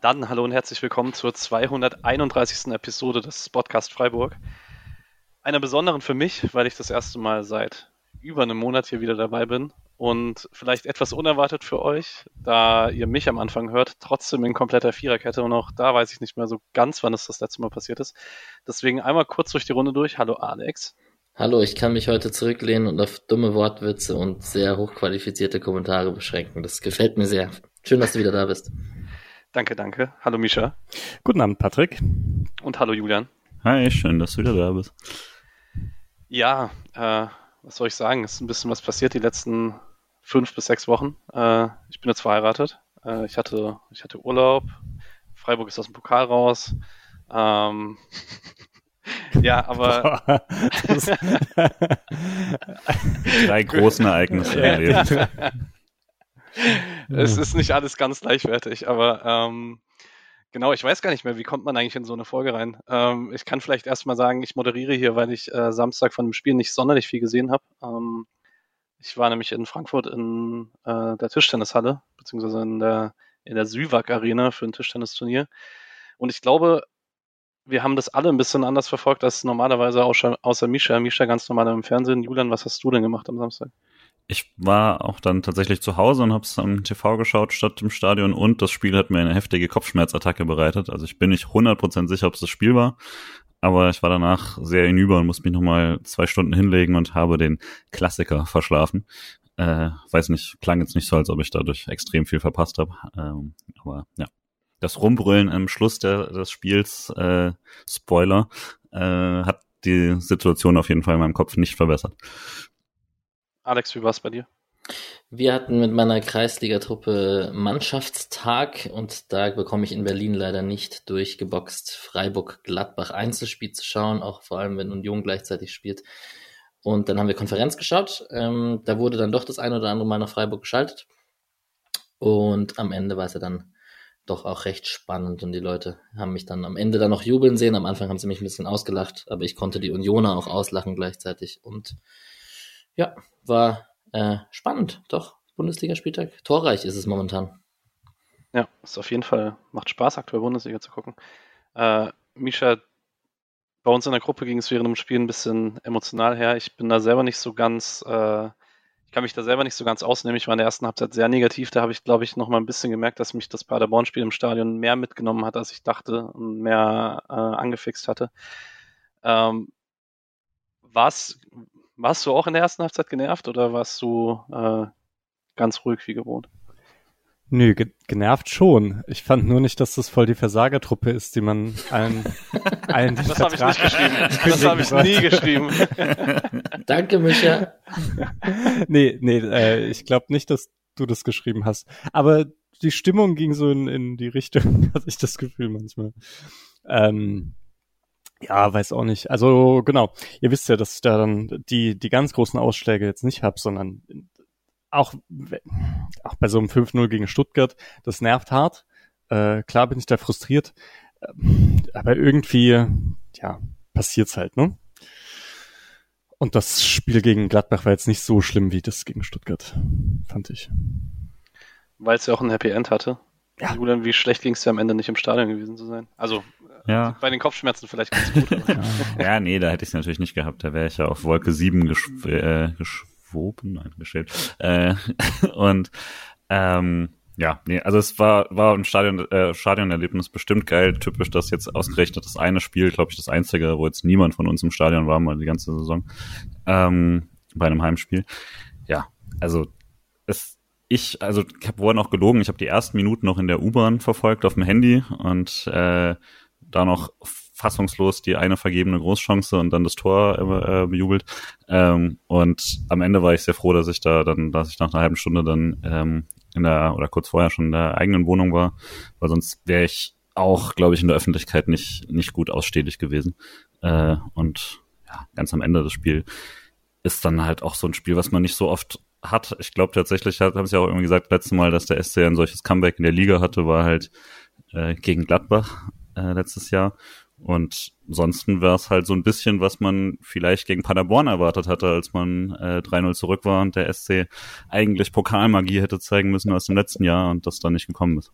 Dann hallo und herzlich willkommen zur 231. Episode des Podcast Freiburg. Einer besonderen für mich, weil ich das erste Mal seit über einem Monat hier wieder dabei bin und vielleicht etwas unerwartet für euch, da ihr mich am Anfang hört, trotzdem in kompletter Viererkette und auch da weiß ich nicht mehr so ganz, wann es das letzte Mal passiert ist. Deswegen einmal kurz durch die Runde durch. Hallo Alex. Hallo, ich kann mich heute zurücklehnen und auf dumme Wortwitze und sehr hochqualifizierte Kommentare beschränken. Das gefällt mir sehr. Schön, dass du wieder da bist. Danke, danke. Hallo Misha. Guten Abend, Patrick. Und hallo Julian. Hi, schön, dass du wieder da bist. Ja, äh, was soll ich sagen? Es ist ein bisschen was passiert die letzten fünf bis sechs Wochen. Äh, ich bin jetzt verheiratet. Äh, ich, hatte, ich hatte Urlaub. Freiburg ist aus dem Pokal raus. Ähm, ja, aber. Drei großen Ereignisse Leben. es ist nicht alles ganz gleichwertig, aber ähm, genau, ich weiß gar nicht mehr, wie kommt man eigentlich in so eine Folge rein. Ähm, ich kann vielleicht erstmal sagen, ich moderiere hier, weil ich äh, Samstag von dem Spiel nicht sonderlich viel gesehen habe. Ähm, ich war nämlich in Frankfurt in äh, der Tischtennishalle, beziehungsweise in der, in der Süwag Arena für ein Tischtennisturnier. Und ich glaube, wir haben das alle ein bisschen anders verfolgt als normalerweise, außer, außer Misha. Misha ganz normal im Fernsehen. Julian, was hast du denn gemacht am Samstag? Ich war auch dann tatsächlich zu Hause und habe es am TV geschaut statt im Stadion und das Spiel hat mir eine heftige Kopfschmerzattacke bereitet. Also ich bin nicht 100% sicher, ob es das Spiel war, aber ich war danach sehr hinüber und musste mich nochmal zwei Stunden hinlegen und habe den Klassiker verschlafen. Äh, weiß nicht, klang jetzt nicht so, als ob ich dadurch extrem viel verpasst habe. Ähm, aber ja, das Rumbrüllen am Schluss der, des Spiels, äh, Spoiler, äh, hat die Situation auf jeden Fall in meinem Kopf nicht verbessert. Alex, wie war es bei dir? Wir hatten mit meiner Kreisligatruppe Mannschaftstag und da bekomme ich in Berlin leider nicht durchgeboxt, Freiburg-Gladbach Einzelspiel zu schauen, auch vor allem wenn Union gleichzeitig spielt. Und dann haben wir Konferenz geschaut. Ähm, da wurde dann doch das eine oder andere Mal nach Freiburg geschaltet. Und am Ende war es ja dann doch auch recht spannend und die Leute haben mich dann am Ende dann noch jubeln sehen. Am Anfang haben sie mich ein bisschen ausgelacht, aber ich konnte die Unioner auch auslachen gleichzeitig und ja, war äh, spannend, doch. Bundesligaspieltag. Torreich ist es momentan. Ja, ist auf jeden Fall, macht Spaß, aktuell Bundesliga zu gucken. Äh, Misha, bei uns in der Gruppe ging es während dem Spiel ein bisschen emotional her. Ich bin da selber nicht so ganz, äh, ich kann mich da selber nicht so ganz ausnehmen. Ich war in der ersten Halbzeit sehr negativ. Da habe ich, glaube ich, noch mal ein bisschen gemerkt, dass mich das Paderborn-Spiel im Stadion mehr mitgenommen hat, als ich dachte und mehr äh, angefixt hatte. Ähm, was warst du auch in der ersten Halbzeit genervt oder warst du äh, ganz ruhig wie gewohnt? Nö, ge genervt schon. Ich fand nur nicht, dass das voll die Versagertruppe ist, die man allen, allen den Das habe ich nicht geschrieben. Das habe ich nie geschrieben. Danke, Micha. nee, nee, äh, ich glaube nicht, dass du das geschrieben hast. Aber die Stimmung ging so in, in die Richtung, hatte ich das Gefühl manchmal. Ähm, ja, weiß auch nicht. Also genau, ihr wisst ja, dass ich da dann die, die ganz großen Ausschläge jetzt nicht habe, sondern auch, auch bei so einem 5-0 gegen Stuttgart, das nervt hart. Äh, klar bin ich da frustriert, aber irgendwie, ja, passiert's halt, ne? Und das Spiel gegen Gladbach war jetzt nicht so schlimm wie das gegen Stuttgart, fand ich. Weil es ja auch ein Happy End hatte. Ja. Julian, wie schlecht ging es dir am Ende nicht im Stadion gewesen zu sein? Also ja. bei den Kopfschmerzen vielleicht ganz gut. ja. ja, nee, da hätte ich es natürlich nicht gehabt. Da wäre ich ja auf Wolke 7 geschw äh, geschwoben, nein, gestellt. Äh, und ähm, ja, nee, also es war, war ein Stadion, äh, Stadionerlebnis bestimmt geil. Typisch, dass jetzt ausgerechnet das eine Spiel, glaube ich, das einzige, wo jetzt niemand von uns im Stadion war, mal die ganze Saison, ähm, bei einem Heimspiel. Ja, also es ich, also ich habe vorhin auch gelogen, ich habe die ersten Minuten noch in der U-Bahn verfolgt auf dem Handy und äh, da noch fassungslos die eine vergebene Großchance und dann das Tor äh, bejubelt. Ähm, und am Ende war ich sehr froh, dass ich da dann, dass ich nach einer halben Stunde dann ähm, in der oder kurz vorher schon in der eigenen Wohnung war, weil sonst wäre ich auch, glaube ich, in der Öffentlichkeit nicht nicht gut ausstehlich gewesen. Äh, und ja, ganz am Ende des Spiels ist dann halt auch so ein Spiel, was man nicht so oft hat. Ich glaube tatsächlich, haben sie auch irgendwie gesagt, letztes Mal, dass der SC ein solches Comeback in der Liga hatte, war halt äh, gegen Gladbach äh, letztes Jahr. Und ansonsten wäre es halt so ein bisschen, was man vielleicht gegen Paderborn erwartet hatte, als man äh, 3-0 zurück war und der SC eigentlich Pokalmagie hätte zeigen müssen aus dem letzten Jahr und das dann nicht gekommen ist.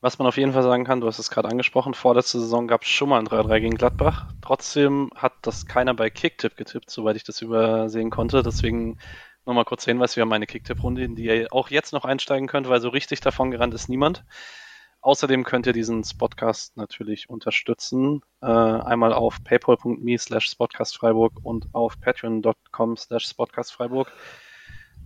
Was man auf jeden Fall sagen kann, du hast es gerade angesprochen, vorletzte Saison gab es schon mal ein 3-3 gegen Gladbach. Trotzdem hat das keiner bei Kicktipp getippt, soweit ich das übersehen konnte. Deswegen nochmal kurz Hinweis, wir haben eine Kicktipp-Runde, in die ihr auch jetzt noch einsteigen könnt, weil so richtig davon gerannt ist niemand. Außerdem könnt ihr diesen Spotcast natürlich unterstützen. Äh, einmal auf paypal.me slash spotcastfreiburg und auf patreon.com slash spotcastfreiburg.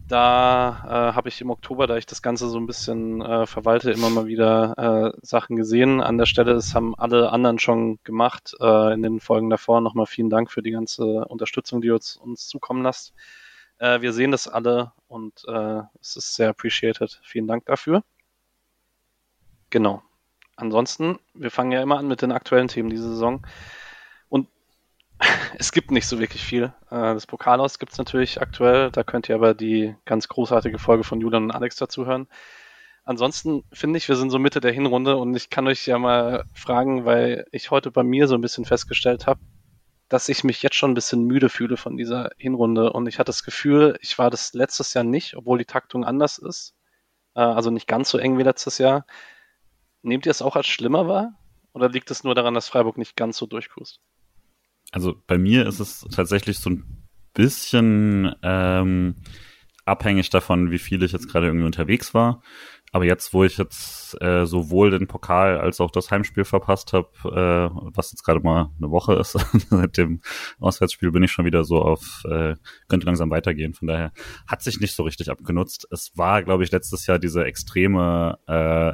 Da äh, habe ich im Oktober, da ich das Ganze so ein bisschen äh, verwalte, immer mal wieder äh, Sachen gesehen. An der Stelle, das haben alle anderen schon gemacht. Äh, in den Folgen davor nochmal vielen Dank für die ganze Unterstützung, die ihr uns, uns zukommen lasst. Äh, wir sehen das alle und es ist sehr appreciated. Vielen Dank dafür. Genau. Ansonsten, wir fangen ja immer an mit den aktuellen Themen diese Saison. Und es gibt nicht so wirklich viel. Äh, das Pokalhaus gibt es natürlich aktuell. Da könnt ihr aber die ganz großartige Folge von Julian und Alex dazu hören. Ansonsten finde ich, wir sind so Mitte der Hinrunde und ich kann euch ja mal fragen, weil ich heute bei mir so ein bisschen festgestellt habe, dass ich mich jetzt schon ein bisschen müde fühle von dieser Hinrunde und ich hatte das Gefühl, ich war das letztes Jahr nicht, obwohl die Taktung anders ist. Äh, also nicht ganz so eng wie letztes Jahr. Nehmt ihr es auch als schlimmer wahr? Oder liegt es nur daran, dass Freiburg nicht ganz so durchcruist? Also bei mir ist es tatsächlich so ein bisschen ähm, abhängig davon, wie viel ich jetzt gerade irgendwie unterwegs war. Aber jetzt, wo ich jetzt äh, sowohl den Pokal als auch das Heimspiel verpasst habe, äh, was jetzt gerade mal eine Woche ist, seit dem Auswärtsspiel bin ich schon wieder so auf, äh, könnte langsam weitergehen. Von daher hat sich nicht so richtig abgenutzt. Es war, glaube ich, letztes Jahr diese extreme äh,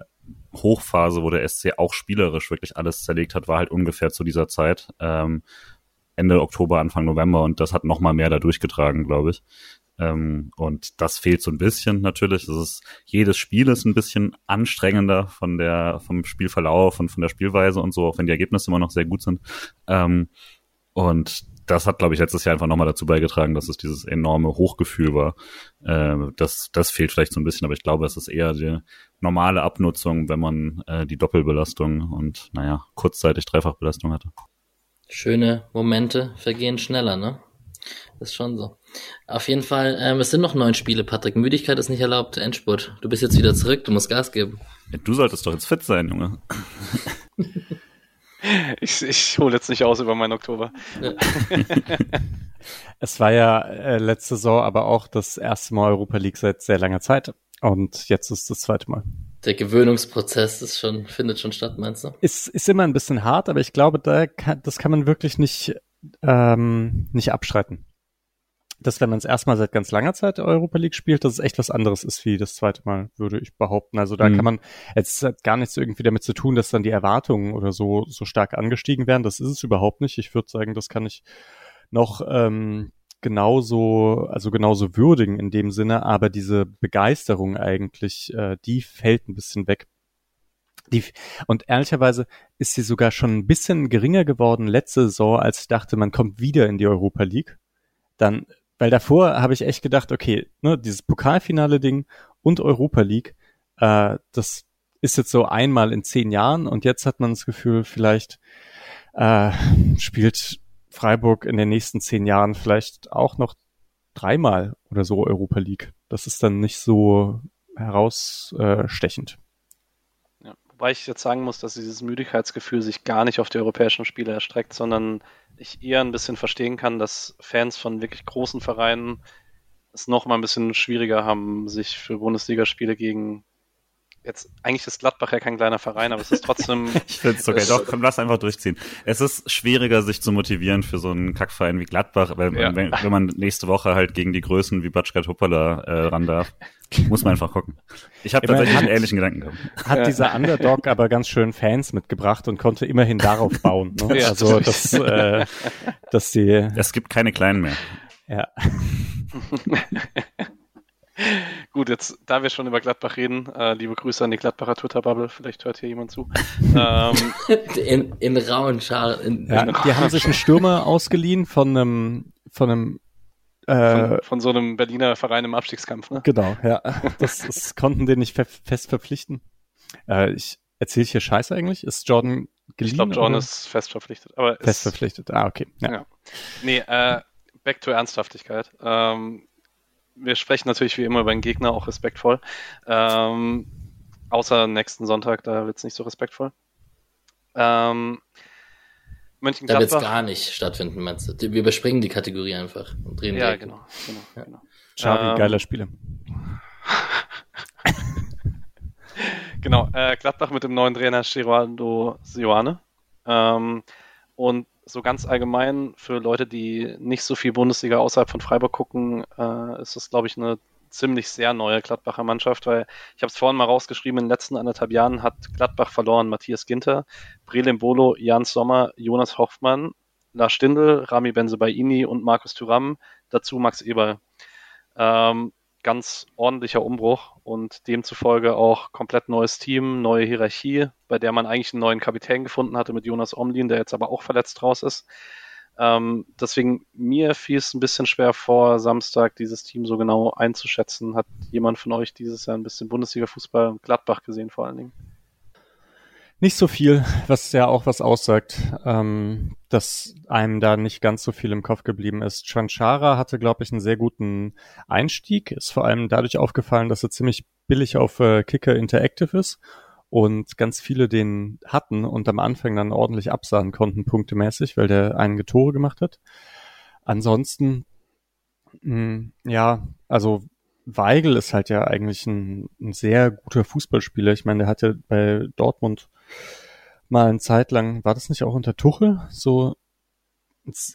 Hochphase, wo der SC auch spielerisch wirklich alles zerlegt hat, war halt ungefähr zu dieser Zeit. Ähm, Ende Oktober, Anfang November und das hat noch mal mehr da durchgetragen, glaube ich. Ähm, und das fehlt so ein bisschen natürlich. Das ist, jedes Spiel ist ein bisschen anstrengender von der, vom Spielverlauf und von der Spielweise und so, auch wenn die Ergebnisse immer noch sehr gut sind. Ähm, und das hat, glaube ich, letztes Jahr einfach nochmal dazu beigetragen, dass es dieses enorme Hochgefühl war. Äh, das, das fehlt vielleicht so ein bisschen, aber ich glaube, es ist eher die normale Abnutzung, wenn man äh, die Doppelbelastung und, naja, kurzzeitig Dreifachbelastung hatte. Schöne Momente vergehen schneller, ne? Ist schon so. Auf jeden Fall, ähm, es sind noch neun Spiele, Patrick. Müdigkeit ist nicht erlaubt. Endspurt. Du bist jetzt wieder zurück, du musst Gas geben. Du solltest doch jetzt fit sein, Junge. Ich, ich hole jetzt nicht aus über meinen Oktober. Ja. es war ja äh, letzte Saison aber auch das erste Mal Europa League seit sehr langer Zeit. Und jetzt ist das zweite Mal. Der Gewöhnungsprozess ist schon, findet schon statt, meinst du? Ist, ist immer ein bisschen hart, aber ich glaube, da kann, das kann man wirklich nicht, ähm, nicht abstreiten dass wenn man es erstmal seit ganz langer Zeit Europa League spielt, dass es echt was anderes ist wie das zweite Mal, würde ich behaupten. Also da mhm. kann man, jetzt hat gar nichts irgendwie damit zu tun, dass dann die Erwartungen oder so, so stark angestiegen werden. Das ist es überhaupt nicht. Ich würde sagen, das kann ich noch ähm, genauso, also genauso würdigen in dem Sinne, aber diese Begeisterung eigentlich, äh, die fällt ein bisschen weg. Die, und ehrlicherweise ist sie sogar schon ein bisschen geringer geworden letzte Saison, als ich dachte, man kommt wieder in die Europa League. Dann weil davor habe ich echt gedacht, okay, ne, dieses Pokalfinale-Ding und Europa League, äh, das ist jetzt so einmal in zehn Jahren und jetzt hat man das Gefühl, vielleicht äh, spielt Freiburg in den nächsten zehn Jahren vielleicht auch noch dreimal oder so Europa League. Das ist dann nicht so herausstechend. Wobei ich jetzt sagen muss, dass dieses Müdigkeitsgefühl sich gar nicht auf die europäischen Spiele erstreckt, sondern ich eher ein bisschen verstehen kann, dass Fans von wirklich großen Vereinen es noch mal ein bisschen schwieriger haben, sich für Bundesligaspiele gegen jetzt eigentlich ist Gladbach ja kein kleiner Verein, aber es ist trotzdem. ich finde es okay. Doch, komm, lass einfach durchziehen. Es ist schwieriger, sich zu motivieren für so einen Kackverein wie Gladbach, weil ja. wenn, wenn, man nächste Woche halt gegen die Größen wie Batschka Hoppala äh, ran darf. Muss man einfach gucken. Ich habe tatsächlich hat, einen ähnlichen Gedanken gehabt. Hat dieser Underdog aber ganz schön Fans mitgebracht und konnte immerhin darauf bauen. Ne? Ja, also dass, äh, dass die. Es gibt keine kleinen mehr. Ja. Gut, jetzt, da wir schon über Gladbach reden, äh, liebe Grüße an die Gladbacher Twitter-Bubble, vielleicht hört hier jemand zu. ähm, in, in rauen Scharen. Ja, die haben sich einen Stürmer ausgeliehen von einem, von einem von, äh, von, so einem Berliner Verein im Abstiegskampf, ne? Genau, ja. Das, das konnten den nicht fe fest verpflichten. Äh, ich erzähle hier Scheiße eigentlich. Ist Jordan geliehen? Ich glaube, John oder? ist fest verpflichtet. Aber fest ist, verpflichtet. Ah, okay. Ja. Ja. Nee, äh, back to Ernsthaftigkeit. Ähm, wir sprechen natürlich wie immer über den Gegner auch respektvoll. Ähm, außer nächsten Sonntag, da wird es nicht so respektvoll. Ähm, Da wird es Mönchengladbach. gar nicht stattfinden, meinst du? Wir überspringen die Kategorie einfach und drehen Ja, direkt. genau. genau, Ja. genau. Xavi, Ähm, geiler Spieler. Genau, äh, Gladbach mit dem neuen Trainer Gerardo Sioane. Ähm, und so ganz allgemein für Leute, die nicht so viel Bundesliga außerhalb von Freiburg gucken, äh, ist das, glaube ich, eine ziemlich sehr neue Gladbacher Mannschaft, weil ich habe es vorhin mal rausgeschrieben, in den letzten anderthalb Jahren hat Gladbach verloren Matthias Ginter, Brelem Bolo, Jan Sommer, Jonas Hoffmann, Lars Stindl, Rami Benzebaini und Markus Thuram, dazu Max Eberl. Ähm, ganz ordentlicher Umbruch und demzufolge auch komplett neues Team, neue Hierarchie, bei der man eigentlich einen neuen Kapitän gefunden hatte mit Jonas Omlin, der jetzt aber auch verletzt raus ist. Ähm, deswegen, mir fiel es ein bisschen schwer vor, Samstag dieses Team so genau einzuschätzen. Hat jemand von euch dieses Jahr ein bisschen Bundesliga-Fußball Gladbach gesehen vor allen Dingen? Nicht so viel, was ja auch was aussagt, ähm, dass einem da nicht ganz so viel im Kopf geblieben ist. Chanchara hatte, glaube ich, einen sehr guten Einstieg. Ist vor allem dadurch aufgefallen, dass er ziemlich billig auf äh, Kicker Interactive ist und ganz viele den hatten und am Anfang dann ordentlich absahen konnten, punktemäßig, weil der einige Tore gemacht hat. Ansonsten, mh, ja, also Weigel ist halt ja eigentlich ein, ein sehr guter Fußballspieler. Ich meine, der hat ja bei Dortmund mal eine Zeit lang, war das nicht auch unter Tuchel, so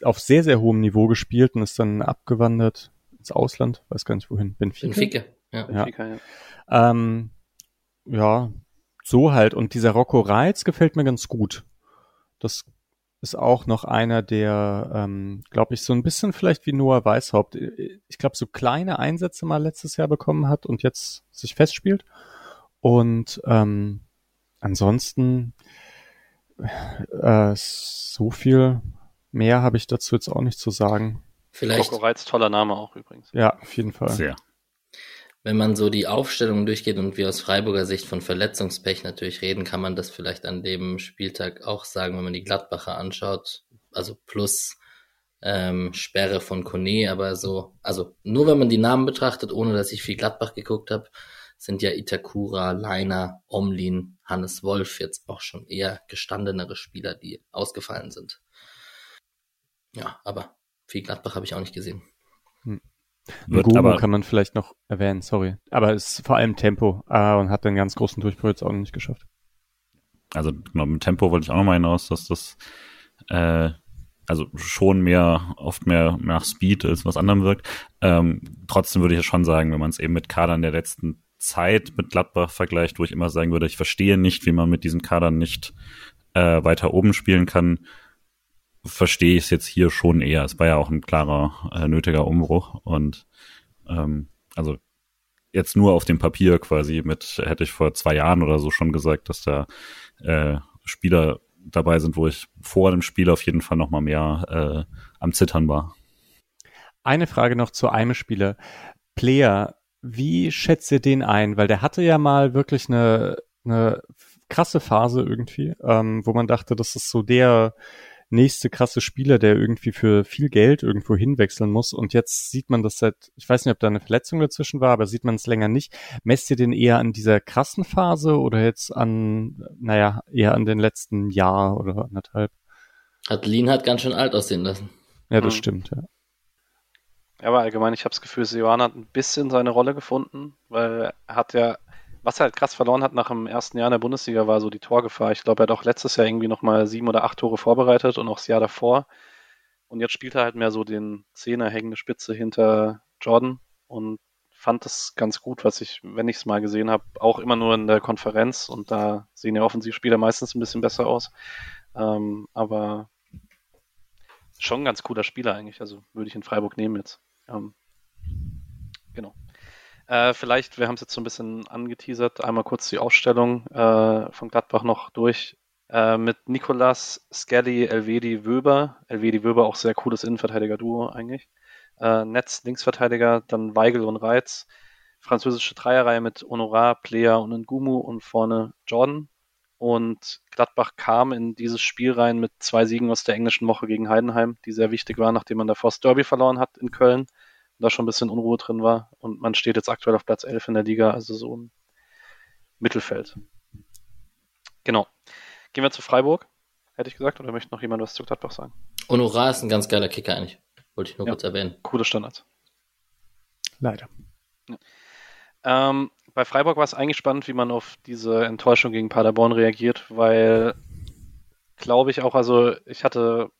auf sehr, sehr hohem Niveau gespielt und ist dann abgewandert ins Ausland, weiß gar nicht wohin, Benfica. Benfica. Ja. Ja. Benfica, ja. Ähm, ja, so halt. Und dieser Rocco Reitz gefällt mir ganz gut. Das ist auch noch einer, der, ähm, glaube ich, so ein bisschen vielleicht wie Noah Weishaupt, ich glaube, so kleine Einsätze mal letztes Jahr bekommen hat und jetzt sich festspielt. Und ähm, ansonsten äh, so viel mehr habe ich dazu jetzt auch nicht zu sagen. Vielleicht, Rocco Reitz, toller Name auch übrigens. Ja, auf jeden Fall. Sehr. wenn man so die Aufstellung durchgeht und wir aus Freiburger Sicht von Verletzungspech natürlich reden, kann man das vielleicht an dem Spieltag auch sagen, wenn man die Gladbacher anschaut. Also plus ähm, Sperre von Kone, aber so, also nur wenn man die Namen betrachtet, ohne dass ich viel Gladbach geguckt habe, sind ja Itakura, Leiner, Omlin, Hannes Wolf jetzt auch schon eher gestandenere Spieler, die ausgefallen sind. Ja, aber viel Gladbach habe ich auch nicht gesehen. Wird Ngumu aber, kann man vielleicht noch erwähnen, sorry. Aber es ist vor allem Tempo äh, und hat den ganz großen Durchbruch jetzt auch noch nicht geschafft. also genau, mit Tempo wollte ich auch nochmal hinaus, dass das äh, also schon mehr, oft mehr nach Speed als was anderem wirkt. Ähm, trotzdem würde ich ja schon sagen, wenn man es eben mit Kadern der letzten Zeit mit Gladbach vergleicht, wo ich immer sagen würde, ich verstehe nicht, wie man mit diesen Kadern nicht äh, weiter oben spielen kann, verstehe ich es jetzt hier schon eher. Es war ja auch ein klarer, äh, nötiger Umbruch und ähm, also jetzt nur auf dem Papier quasi mit, hätte ich vor zwei Jahren oder so schon gesagt, dass da äh, Spieler dabei sind, wo ich vor dem Spiel auf jeden Fall noch mal mehr äh, am Zittern war. Eine Frage noch zu einem Spieler. Player, wie schätzt ihr den ein? Weil der hatte ja mal wirklich eine, eine krasse Phase irgendwie, ähm, wo man dachte, das ist so der nächste krasse Spieler, der irgendwie für viel Geld irgendwo hinwechseln muss. Und jetzt sieht man das seit, ich weiß nicht, ob da eine Verletzung dazwischen war, aber sieht man es länger nicht. Messt ihr den eher an dieser krassen Phase oder jetzt an, naja, eher an den letzten Jahr oder anderthalb? Lean hat ganz schön alt aussehen lassen. Ja, das Mhm. stimmt, ja. Aber allgemein, ich habe das Gefühl, Sioane hat ein bisschen seine Rolle gefunden, weil er hat ja, was er halt krass verloren hat nach dem ersten Jahr in der Bundesliga, war so die Torgefahr. Ich glaube, er hat auch letztes Jahr irgendwie nochmal sieben oder acht Tore vorbereitet und auch das Jahr davor. Und jetzt spielt er halt mehr so den Zehner hängende Spitze hinter Jordan und fand das ganz gut, was ich, wenn ich es mal gesehen habe, auch immer nur in der Konferenz und da sehen ja Offensivspieler meistens ein bisschen besser aus. Ähm, aber schon ein ganz cooler Spieler eigentlich, also würde ich in Freiburg nehmen jetzt. Ähm, genau. Äh, vielleicht, wir haben es jetzt so ein bisschen angeteasert, einmal kurz die Aufstellung äh, von Gladbach noch durch. Äh, mit Nicolas, Skelly, Elvedi, Wöber. Elvedi, Wöber auch sehr cooles Innenverteidiger-Duo eigentlich. Äh, Netz, Linksverteidiger, dann Weigel und Reitz. Französische Dreierreihe mit Honorar, Player und Ngumu und vorne Jordan. Und Gladbach kam in dieses Spiel rein mit zwei Siegen aus der englischen Woche gegen Heidenheim, die sehr wichtig waren, nachdem man davor das Derby verloren hat in Köln. Und da schon ein bisschen Unruhe drin war. Und man steht jetzt aktuell auf Platz 11 in der Liga, also so im Mittelfeld. Genau. Gehen wir zu Freiburg, hätte ich gesagt, oder möchte noch jemand was zu Gladbach sagen? Honorar ist ein ganz geiler Kicker eigentlich. Wollte ich nur ja. kurz erwähnen. Coole Standards. Leider. Ja. Ähm, bei Freiburg war es eigentlich spannend, wie man auf diese Enttäuschung gegen Paderborn reagiert, weil, glaube ich auch, also ich hatte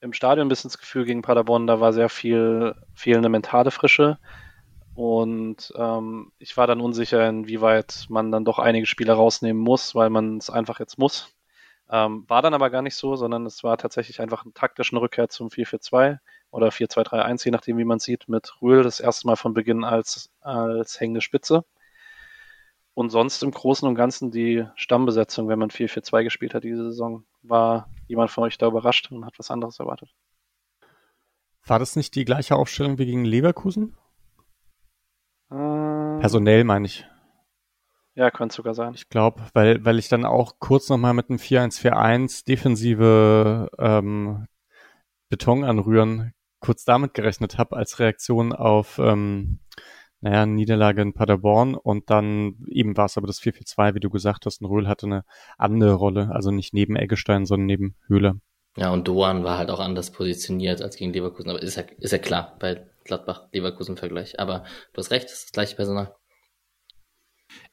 im Stadion ein bisschen das Gefühl gegen Paderborn, da war sehr viel fehlende mentale Frische. Und ähm, ich war dann unsicher, inwieweit man dann doch einige Spieler rausnehmen muss, weil man es einfach jetzt muss. Ähm, war dann aber gar nicht so, sondern es war tatsächlich einfach eine taktische Rückkehr zum 4-4-2 oder 4-2-3-1, je nachdem, wie man sieht, mit Rühl das erste Mal von Beginn als, als hängende Spitze. Und sonst im Großen und Ganzen die Stammbesetzung, wenn man 4-4-2 gespielt hat diese Saison, war jemand von euch da überrascht und hat was anderes erwartet? War das nicht die gleiche Aufstellung wie gegen Leverkusen? Äh, Personell meine ich. Ja, könnte sogar sein. Ich glaube, weil, weil ich dann auch kurz nochmal mit einem 4-1-4-1 defensive ähm, Beton anrühren kurz damit gerechnet habe als Reaktion auf ähm, naja, Niederlage in Paderborn und dann eben war es aber das 4-4-2, wie du gesagt hast, und Röhl hatte eine andere Rolle, also nicht neben Eggestein, sondern neben Höhle. Ja, und Doan war halt auch anders positioniert als gegen Leverkusen, aber ist ja, ist ja klar bei Gladbach-Leverkusen-Vergleich. Aber du hast recht, das ist das gleiche Personal.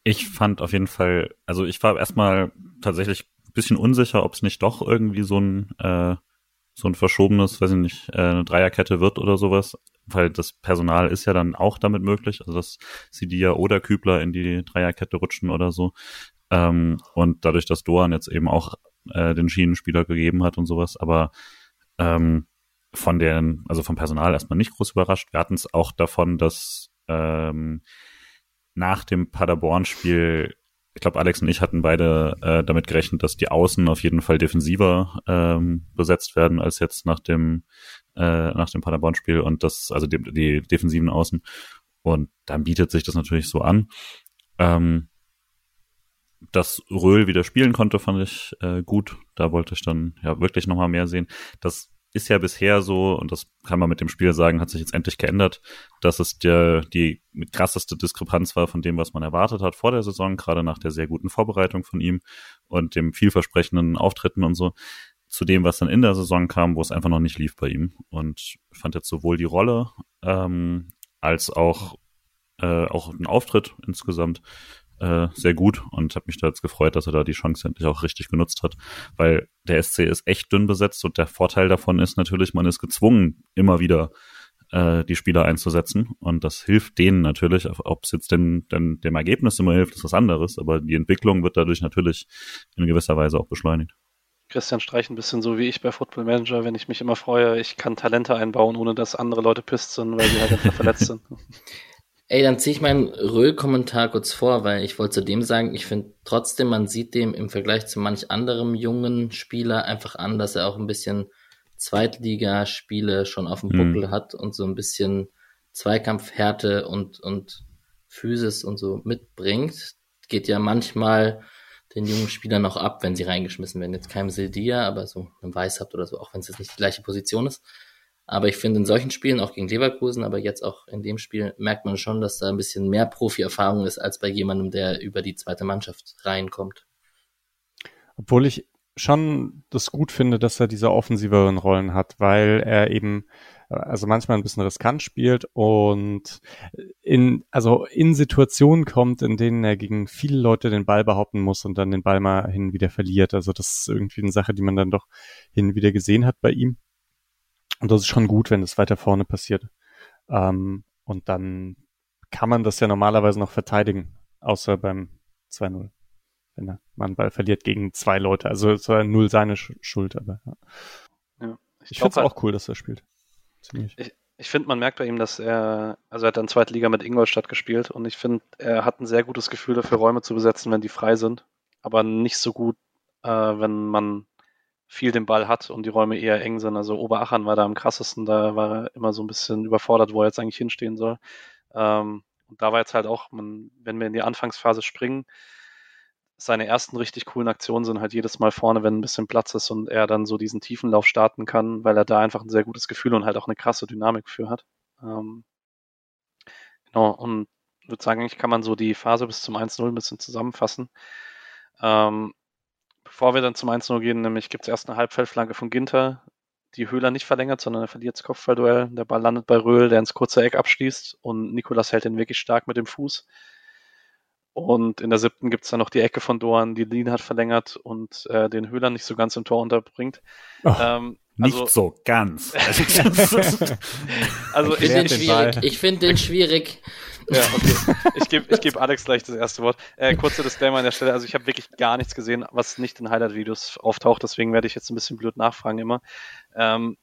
Ich fand auf jeden Fall, also ich war erstmal tatsächlich ein bisschen unsicher, ob es nicht doch irgendwie so ein, äh, so ein verschobenes, weiß ich nicht, äh, eine Dreierkette wird oder sowas, weil das Personal ist ja dann auch damit möglich, also dass Sidia oder Kübler in die Dreierkette rutschen oder so. Ähm, und dadurch, dass Doan jetzt eben auch äh, den Schienenspieler gegeben hat und sowas, aber ähm, von den, also vom Personal erstmal nicht groß überrascht. Wir hatten es auch davon, dass ähm, nach dem Paderborn-Spiel, ich glaube, Alex und ich hatten beide äh, damit gerechnet, dass die Außen auf jeden Fall defensiver ähm, besetzt werden als jetzt nach dem äh, nach dem Paderborn-Spiel und das, also die, die defensiven Außen. Und dann bietet sich das natürlich so an. Ähm, dass Röhl wieder spielen konnte, fand ich äh, gut. Da wollte ich dann ja wirklich nochmal mehr sehen. Das ist ja bisher so, und das kann man mit dem Spiel sagen, hat sich jetzt endlich geändert, dass es der, die krasseste Diskrepanz war von dem, was man erwartet hat vor der Saison, gerade nach der sehr guten Vorbereitung von ihm und dem vielversprechenden Auftritten und so, zu dem, was dann in der Saison kam, wo es einfach noch nicht lief bei ihm. Und fand jetzt sowohl die Rolle ähm, als auch, äh, auch den Auftritt insgesamt äh, sehr gut und habe mich da jetzt gefreut, dass er da die Chance endlich auch richtig genutzt hat, weil der SC ist echt dünn besetzt und der Vorteil davon ist natürlich, man ist gezwungen, immer wieder äh, die Spieler einzusetzen und das hilft denen natürlich, ob es jetzt denn, denn dem Ergebnis immer hilft, ist was anderes, aber die Entwicklung wird dadurch natürlich in gewisser Weise auch beschleunigt. Christian Streich ein bisschen so wie ich bei Football Manager, wenn ich mich immer freue, ich kann Talente einbauen, ohne dass andere Leute pisst sind, weil sie halt einfach verletzt sind. Ey, dann ziehe ich meinen Röhl-Kommentar kurz vor, weil ich wollte zu dem sagen, ich finde trotzdem, man sieht dem im Vergleich zu manch anderem jungen Spieler einfach an, dass er auch ein bisschen Zweitligaspiele schon auf dem mhm. Buckel hat und so ein bisschen Zweikampfhärte und, und Physis und so mitbringt. Geht ja manchmal den jungen Spielern noch ab, wenn sie reingeschmissen werden. Jetzt kein Sildia, aber so ein Weißhabt oder so, auch wenn es jetzt nicht die gleiche Position ist. Aber ich finde, in solchen Spielen, auch gegen Leverkusen, aber jetzt auch in dem Spiel, merkt man schon, dass da ein bisschen mehr Profi-Erfahrung ist, als bei jemandem, der über die zweite Mannschaft reinkommt. Obwohl ich schon das gut finde, dass er diese offensiveren Rollen hat, weil er eben also manchmal ein bisschen riskant spielt und in, also in Situationen kommt, in denen er gegen viele Leute den Ball behaupten muss und dann den Ball mal hin wieder verliert. Also das ist irgendwie eine Sache, die man dann doch hin wieder gesehen hat bei ihm. Und das ist schon gut, wenn das weiter vorne passiert. Ähm, und dann kann man das ja normalerweise noch verteidigen, außer beim 2-0. Wenn man einen Ball verliert gegen zwei Leute. Also es war null seine Schuld, aber ja. ja ich, ich finde es halt, auch cool, dass er spielt. Ziemlich. Ich, ich finde, man merkt bei ihm, dass er, also er hat dann zweite Liga mit Ingolstadt gespielt und ich finde, er hat ein sehr gutes Gefühl dafür, Räume zu besetzen, wenn die frei sind, aber nicht so gut, äh, wenn man viel den Ball hat und die Räume eher eng sind. Also Oberachern war da am krassesten, da war er immer so ein bisschen überfordert, wo er jetzt eigentlich hinstehen soll. Ähm, und da war jetzt halt auch, man, wenn wir in die Anfangsphase springen, seine ersten richtig coolen Aktionen sind halt jedes Mal vorne, wenn ein bisschen Platz ist und er dann so diesen tiefen Lauf starten kann, weil er da einfach ein sehr gutes Gefühl und halt auch eine krasse Dynamik für hat. Ähm, genau, und würde sagen, eigentlich kann man so die Phase bis zum 1-0 ein bisschen zusammenfassen. Ähm, bevor wir dann zum 1-0 gehen, nämlich gibt es erst eine Halbfeldflanke von Ginter, die Höhler nicht verlängert, sondern er verliert das Kopfballduell. Der Ball landet bei Röhl, der ins kurze Eck abschließt und Nikolas hält den wirklich stark mit dem Fuß. Und in der siebten gibt es dann noch die Ecke von Doan, die Lien hat verlängert und äh, den Höhler nicht so ganz im Tor unterbringt. Oh, also, nicht so ganz. also ich, ich, schwierig. ich finde den schwierig. Ja, okay. Ich gebe ich geb Alex gleich das erste Wort. Äh, kurze Disclaimer an der Stelle. Also ich habe wirklich gar nichts gesehen, was nicht in Highlight-Videos auftaucht. Deswegen werde ich jetzt ein bisschen blöd nachfragen immer. Ähm,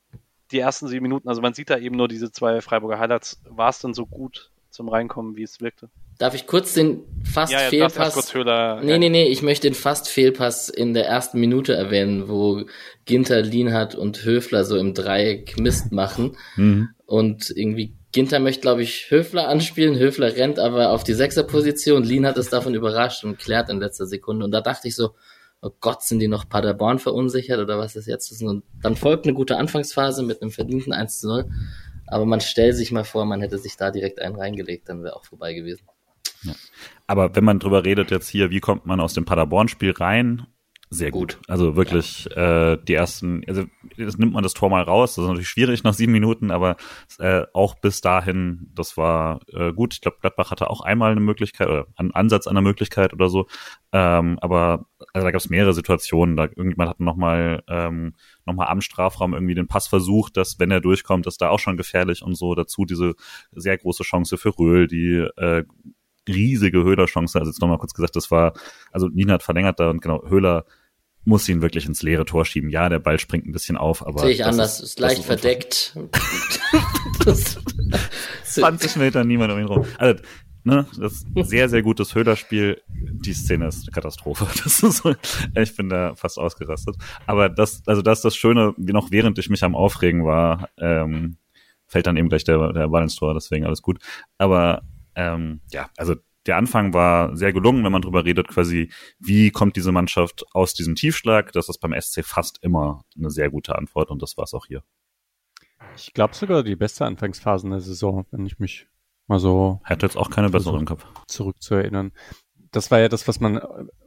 die ersten sieben Minuten, also man sieht da eben nur diese zwei Freiburger Highlights. War es denn so gut zum Reinkommen, wie es wirkte? Darf ich kurz den fast ja, Fehlpass? Kurz Höhler, nee, nee, nee, ich möchte den fast Fehlpass in der ersten Minute erwähnen, wo Ginter, Lienhardt und Höfler so im Dreieck Mist machen. Mhm. Und irgendwie Ginter möchte, glaube ich, Höfler anspielen. Höfler rennt aber auf die Sechserposition. Lienhardt ist davon überrascht und klärt in letzter Sekunde. Und da dachte ich so, oh Gott, sind die noch Paderborn verunsichert oder was ist jetzt? Und dann folgt eine gute Anfangsphase mit einem verdienten 1 zu 0. Aber man stellt sich mal vor, man hätte sich da direkt einen reingelegt, dann wäre auch vorbei gewesen. Ja. Aber wenn man drüber redet jetzt hier, wie kommt man aus dem Paderborn-Spiel rein? Sehr gut. gut. Also wirklich ja. äh, die ersten, also jetzt nimmt man das Tor mal raus. Das ist natürlich schwierig nach sieben Minuten, aber äh, auch bis dahin, das war äh, gut. Ich glaube, Gladbach hatte auch einmal eine Möglichkeit oder einen Ansatz einer Möglichkeit oder so. Ähm, aber also da gab es mehrere Situationen. Da irgendjemand hat nochmal ähm, noch mal am Strafraum irgendwie den Pass versucht, dass wenn er durchkommt, ist da auch schon gefährlich und so. Dazu diese sehr große Chance für Röhl, die äh, riesige Höhler-Chance. Also jetzt nochmal kurz gesagt, das war, also Nina hat verlängert da und genau, Höhler muss ihn wirklich ins leere Tor schieben. Ja, der Ball springt ein bisschen auf, aber. Sehe ich anders, ist, ist leicht ist verdeckt. 20 Meter niemand um ihn rum. Also, ne, das ist ein sehr, sehr gutes Höhlerspiel. Die Szene ist eine Katastrophe. Das ist so, ich bin da fast ausgerastet. Aber das, also das ist das Schöne, wie noch während ich mich am Aufregen war, ähm, fällt dann eben gleich der, der Ball ins Tor, deswegen alles gut. Aber ähm, ja, also der Anfang war sehr gelungen, wenn man drüber redet, quasi, wie kommt diese Mannschaft aus diesem Tiefschlag? Das ist beim SC fast immer eine sehr gute Antwort und das war es auch hier. Ich glaube sogar die beste Anfangsphase der Saison, wenn ich mich mal so. Hätte jetzt auch keine bessere im Kopf. Zurückzuerinnern. Das war ja das, was man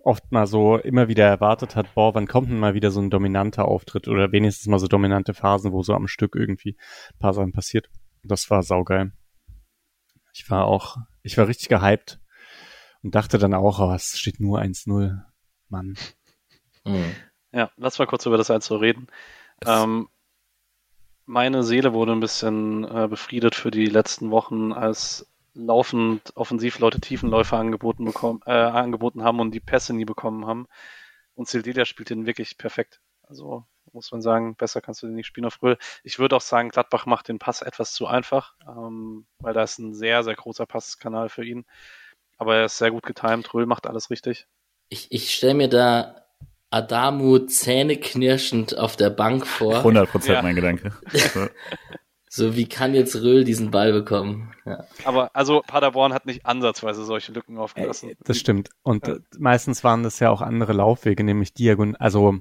oft mal so immer wieder erwartet hat. Boah, wann kommt denn mal wieder so ein dominanter Auftritt oder wenigstens mal so dominante Phasen, wo so am Stück irgendwie ein paar Sachen passiert. Das war saugeil. Ich war auch, ich war richtig gehypt und dachte dann auch, oh, es steht nur 1-0. Mann. Mhm. Ja, lass mal kurz über das 1 reden. Ähm, meine Seele wurde ein bisschen äh, befriedet für die letzten Wochen, als laufend Offensivleute Tiefenläufe angeboten, bekommen, äh, angeboten haben und die Pässe nie bekommen haben. Und Sildelia spielt den wirklich perfekt. Also muss man sagen, besser kannst du den nicht spielen auf Röhl. Ich würde auch sagen, Gladbach macht den Pass etwas zu einfach, ähm, weil da ist ein sehr, sehr großer Passkanal für ihn. Aber er ist sehr gut getimt. Röhl macht alles richtig. Ich, ich stelle mir da Adamu zähneknirschend auf der Bank vor. 100 Prozent ja. mein Gedanke. so, wie kann jetzt Röhl diesen Ball bekommen? Ja. Aber also Paderborn hat nicht ansatzweise solche Lücken aufgelassen. Äh, das stimmt. Und ja. meistens waren das ja auch andere Laufwege, nämlich diagonal. Also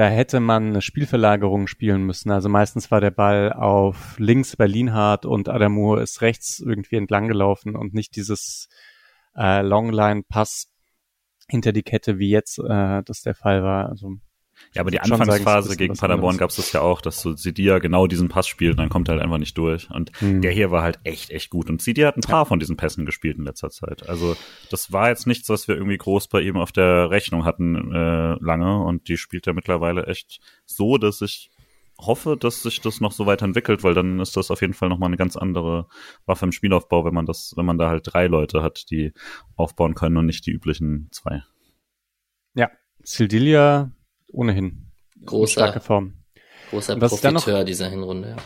da hätte man eine Spielverlagerung spielen müssen. Also meistens war der Ball auf links bei Lienhardt und Adamu ist rechts irgendwie entlang gelaufen und nicht dieses äh, Longline-Pass hinter die Kette, wie jetzt äh, das der Fall war. Also ja, aber die Anfangsphase sagen, gegen Paderborn gab es das ja auch, dass so Sidia genau diesen Pass spielt und dann kommt er halt einfach nicht durch. Und hm. der hier war halt echt, echt gut. Und Sidia hat ein paar ja. von diesen Pässen gespielt in letzter Zeit. Also das war jetzt nichts, was wir irgendwie groß bei ihm auf der Rechnung hatten äh, lange. Und die spielt er mittlerweile echt so, dass ich hoffe, dass sich das noch so weiterentwickelt, weil dann ist das auf jeden Fall nochmal eine ganz andere Waffe im Spielaufbau, wenn man das, wenn man da halt drei Leute hat, die aufbauen können und nicht die üblichen zwei. Ja, Sildilia ohnehin. Großer, starke Form. Großer Profiteur noch, dieser Hinrunde, ja.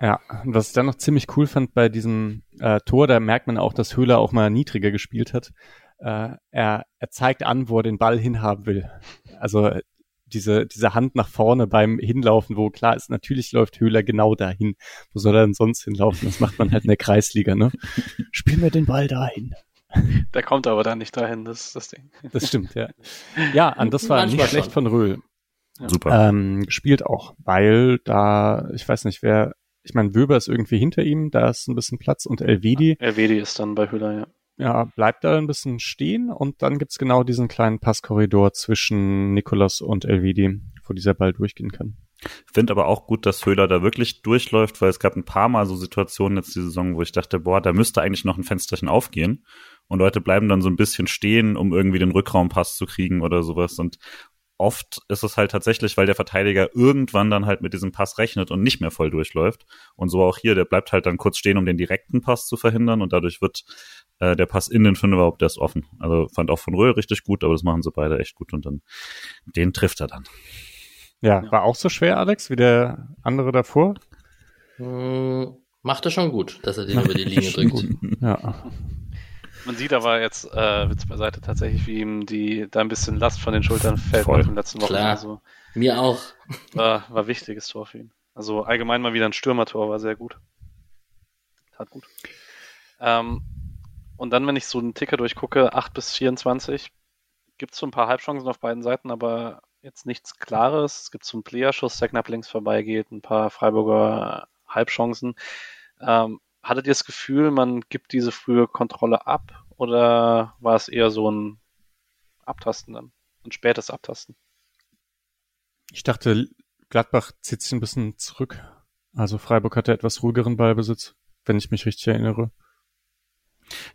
Ja, und was ich dann noch ziemlich cool fand bei diesem äh, Tor, da merkt man auch, dass Höhler auch mal niedriger gespielt hat. Äh, er, er zeigt an, wo er den Ball hinhaben will. Also diese, diese Hand nach vorne beim Hinlaufen, wo klar ist, natürlich läuft Höhler genau dahin. Wo soll er denn sonst hinlaufen? Das macht man halt in der Kreisliga, ne? Spiel mir den Ball dahin. Der kommt aber dann nicht dahin, das ist das Ding. Das stimmt, ja. Ja, und das war Manchmal nicht schlecht schon. von Röhl. Super. Ähm, gespielt auch, weil da, ich weiß nicht, wer, ich meine, Wöber ist irgendwie hinter ihm, da ist ein bisschen Platz und Elvedi, Elvedi ist dann bei Hüller, ja. ja, bleibt da ein bisschen stehen und dann gibt's genau diesen kleinen Passkorridor zwischen Nikolas und Elvedi, wo dieser Ball durchgehen kann. Finde aber auch gut, dass Höhler da wirklich durchläuft, weil es gab ein paar Mal so Situationen jetzt die Saison, wo ich dachte, boah, da müsste eigentlich noch ein Fensterchen aufgehen. Und Leute bleiben dann so ein bisschen stehen, um irgendwie den Rückraumpass zu kriegen oder sowas. Und oft ist es halt tatsächlich, weil der Verteidiger irgendwann dann halt mit diesem Pass rechnet und nicht mehr voll durchläuft. Und so auch hier, der bleibt halt dann kurz stehen, um den direkten Pass zu verhindern und dadurch wird äh, der Pass in den Fünfer überhaupt erst offen. Also fand auch von Röhl richtig gut, aber das machen sie beide echt gut und dann den trifft er dann. Ja, Ja. war auch so schwer, Alex, wie der andere davor? Hm, macht er schon gut, dass er den über die Linie drückt. Gut. Ja. Man sieht aber jetzt, äh, Witz beiseite, tatsächlich, wie ihm die, da ein bisschen Last von den Schultern fällt Voll. nach den letzten Wochen. Klar. Also, Mir auch. war, war wichtiges Tor für ihn. Also allgemein mal wieder ein Stürmertor, war sehr gut. Tat gut. Ähm, und dann, wenn ich so einen Ticker durchgucke, 8 bis 24, gibt's so ein paar Halbchancen auf beiden Seiten, aber jetzt nichts Klares. Es gibt so einen Playerschuss, der knapp links vorbeigeht, ein paar Freiburger Halbchancen. Ähm, hattet ihr das Gefühl, man gibt diese frühe Kontrolle ab oder war es eher so ein Abtasten dann? Ein spätes Abtasten? Ich dachte, Gladbach zieht sich ein bisschen zurück. Also Freiburg hatte etwas ruhigeren Ballbesitz, wenn ich mich richtig erinnere.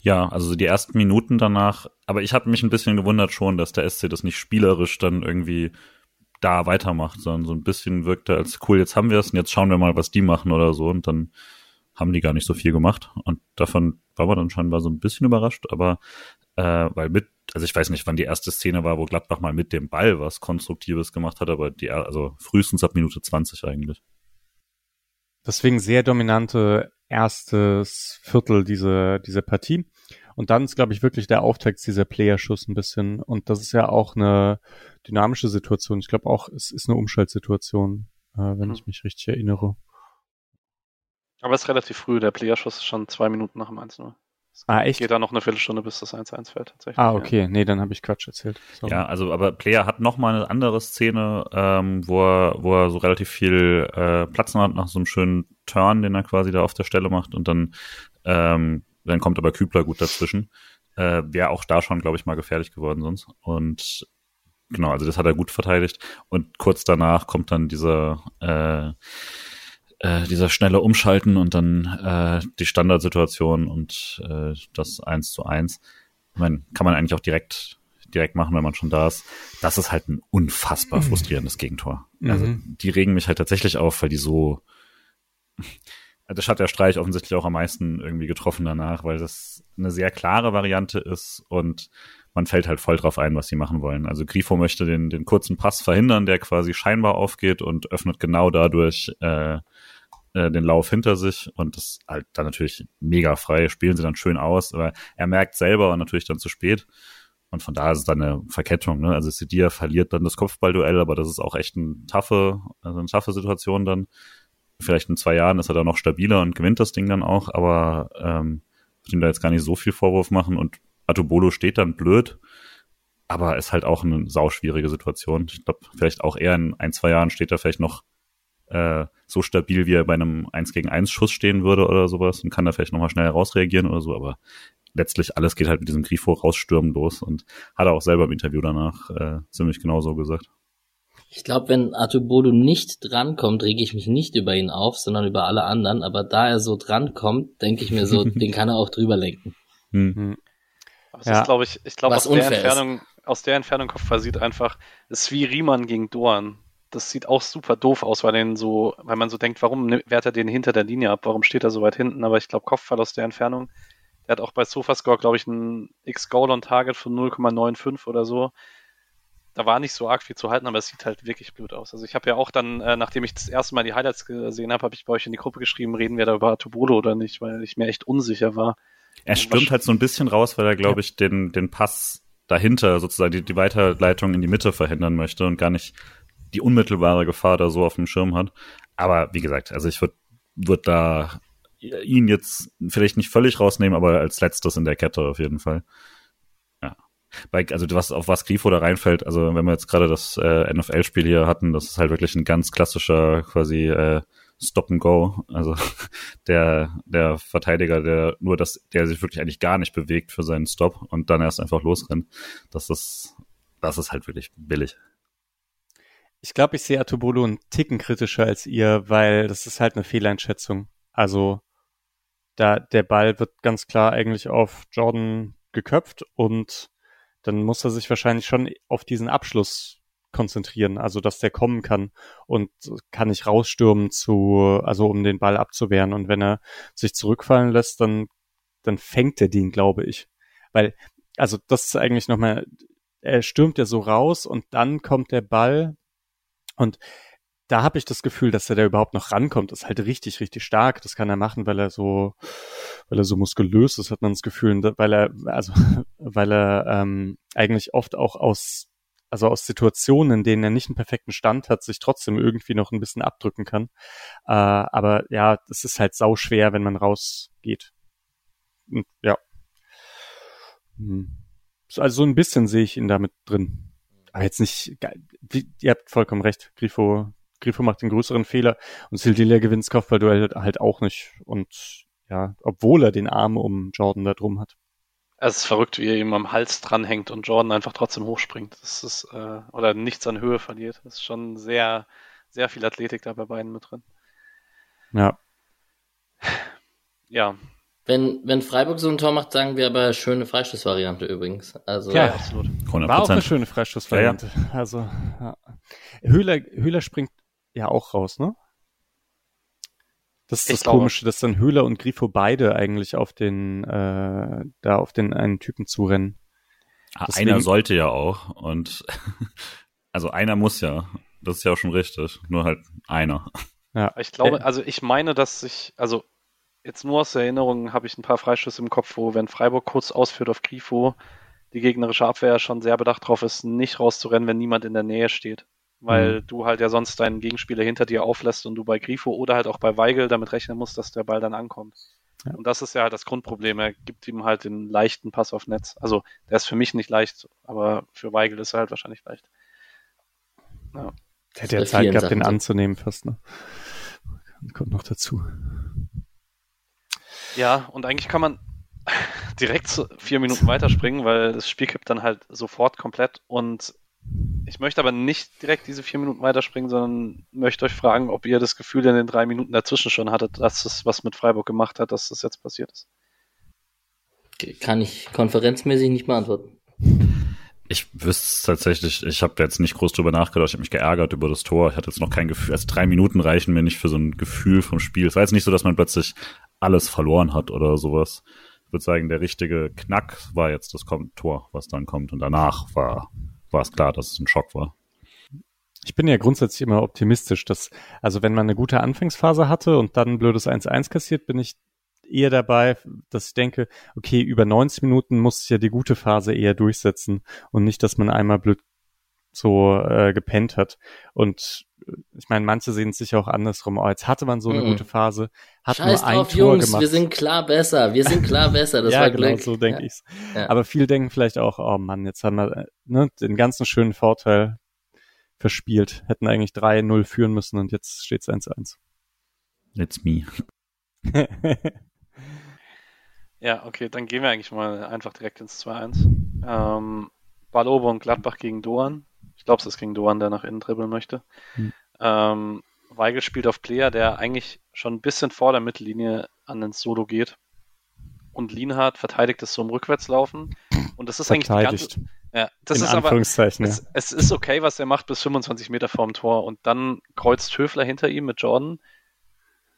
Ja, also die ersten Minuten danach, aber ich habe mich ein bisschen gewundert schon, dass der SC das nicht spielerisch dann irgendwie da weitermacht, sondern so ein bisschen wirkte als cool, jetzt haben wir es und jetzt schauen wir mal, was die machen oder so und dann haben die gar nicht so viel gemacht und davon war man dann scheinbar so ein bisschen überrascht, aber äh, weil mit, also ich weiß nicht, wann die erste Szene war, wo Gladbach mal mit dem Ball was Konstruktives gemacht hat, aber die, also frühestens ab Minute 20 eigentlich. Deswegen sehr dominante erstes Viertel dieser, dieser Partie. Und dann ist, glaube ich, wirklich der Auftakt dieser Playerschuss ein bisschen. Und das ist ja auch eine dynamische Situation. Ich glaube auch, es ist eine Umschaltsituation, äh, wenn Hm. ich mich richtig erinnere. Aber es ist relativ früh, der Playerschuss ist schon zwei Minuten nach dem 1-0. Es Ah, echt? Geht da noch eine Viertelstunde, bis das 1-1 fällt, tatsächlich. Ah, okay. Nee, dann habe ich Quatsch erzählt. Sorry. Ja, also aber Player hat noch mal eine andere Szene, ähm, wo er, wo er so relativ viel äh, Platz noch hat nach so einem schönen Turn, den er quasi da auf der Stelle macht und dann ähm, dann kommt aber Kübler gut dazwischen. Äh, Wäre auch da schon, glaube ich, mal gefährlich geworden sonst. Und genau, also das hat er gut verteidigt. Und kurz danach kommt dann dieser äh, äh, dieser schnelle Umschalten und dann äh, die Standardsituation und äh, das eins zu eins. Ich meine, kann man eigentlich auch direkt direkt machen, wenn man schon da ist. Das ist halt ein unfassbar frustrierendes Gegentor. Also Mhm. die regen mich halt tatsächlich auf, weil die so das hat der Streich offensichtlich auch am meisten irgendwie getroffen danach, weil das eine sehr klare Variante ist und man fällt halt voll drauf ein, was sie machen wollen. Also Grifo möchte den, den kurzen Pass verhindern, der quasi scheinbar aufgeht und öffnet genau dadurch äh, äh, den Lauf hinter sich und das halt dann natürlich mega frei, spielen sie dann schön aus, aber er merkt selber und natürlich dann zu spät. Und von daher ist es dann eine Verkettung, ne? Also Sidia verliert dann das Kopfballduell, aber das ist auch echt ein taffe, also eine taffe Situation dann. Vielleicht in zwei Jahren ist er da noch stabiler und gewinnt das Ding dann auch, aber ähm, würde ihm da jetzt gar nicht so viel Vorwurf machen und Atobolo steht dann blöd, aber ist halt auch eine sauschwierige Situation. Ich glaube, vielleicht auch eher in ein, zwei Jahren steht er vielleicht noch äh, so stabil, wie er bei einem 1 gegen 1 Schuss stehen würde oder sowas und kann da vielleicht nochmal schnell rausreagieren oder so, aber letztlich alles geht halt mit diesem Grifo rausstürmen los und hat er auch selber im Interview danach äh, ziemlich genau so gesagt. Ich glaube, wenn Artubodo nicht drankommt, rege ich mich nicht über ihn auf, sondern über alle anderen. Aber da er so drankommt, denke ich mir so, den kann er auch drüber lenken. Hm. Aber es Ja. ist, glaube ich, ich glaube, aus der unfair ist. Entfernung, aus der Entfernung sieht einfach, es ist wie Riemann gegen Dorn. Das sieht auch super doof aus, weil den so, weil man so denkt, warum wehrt er den hinter der Linie ab? Warum steht er so weit hinten? Aber ich glaube, Kopfball aus der Entfernung, der hat auch bei Sofascore, glaube ich, ein X-Goal on Target von 0,95 oder so. Da war nicht so arg viel zu halten, aber es sieht halt wirklich blöd aus. Also ich habe ja auch dann, äh, nachdem ich das erste Mal die Highlights gesehen habe, habe ich bei euch in die Gruppe geschrieben, reden wir da über Tobolo oder nicht, weil ich mir echt unsicher war. Er stürmt halt so ein bisschen raus, weil er, glaube ich, den, den Pass dahinter, sozusagen die, die Weiterleitung in die Mitte verhindern möchte und gar nicht die unmittelbare Gefahr da so auf dem Schirm hat. Aber wie gesagt, also ich würde würd da ihn jetzt vielleicht nicht völlig rausnehmen, aber als letztes in der Kette auf jeden Fall. Ja. Bei, also was, auf was Grifo da reinfällt, also wenn wir jetzt gerade das äh, NFL-Spiel hier hatten, das ist halt wirklich ein ganz klassischer quasi äh, Stop and Go. Also der, der Verteidiger, der nur das, der sich wirklich eigentlich gar nicht bewegt für seinen Stop und dann erst einfach losrennt. Das ist, das ist halt wirklich billig. Ich glaube, ich sehe Atobolo einen Ticken kritischer als ihr, weil das ist halt eine Fehleinschätzung. Also da der Ball wird ganz klar eigentlich auf Jordan geköpft und dann muss er sich wahrscheinlich schon auf diesen Abschluss konzentrieren, also dass der kommen kann und kann nicht rausstürmen zu, also um den Ball abzuwehren. Und wenn er sich zurückfallen lässt, dann, dann fängt er den, glaube ich. Weil, also das ist eigentlich nochmal, er stürmt ja so raus und dann kommt der Ball und da habe ich das Gefühl, dass er da überhaupt noch rankommt. Ist halt richtig, richtig stark. Das kann er machen, weil er so, weil er so muskulös ist, hat man das Gefühl, weil er, also, weil er ähm, eigentlich oft auch aus, also aus Situationen, in denen er nicht einen perfekten Stand hat, sich trotzdem irgendwie noch ein bisschen abdrücken kann. Äh, aber ja, das ist halt sau schwer, wenn man rausgeht. Ja. Hm. Also so ein bisschen sehe ich ihn damit drin. Aber jetzt nicht, ihr habt vollkommen recht, Grifo, Grifo macht den größeren Fehler und Sildilia gewinnt das Kopfballduell halt auch nicht. Und ja, obwohl er den Arm um Jordan da drum hat. Es ist verrückt, wie er ihm am Hals dranhängt und Jordan einfach trotzdem hochspringt. Das ist, äh, oder nichts an Höhe verliert. Das ist schon sehr, sehr viel Athletik da bei beiden mit drin. Ja. Ja, wenn, wenn Freiburg so ein Tor macht, sagen wir aber schöne Freistoßvariante übrigens. Also, ja, absolut. 100%. War auch eine schöne Freistoßvariante. Ja, ja. Also, ja. Höhler, Höhler springt ja auch raus, ne? Das ist ich das glaube. Komische, dass dann Höhler und Grifo beide eigentlich auf den, äh, da auf den einen Typen zurennen. Ah, Deswegen, einer sollte ja auch und also einer muss ja. Das ist ja auch schon richtig. Nur halt einer. Ja. Ich glaube, also ich meine, dass sich, also jetzt nur aus Erinnerung habe ich ein paar Freistöße im Kopf, wo, wenn Freiburg kurz ausführt auf Grifo, die gegnerische Abwehr schon sehr bedacht darauf ist, nicht rauszurennen, wenn niemand in der Nähe steht. Weil mhm. du halt ja sonst deinen Gegenspieler hinter dir auflässt und du bei Grifo oder halt auch bei Weigel damit rechnen musst, dass der Ball dann ankommt. Ja. Und das ist ja halt das Grundproblem. Er gibt ihm halt den leichten Pass auf Netz. Also, der ist für mich nicht leicht, aber für Weigel ist er halt wahrscheinlich leicht. Ja. Hätte ja Zeit gehabt, den anzunehmen fast, ne? Kommt noch dazu. Ja, und eigentlich kann man direkt vier Minuten weiterspringen, weil das Spiel kippt dann halt sofort komplett und ich möchte aber nicht direkt diese vier Minuten weiterspringen, sondern möchte euch fragen, ob ihr das Gefühl in den drei Minuten dazwischen schon hattet, dass es was mit Freiburg gemacht hat, dass das jetzt passiert ist. Kann ich konferenzmäßig nicht beantworten. Ich wüsste es tatsächlich, ich habe jetzt nicht groß drüber nachgedacht, ich habe mich geärgert über das Tor. Ich hatte jetzt noch kein Gefühl, also drei Minuten reichen mir nicht für so ein Gefühl vom Spiel. Es war jetzt nicht so, dass man plötzlich alles verloren hat oder sowas. Ich würde sagen, der richtige Knack war jetzt das Tor, was dann kommt. Und danach war, war es klar, dass es ein Schock war. Ich bin ja grundsätzlich immer optimistisch, dass, also wenn man eine gute Anfangsphase hatte und dann ein blödes 1-1 kassiert, bin ich eher dabei, dass ich denke, okay, über 90 Minuten muss sich ja die gute Phase eher durchsetzen und nicht, dass man einmal blöd so äh, gepennt hat. Und ich meine, manche sehen es sich auch andersrum. Oh, jetzt hatte man so eine mm. gute Phase, hat Scheiß nur ein drauf, Tor Jungs, gemacht. wir sind klar besser, wir sind klar besser, das ja, war genau, Glück. so denke ja. ich's. Ja. Aber viele denken vielleicht auch, oh Mann, jetzt haben wir äh, ne, den ganzen schönen Vorteil verspielt. Hätten eigentlich 3-0 führen müssen und jetzt steht's 1-1. It's me. ja, okay, dann gehen wir eigentlich mal einfach direkt ins 2-1. Ähm, Ballobo und Gladbach gegen Doan. Ich glaube, es ist gegen Doan, der nach innen dribbeln möchte. Hm. Ähm, Weigel spielt auf Player, der eigentlich schon ein bisschen vor der Mittellinie an den Solo geht. Und Lienhardt verteidigt es so im Rückwärtslaufen. Und das ist eigentlich die ganze. Ja, das In ist aber. Es, es, ist okay, was er macht bis 25 Meter vorm Tor. Und dann kreuzt Höfler hinter ihm mit Jordan.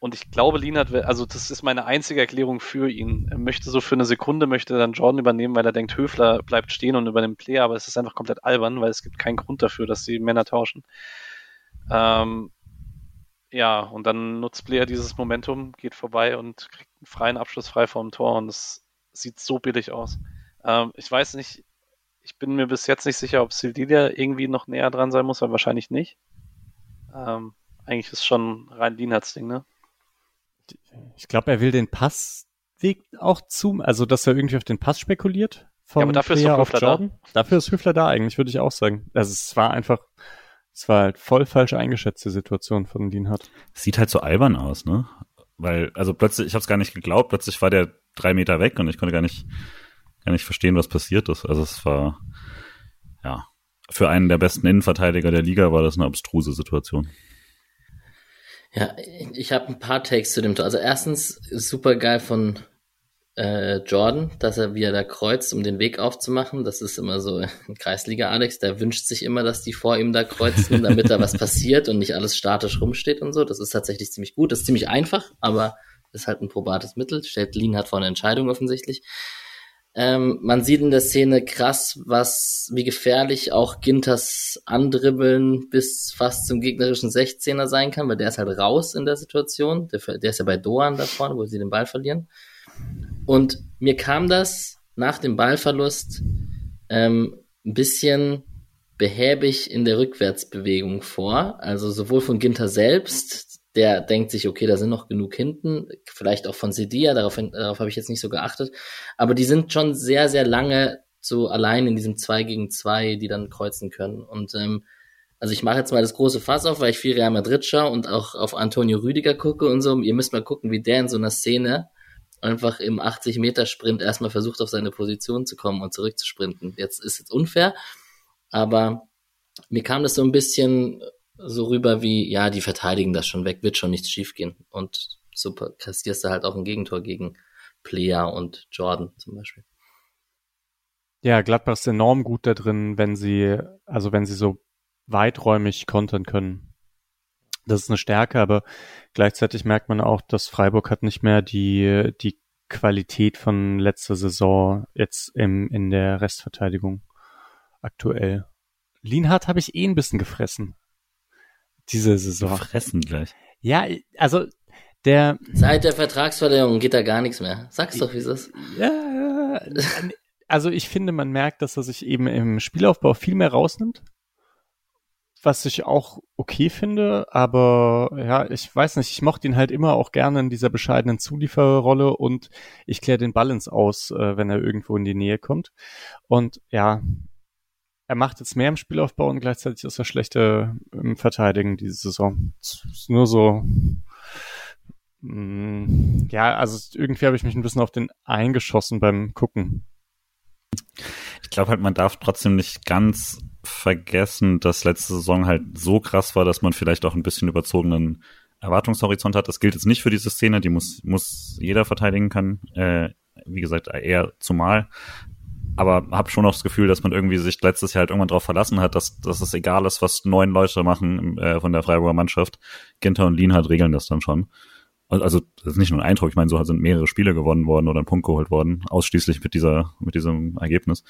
Und ich glaube, Lienhardt, also das ist meine einzige Erklärung für ihn. Er möchte so für eine Sekunde, möchte dann Jordan übernehmen, weil er denkt, Höfler bleibt stehen und übernimmt Player, aber es ist einfach komplett albern, weil es gibt keinen Grund dafür, dass die Männer tauschen. Ähm, ja, und dann nutzt Player dieses Momentum, geht vorbei und kriegt einen freien Abschluss frei vorm Tor und es sieht so billig aus. Ähm, ich weiß nicht, ich bin mir bis jetzt nicht sicher, ob Sildilia irgendwie noch näher dran sein muss, aber wahrscheinlich nicht. Ähm, eigentlich ist schon rein Lienhards Ding, ne? Ich glaube, er will den Passweg auch zu, also dass er irgendwie auf den Pass spekuliert. Ja, aber dafür Player ist Jordan. Da. Dafür ist Hüffler da eigentlich, würde ich auch sagen. Also es war einfach, es war halt voll falsch eingeschätzte Situation von Lienhardt. Sieht halt so albern aus, ne? Weil, also plötzlich, ich habe es gar nicht geglaubt, plötzlich war der drei Meter weg und ich konnte gar nicht, gar nicht verstehen, was passiert ist. Also es war, ja, für einen der besten Innenverteidiger der Liga war das eine abstruse Situation. Ja, ich habe ein paar Takes zu dem Tor. Also erstens super geil von äh, Jordan, dass er wieder da kreuzt, um den Weg aufzumachen. Das ist immer so ein Kreisliga Alex, der wünscht sich immer, dass die vor ihm da kreuzen, damit da was passiert und nicht alles statisch rumsteht und so. Das ist tatsächlich ziemlich gut. Das ist ziemlich einfach, aber ist halt ein probates Mittel. Stellt Lean hat vor eine Entscheidung offensichtlich. Ähm, man sieht in der Szene krass, was, wie gefährlich auch Ginters Andribbeln bis fast zum gegnerischen 16er sein kann, weil der ist halt raus in der Situation. Der, der ist ja bei Doan da vorne, wo sie den Ball verlieren. Und mir kam das nach dem Ballverlust ähm, ein bisschen behäbig in der Rückwärtsbewegung vor. Also sowohl von Ginter selbst, der denkt sich, okay, da sind noch genug hinten, vielleicht auch von Sedia, darauf, darauf habe ich jetzt nicht so geachtet, aber die sind schon sehr, sehr lange so allein in diesem 2 gegen 2, die dann kreuzen können. Und ähm, also ich mache jetzt mal das große Fass auf, weil ich viel Real Madrid schaue und auch auf Antonio Rüdiger gucke und so. Ihr müsst mal gucken, wie der in so einer Szene einfach im 80-Meter-Sprint erstmal versucht, auf seine Position zu kommen und zurückzusprinten. Jetzt ist es unfair, aber mir kam das so ein bisschen so rüber wie, ja, die verteidigen das schon weg, wird schon nichts schiefgehen. Und so kassierst du halt auch ein Gegentor gegen Player und Jordan zum Beispiel. Ja, Gladbach ist enorm gut da drin, wenn sie, also wenn sie so weiträumig kontern können. Das ist eine Stärke, aber gleichzeitig merkt man auch, dass Freiburg hat nicht mehr die, die Qualität von letzter Saison jetzt im, in der Restverteidigung aktuell. Lienhardt habe ich eh ein bisschen gefressen. Diese Saison. Gefressen gleich. Ja, also der. Seit der Vertragsverlängerung geht da gar nichts mehr. Sag's doch, wie es ist. Ja, also ich finde, man merkt, dass er sich eben im Spielaufbau viel mehr rausnimmt was ich auch okay finde, aber ja, ich weiß nicht, ich mochte ihn halt immer auch gerne in dieser bescheidenen Zulieferrolle und ich kläre den Balance aus, äh, wenn er irgendwo in die Nähe kommt. Und ja, er macht jetzt mehr im Spielaufbau und gleichzeitig ist er schlechter im Verteidigen diese Saison. ist nur so, mm, ja, also irgendwie habe ich mich ein bisschen auf den eingeschossen beim Gucken. Ich glaube halt, man darf trotzdem nicht ganz vergessen, dass letzte Saison halt so krass war, dass man vielleicht auch ein bisschen überzogenen Erwartungshorizont hat. Das gilt jetzt nicht für diese Szene, die muss, muss jeder verteidigen kann. Äh, wie gesagt, eher zumal. Aber habe schon auch das Gefühl, dass man irgendwie sich letztes Jahr halt irgendwann darauf verlassen hat, dass, dass es egal ist, was neun Leute machen äh, von der Freiburger Mannschaft. Ginter und Lienhardt regeln das dann schon. Also das ist nicht nur ein Eindruck, ich meine, so sind mehrere Spiele gewonnen worden oder ein Punkt geholt worden, ausschließlich mit dieser, mit diesem Ergebnis.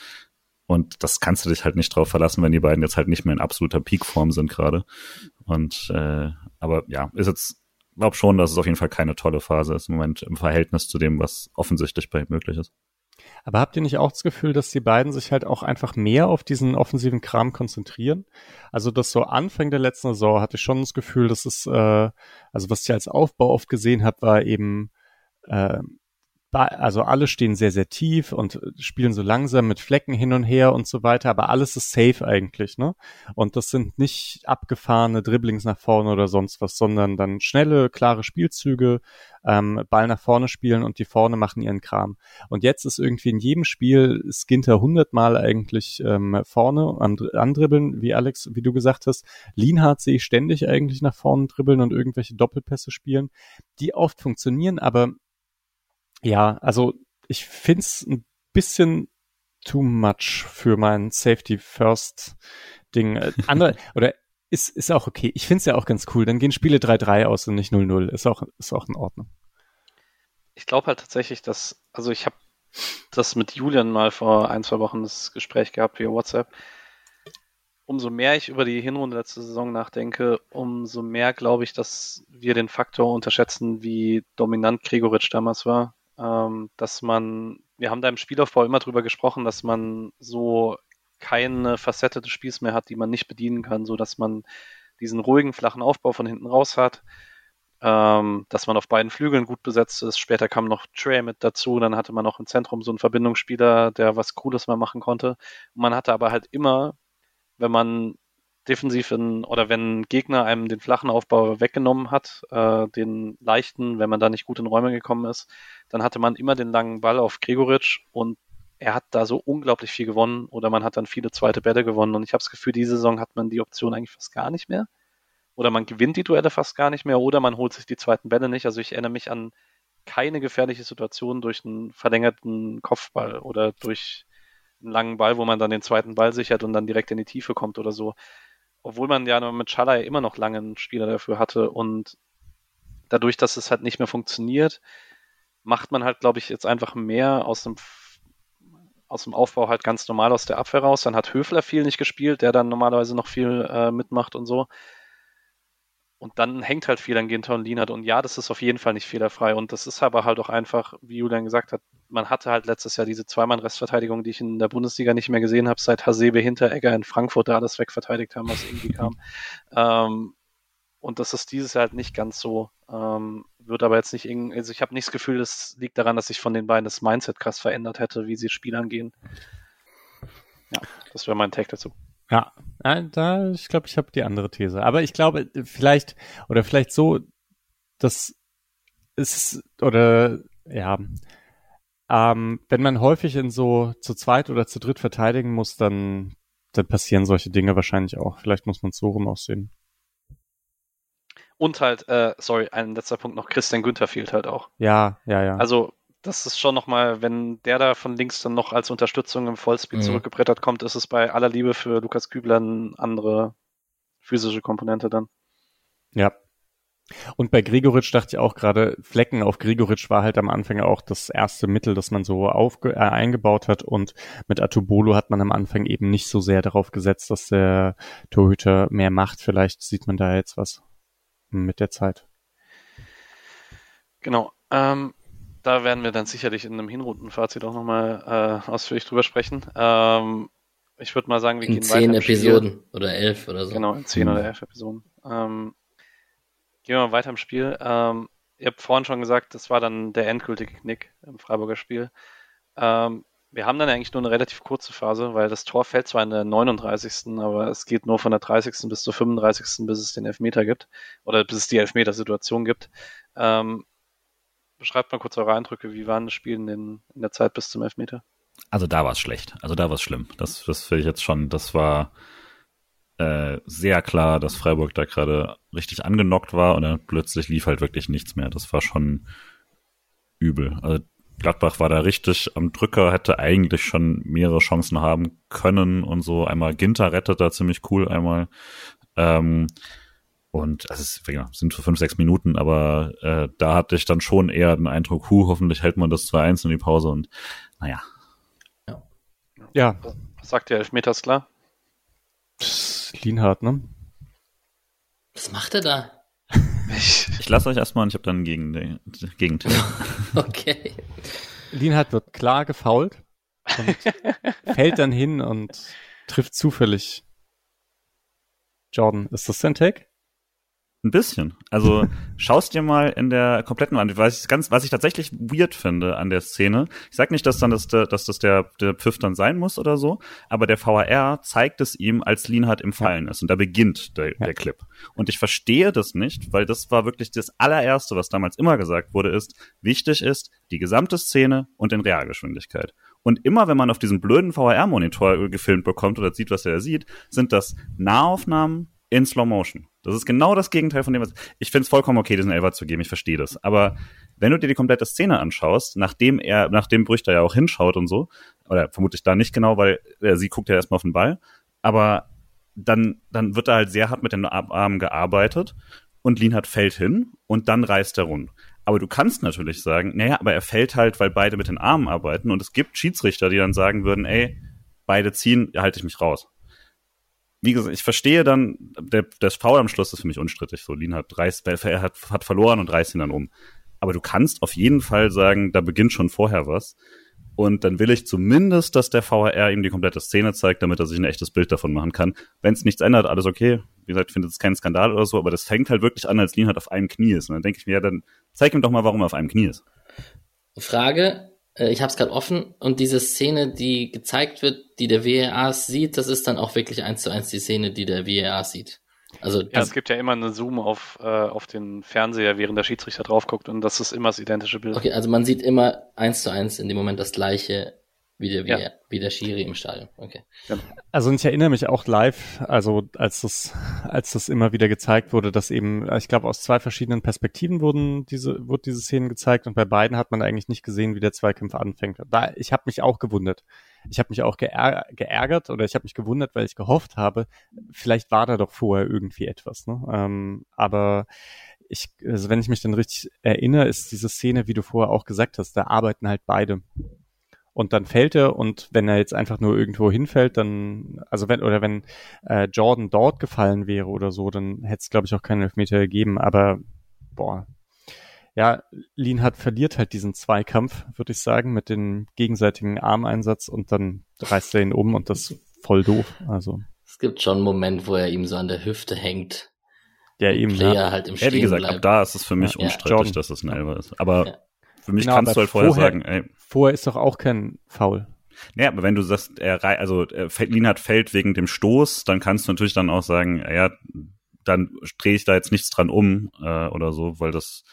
Und das kannst du dich halt nicht drauf verlassen, wenn die beiden jetzt halt nicht mehr in absoluter Peakform sind gerade. Und äh, aber ja, ist jetzt, glaub schon, dass es auf jeden Fall keine tolle Phase ist im Moment im Verhältnis zu dem, was offensichtlich bei ihm möglich ist. Aber habt ihr nicht auch das Gefühl, dass die beiden sich halt auch einfach mehr auf diesen offensiven Kram konzentrieren? Also das so Anfang der letzten Saison hatte ich schon das Gefühl, dass es, äh, also was ich als Aufbau oft gesehen habe, war eben äh, also alle stehen sehr, sehr tief und spielen so langsam mit Flecken hin und her und so weiter, aber alles ist safe eigentlich, ne? Und das sind nicht abgefahrene Dribblings nach vorne oder sonst was, sondern dann schnelle, klare Spielzüge, ähm, Ball nach vorne spielen und die vorne machen ihren Kram. Und jetzt ist irgendwie in jedem Spiel Skinter hundertmal eigentlich ähm, vorne am andribbeln, wie Alex, wie du gesagt hast. Lienhardt sehe ich ständig eigentlich nach vorne dribbeln und irgendwelche Doppelpässe spielen, die oft funktionieren, aber ja, also ich find's ein bisschen too much für mein Safety First Ding. Äh, andere, oder ist, ist auch okay. Ich find's ja auch ganz cool. Dann gehen Spiele 3-3 aus und nicht 0-0. Ist auch, ist auch in Ordnung. Ich glaube halt tatsächlich, dass, also ich habe das mit Julian mal vor ein, zwei Wochen das Gespräch gehabt via WhatsApp. Umso mehr ich über die Hinrunde letzte Saison nachdenke, umso mehr glaube ich, dass wir den Faktor unterschätzen, wie dominant Gregoritsch damals war dass man, wir haben da im Spielaufbau immer drüber gesprochen, dass man so keine Facette des Spiels mehr hat, die man nicht bedienen kann, so dass man diesen ruhigen, flachen Aufbau von hinten raus hat ähm, dass man auf beiden Flügeln gut besetzt ist. Später kam noch Trey mit dazu, dann hatte man noch im Zentrum so einen Verbindungsspieler, der was Cooles mal machen konnte. man hatte aber halt immer, wenn man defensiv in, oder wenn ein Gegner einem den flachen Aufbau weggenommen hat, äh, den leichten, wenn man da nicht gut in Räume gekommen ist, dann hatte man immer den langen Ball auf Gregoritsch und er hat da so unglaublich viel gewonnen oder man hat dann viele zweite Bälle gewonnen und ich habe das Gefühl, diese Saison hat man die Option eigentlich fast gar nicht mehr oder man gewinnt die Duelle fast gar nicht mehr oder man holt sich die zweiten Bälle nicht. Also ich erinnere mich an keine gefährliche Situation durch einen verlängerten Kopfball oder durch einen langen Ball, wo man dann den zweiten Ball sichert und dann direkt in die Tiefe kommt oder so. Obwohl man ja mit Schalay immer noch lange einen Spieler dafür hatte und dadurch, dass es halt nicht mehr funktioniert, macht man halt, glaube ich, jetzt einfach mehr aus dem aus dem Aufbau halt ganz normal aus der Abwehr raus. Dann hat Höfler viel nicht gespielt, der dann normalerweise noch viel äh, mitmacht und so. Und dann hängt halt viel an und Lienert. Und ja, das ist auf jeden Fall nicht fehlerfrei. Und das ist aber halt auch einfach, wie Julian gesagt hat, man hatte halt letztes Jahr diese Zweimann-Restverteidigung, die ich in der Bundesliga nicht mehr gesehen habe, seit Hasebe Hinteregger in Frankfurt da alles wegverteidigt haben, was irgendwie kam. Ähm, und das ist dieses Jahr halt nicht ganz so. Ähm, wird aber jetzt nicht irgendwie, also ich habe nicht das Gefühl, es liegt daran, dass sich von den beiden das Mindset krass verändert hätte, wie sie Spiel angehen. Ja, das wäre mein Take dazu. Ja, da, ich glaube, ich habe die andere These. Aber ich glaube, vielleicht, oder vielleicht so, dass es, oder ja, ähm, wenn man häufig in so zu zweit oder zu dritt verteidigen muss, dann, dann passieren solche Dinge wahrscheinlich auch. Vielleicht muss man es so rum aussehen. Und halt, äh, sorry, ein letzter Punkt noch, Christian Günther fehlt halt auch. Ja, ja, ja. Also das ist schon nochmal, wenn der da von links dann noch als Unterstützung im Vollspeed mhm. zurückgebrettert kommt, ist es bei aller Liebe für Lukas Kübler eine andere physische Komponente dann. Ja. Und bei Gregoritsch dachte ich auch gerade, Flecken auf Gregoritsch war halt am Anfang auch das erste Mittel, das man so aufge äh, eingebaut hat. Und mit Atubolo hat man am Anfang eben nicht so sehr darauf gesetzt, dass der Torhüter mehr macht. Vielleicht sieht man da jetzt was mit der Zeit. Genau. Ähm, da werden wir dann sicherlich in einem Hinrundenfazit auch nochmal äh, ausführlich drüber sprechen. Ähm, ich würde mal sagen, wir in gehen zehn weiter. Zehn Episoden Spiel. oder elf oder so. Genau, in zehn mhm. oder elf Episoden. Ähm, gehen wir mal weiter im Spiel. Ähm, ihr habt vorhin schon gesagt, das war dann der endgültige Knick im Freiburger Spiel. Ähm, wir haben dann eigentlich nur eine relativ kurze Phase, weil das Tor fällt zwar in der 39. aber es geht nur von der 30. bis zur 35. bis es den Elfmeter gibt oder bis es die Elfmetersituation gibt. Ähm, beschreibt mal kurz eure Eindrücke. Wie waren das Spiel in, den, in der Zeit bis zum Elfmeter? Also da war es schlecht. Also da war es schlimm. Das, das finde ich jetzt schon, das war äh, sehr klar, dass Freiburg da gerade richtig angenockt war und dann plötzlich lief halt wirklich nichts mehr. Das war schon übel. Also Gladbach war da richtig am Drücker, hätte eigentlich schon mehrere Chancen haben können und so. Einmal Ginter rettet da ziemlich cool, einmal ähm, und also es ja, sind für fünf, sechs Minuten, aber äh, da hatte ich dann schon eher den Eindruck, hu, hoffentlich hält man das 2-1 in die Pause und naja. Ja. ja. Was sagt der Elfmeter ist klar? Lienhardt, ne? Was macht er da? Ich, ich lasse euch erstmal und ich habe dann gegen Gegenteil. okay. Lienhardt wird klar gefault und fällt dann hin und trifft zufällig Jordan. Ist das dein Take? Ein bisschen. Also schaust dir mal in der kompletten an, was ich ganz, was ich tatsächlich weird finde an der Szene. Ich sag nicht, dass dann das, dass das der, der Pfiff dann sein muss oder so, aber der VAR zeigt es ihm, als Lienhardt im Fallen ist und da beginnt der, der Clip. Und ich verstehe das nicht, weil das war wirklich das allererste, was damals immer gesagt wurde, ist, wichtig ist die gesamte Szene und in Realgeschwindigkeit. Und immer, wenn man auf diesem blöden VAR-Monitor gefilmt bekommt oder sieht, was er sieht, sind das Nahaufnahmen in Slow Motion. Das ist genau das Gegenteil von dem, was ich finde es vollkommen okay, diesen Elfer zu geben. Ich verstehe das. Aber wenn du dir die komplette Szene anschaust, nachdem er, nachdem Brüchter ja auch hinschaut und so, oder vermutlich da nicht genau, weil äh, sie guckt ja erstmal auf den Ball, aber dann, dann wird da halt sehr hart mit den Armen gearbeitet und Lienhardt fällt hin und dann reißt er rund. Aber du kannst natürlich sagen, naja, aber er fällt halt, weil beide mit den Armen arbeiten und es gibt Schiedsrichter, die dann sagen würden, ey, beide ziehen, halte ich mich raus wie gesagt, ich verstehe dann, der, das Foul am Schluss ist für mich unstrittig. So, Lin hat, reißt, er hat, hat verloren und reißt ihn dann um. Aber du kannst auf jeden Fall sagen, da beginnt schon vorher was. Und dann will ich zumindest, dass der VHR ihm die komplette Szene zeigt, damit er sich ein echtes Bild davon machen kann. Wenn es nichts ändert, alles okay. Wie gesagt, ich finde es kein Skandal oder so, aber das fängt halt wirklich an, als Lienhardt auf einem Knie ist. Und dann denke ich mir, ja, dann zeig ihm doch mal, warum er auf einem Knie ist. Frage, ich habe es gerade offen und diese Szene, die gezeigt wird, die der WRA sieht, das ist dann auch wirklich eins zu eins die Szene, die der WRA sieht. Also ja, es gibt ja immer einen Zoom auf, äh, auf den Fernseher, während der Schiedsrichter drauf guckt und das ist immer das identische Bild. Okay, also man sieht immer eins zu eins in dem Moment das gleiche wie der, ja. wie, der Schiri im Stadion. Okay. Also ich erinnere mich auch live, also als das, als das immer wieder gezeigt wurde, dass eben, ich glaube, aus zwei verschiedenen Perspektiven wurden diese, wurde diese Szenen gezeigt und bei beiden hat man eigentlich nicht gesehen, wie der Zweikampf anfängt. Da, ich habe mich auch gewundert. Ich habe mich auch geär geärgert oder ich habe mich gewundert, weil ich gehofft habe, vielleicht war da doch vorher irgendwie etwas. Ne? Ähm, aber ich, also wenn ich mich dann richtig erinnere, ist diese Szene, wie du vorher auch gesagt hast, da arbeiten halt beide und dann fällt er und wenn er jetzt einfach nur irgendwo hinfällt, dann, also wenn, oder wenn äh, Jordan dort gefallen wäre oder so, dann hätte es, glaube ich, auch keinen Elfmeter gegeben, aber boah. Ja, Lienhardt verliert halt diesen Zweikampf, würde ich sagen, mit dem gegenseitigen Armeinsatz und dann reißt er ihn um und das ist voll doof. Also. Es gibt schon einen Moment, wo er ihm so an der Hüfte hängt. Der ihm Player ja. halt im Ja, wie gesagt, bleibt. ab da ist es für mich ja, unstrittig, ja. dass es ein Elber ist. Aber ja. Für mich genau, kannst du halt vorher, vorher, sagen, ey. Vorher ist doch auch kein Foul. Ja, aber wenn du sagst, er also Lienhardt fällt wegen dem Stoß, dann kannst du natürlich dann auch sagen, ja, dann drehe ich da jetzt nichts dran um äh, oder so, weil das,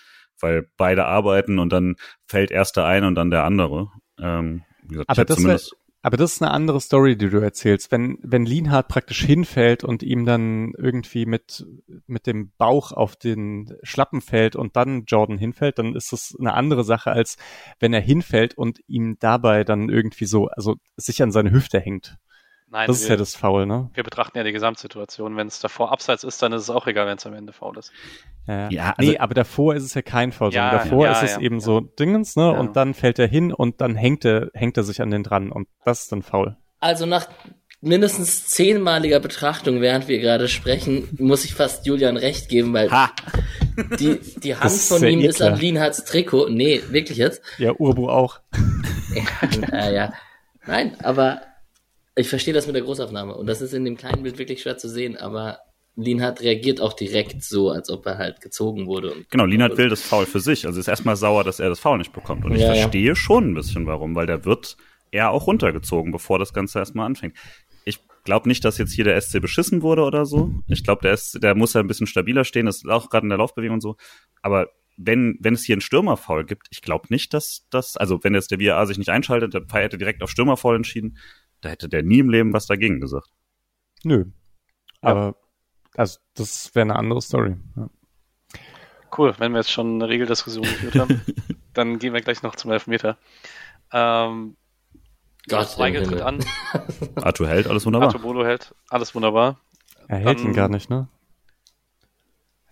weil beide arbeiten und dann fällt erst der eine und dann der andere. Ähm, wie gesagt, aber das wäre aber das ist eine andere Story, die du erzählst. Wenn, wenn Lienhardt praktisch hinfällt und ihm dann irgendwie mit, mit dem Bauch auf den Schlappen fällt und dann Jordan hinfällt, dann ist das eine andere Sache, als wenn er hinfällt und ihm dabei dann irgendwie so, also sich an seine Hüfte hängt. Nein, das wir, ist ja das Foul, ne? Wir betrachten ja die Gesamtsituation. Wenn es davor abseits ist, dann ist es auch egal, wenn es am Ende faul ist. Ja, ja. Also, nee, aber davor ist es ja kein Foul. Ja, davor ja, ist es ja, eben so Dingens, ne? Und dann fällt er hin und dann hängt er, hängt er sich an den dran und das ist dann faul. Also nach mindestens zehnmaliger Betrachtung, während wir gerade sprechen, muss ich fast Julian recht geben, weil ha. die, die Hand von ihm ist am Lienhards Trikot. Nee, wirklich jetzt? Ja, Urbu auch. ja, ja. Nein, aber ich verstehe das mit der Großaufnahme und das ist in dem kleinen Bild wirklich schwer zu sehen, aber Lienhardt reagiert auch direkt so, als ob er halt gezogen wurde. genau, Lienhardt will das Foul für sich. Also ist erstmal sauer, dass er das Foul nicht bekommt. Und ich ja, verstehe ja. schon ein bisschen warum, weil der wird eher auch runtergezogen, bevor das Ganze erstmal anfängt. Ich glaube nicht, dass jetzt hier der SC beschissen wurde oder so. Ich glaube, der, der muss ja ein bisschen stabiler stehen, das ist auch gerade in der Laufbewegung und so. Aber wenn, wenn es hier einen Stürmerfoul gibt, ich glaube nicht, dass das, also wenn jetzt der VAR sich nicht einschaltet, der hätte direkt auf Stürmerfoul entschieden, da hätte der nie im Leben was dagegen gesagt. Nö. Aber, ja. also, das wäre eine andere Story. Ja. Cool, wenn wir jetzt schon eine Regeldiskussion geführt haben, dann gehen wir gleich noch zum Elfmeter. Ähm, Gott, Weigel tritt an. Arthur hält, alles wunderbar. Arthur Bolo hält, alles wunderbar. Er hält dann, ihn gar nicht, ne?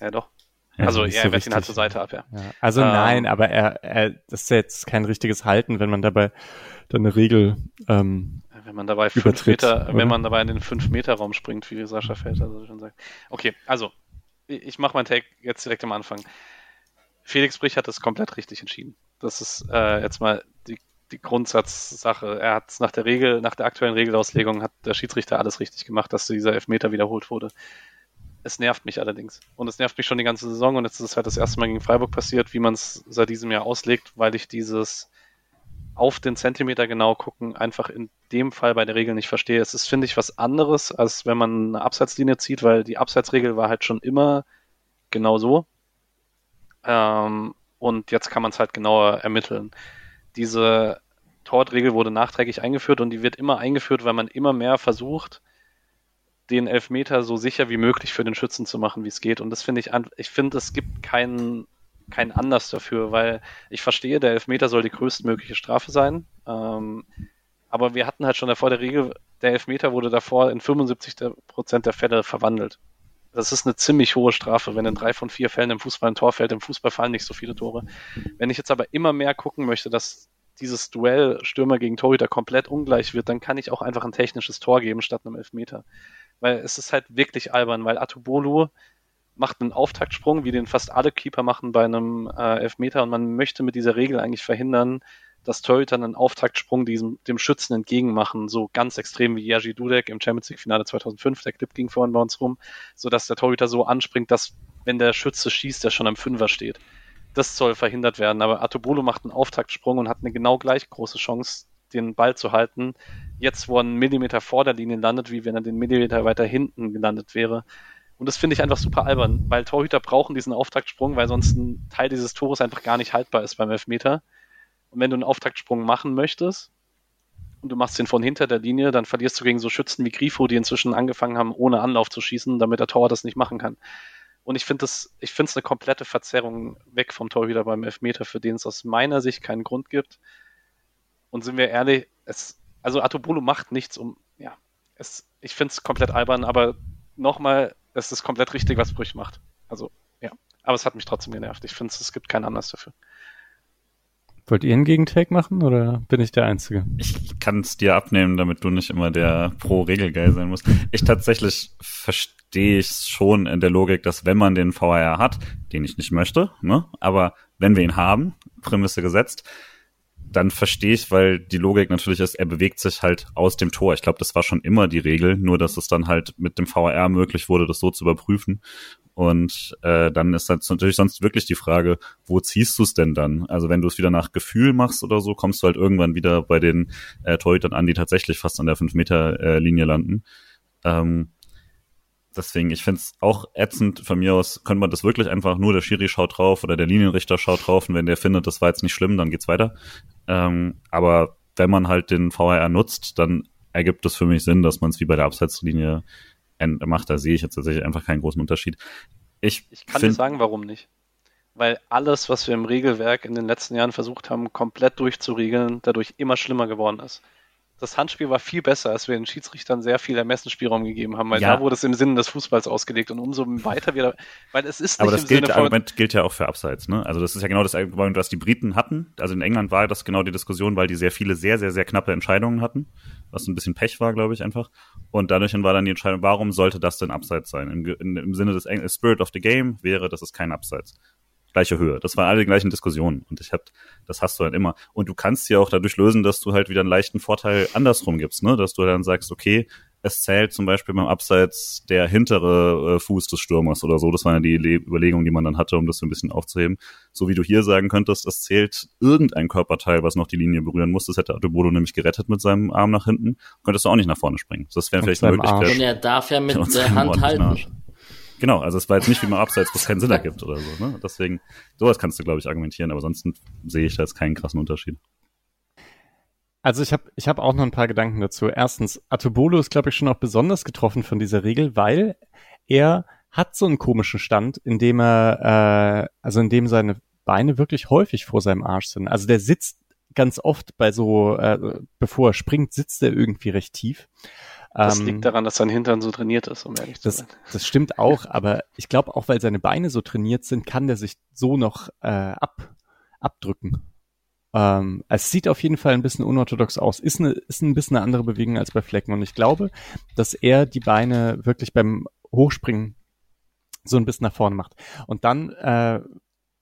Ja, doch. Ja, also er so wehrt ihn halt zur Seite ab, ja. ja. Also ähm, nein, aber er, er, das ist jetzt kein richtiges Halten, wenn man dabei dann eine Regel ähm, wenn man dabei fünf Meter, oder? wenn man dabei in den fünf Meter Raum springt, wie Sascha Feld also schon sagt. Okay, also ich mache meinen Take jetzt direkt am Anfang. Felix Brich hat das komplett richtig entschieden. Das ist äh, jetzt mal die, die Grundsatzsache. Er hat nach der Regel, nach der aktuellen Regelauslegung hat der Schiedsrichter alles richtig gemacht, dass dieser Elfmeter wiederholt wurde. Es nervt mich allerdings. Und es nervt mich schon die ganze Saison und jetzt ist es halt das erste Mal gegen Freiburg passiert, wie man es seit diesem Jahr auslegt, weil ich dieses auf den Zentimeter genau gucken einfach in dem Fall bei der Regel nicht verstehe. Es ist, finde ich, was anderes, als wenn man eine Abseitslinie zieht, weil die Abseitsregel war halt schon immer genau so. Ähm, und jetzt kann man es halt genauer ermitteln. Diese Tortregel wurde nachträglich eingeführt und die wird immer eingeführt, weil man immer mehr versucht, den Elfmeter so sicher wie möglich für den Schützen zu machen, wie es geht. Und das finde ich, ich finde, es gibt keinen kein Anlass dafür, weil ich verstehe, der Elfmeter soll die größtmögliche Strafe sein. Ähm, aber wir hatten halt schon davor der Regel, der Elfmeter wurde davor in 75 Prozent der Fälle verwandelt. Das ist eine ziemlich hohe Strafe, wenn in drei von vier Fällen im Fußball ein Tor fällt. Im Fußball fallen nicht so viele Tore. Wenn ich jetzt aber immer mehr gucken möchte, dass dieses Duell Stürmer gegen Torhüter komplett ungleich wird, dann kann ich auch einfach ein technisches Tor geben statt einem Elfmeter. Weil es ist halt wirklich albern, weil Atubolu macht einen Auftaktsprung, wie den fast alle Keeper machen bei einem äh, Elfmeter. Und man möchte mit dieser Regel eigentlich verhindern, dass Torhüter einen Auftaktsprung diesem, dem Schützen entgegenmachen, so ganz extrem wie Jerzy Dudek im Champions League Finale 2005, der Clip ging vorhin bei uns rum, so dass der Torhüter so anspringt, dass wenn der Schütze schießt, der schon am Fünfer steht. Das soll verhindert werden, aber Atobolo macht einen Auftaktsprung und hat eine genau gleich große Chance, den Ball zu halten. Jetzt, wo er einen Millimeter vor der Linie landet, wie wenn er den Millimeter weiter hinten gelandet wäre. Und das finde ich einfach super albern, weil Torhüter brauchen diesen Auftaktsprung, weil sonst ein Teil dieses Tores einfach gar nicht haltbar ist beim Elfmeter. Und wenn du einen Auftaktsprung machen möchtest und du machst den von hinter der Linie, dann verlierst du gegen so Schützen wie Grifo, die inzwischen angefangen haben, ohne Anlauf zu schießen, damit der Torwart das nicht machen kann. Und ich finde das, ich finde es eine komplette Verzerrung weg vom Torhüter beim Elfmeter, für den es aus meiner Sicht keinen Grund gibt. Und sind wir ehrlich, es, also Atobolo macht nichts um, ja, es, ich finde es komplett albern, aber nochmal, es ist komplett richtig, was Brüch macht. Also, ja. Aber es hat mich trotzdem genervt. Ich finde, es gibt keinen Anlass dafür. Wollt ihr einen Gegentake machen oder bin ich der Einzige? Ich kann es dir abnehmen, damit du nicht immer der Pro-Regelgeil sein musst. Ich tatsächlich verstehe ich schon in der Logik, dass wenn man den VAR hat, den ich nicht möchte, ne, aber wenn wir ihn haben, Prämisse gesetzt, dann verstehe ich, weil die Logik natürlich ist, er bewegt sich halt aus dem Tor. Ich glaube, das war schon immer die Regel, nur dass es dann halt mit dem VAR möglich wurde, das so zu überprüfen. Und äh, dann ist das natürlich sonst wirklich die Frage, wo ziehst du es denn dann? Also wenn du es wieder nach Gefühl machst oder so, kommst du halt irgendwann wieder bei den äh, Torhütern an, die tatsächlich fast an der 5-Meter-Linie äh, landen. Ähm, deswegen, ich finde es auch ätzend von mir aus, könnte man das wirklich einfach nur der Schiri schaut drauf oder der Linienrichter schaut drauf und wenn der findet, das war jetzt nicht schlimm, dann geht's weiter. Ähm, aber wenn man halt den VAR nutzt, dann ergibt es für mich Sinn, dass man es wie bei der Abseitslinie macht. Da sehe ich jetzt tatsächlich einfach keinen großen Unterschied. Ich, ich kann dir sagen, warum nicht. Weil alles, was wir im Regelwerk in den letzten Jahren versucht haben, komplett durchzuregeln, dadurch immer schlimmer geworden ist das Handspiel war viel besser, als wir den Schiedsrichtern sehr viel Ermessensspielraum gegeben haben, weil ja. da wurde es im Sinne des Fußballs ausgelegt und umso weiter wieder, weil es ist nicht Aber das im gilt, Sinne Argument gilt ja auch für Abseits, ne? Also das ist ja genau das Argument, was die Briten hatten. Also in England war das genau die Diskussion, weil die sehr viele sehr, sehr, sehr knappe Entscheidungen hatten, was ein bisschen Pech war, glaube ich, einfach. Und dadurch war dann die Entscheidung, warum sollte das denn Abseits sein? Im, in, im Sinne des Eng Spirit of the Game wäre, das ist kein Abseits gleiche Höhe. Das waren alle die gleichen Diskussionen und ich hab, das hast du dann immer. Und du kannst ja auch dadurch lösen, dass du halt wieder einen leichten Vorteil andersrum gibst, ne? Dass du dann sagst, okay, es zählt zum Beispiel beim Abseits der hintere äh, Fuß des Stürmers oder so. Das war ja die Le Überlegung, die man dann hatte, um das so ein bisschen aufzuheben. So wie du hier sagen könntest, es zählt irgendein Körperteil, was noch die Linie berühren muss. Das hätte Adebodo nämlich gerettet mit seinem Arm nach hinten. Könntest du auch nicht nach vorne springen. Das wäre vielleicht eine Möglichkeit. Und er darf ja mit der Hand halten. Genau, also es war jetzt nicht wie beim Abseits, wo es keinen Sinn ergibt oder so. Ne? Deswegen, sowas kannst du, glaube ich, argumentieren, aber ansonsten sehe ich da jetzt keinen krassen Unterschied. Also ich habe ich hab auch noch ein paar Gedanken dazu. Erstens, Atobolo ist, glaube ich, schon auch besonders getroffen von dieser Regel, weil er hat so einen komischen Stand, in dem er, äh, also in dem seine Beine wirklich häufig vor seinem Arsch sind. Also der sitzt ganz oft bei so, äh, bevor er springt, sitzt er irgendwie recht tief. Das ähm, liegt daran, dass sein Hintern so trainiert ist, um ehrlich zu sein. Das stimmt auch, aber ich glaube auch, weil seine Beine so trainiert sind, kann der sich so noch äh, ab, abdrücken. Ähm, es sieht auf jeden Fall ein bisschen unorthodox aus. Ist, eine, ist ein bisschen eine andere Bewegung als bei Flecken. Und ich glaube, dass er die Beine wirklich beim Hochspringen so ein bisschen nach vorne macht. Und dann, äh,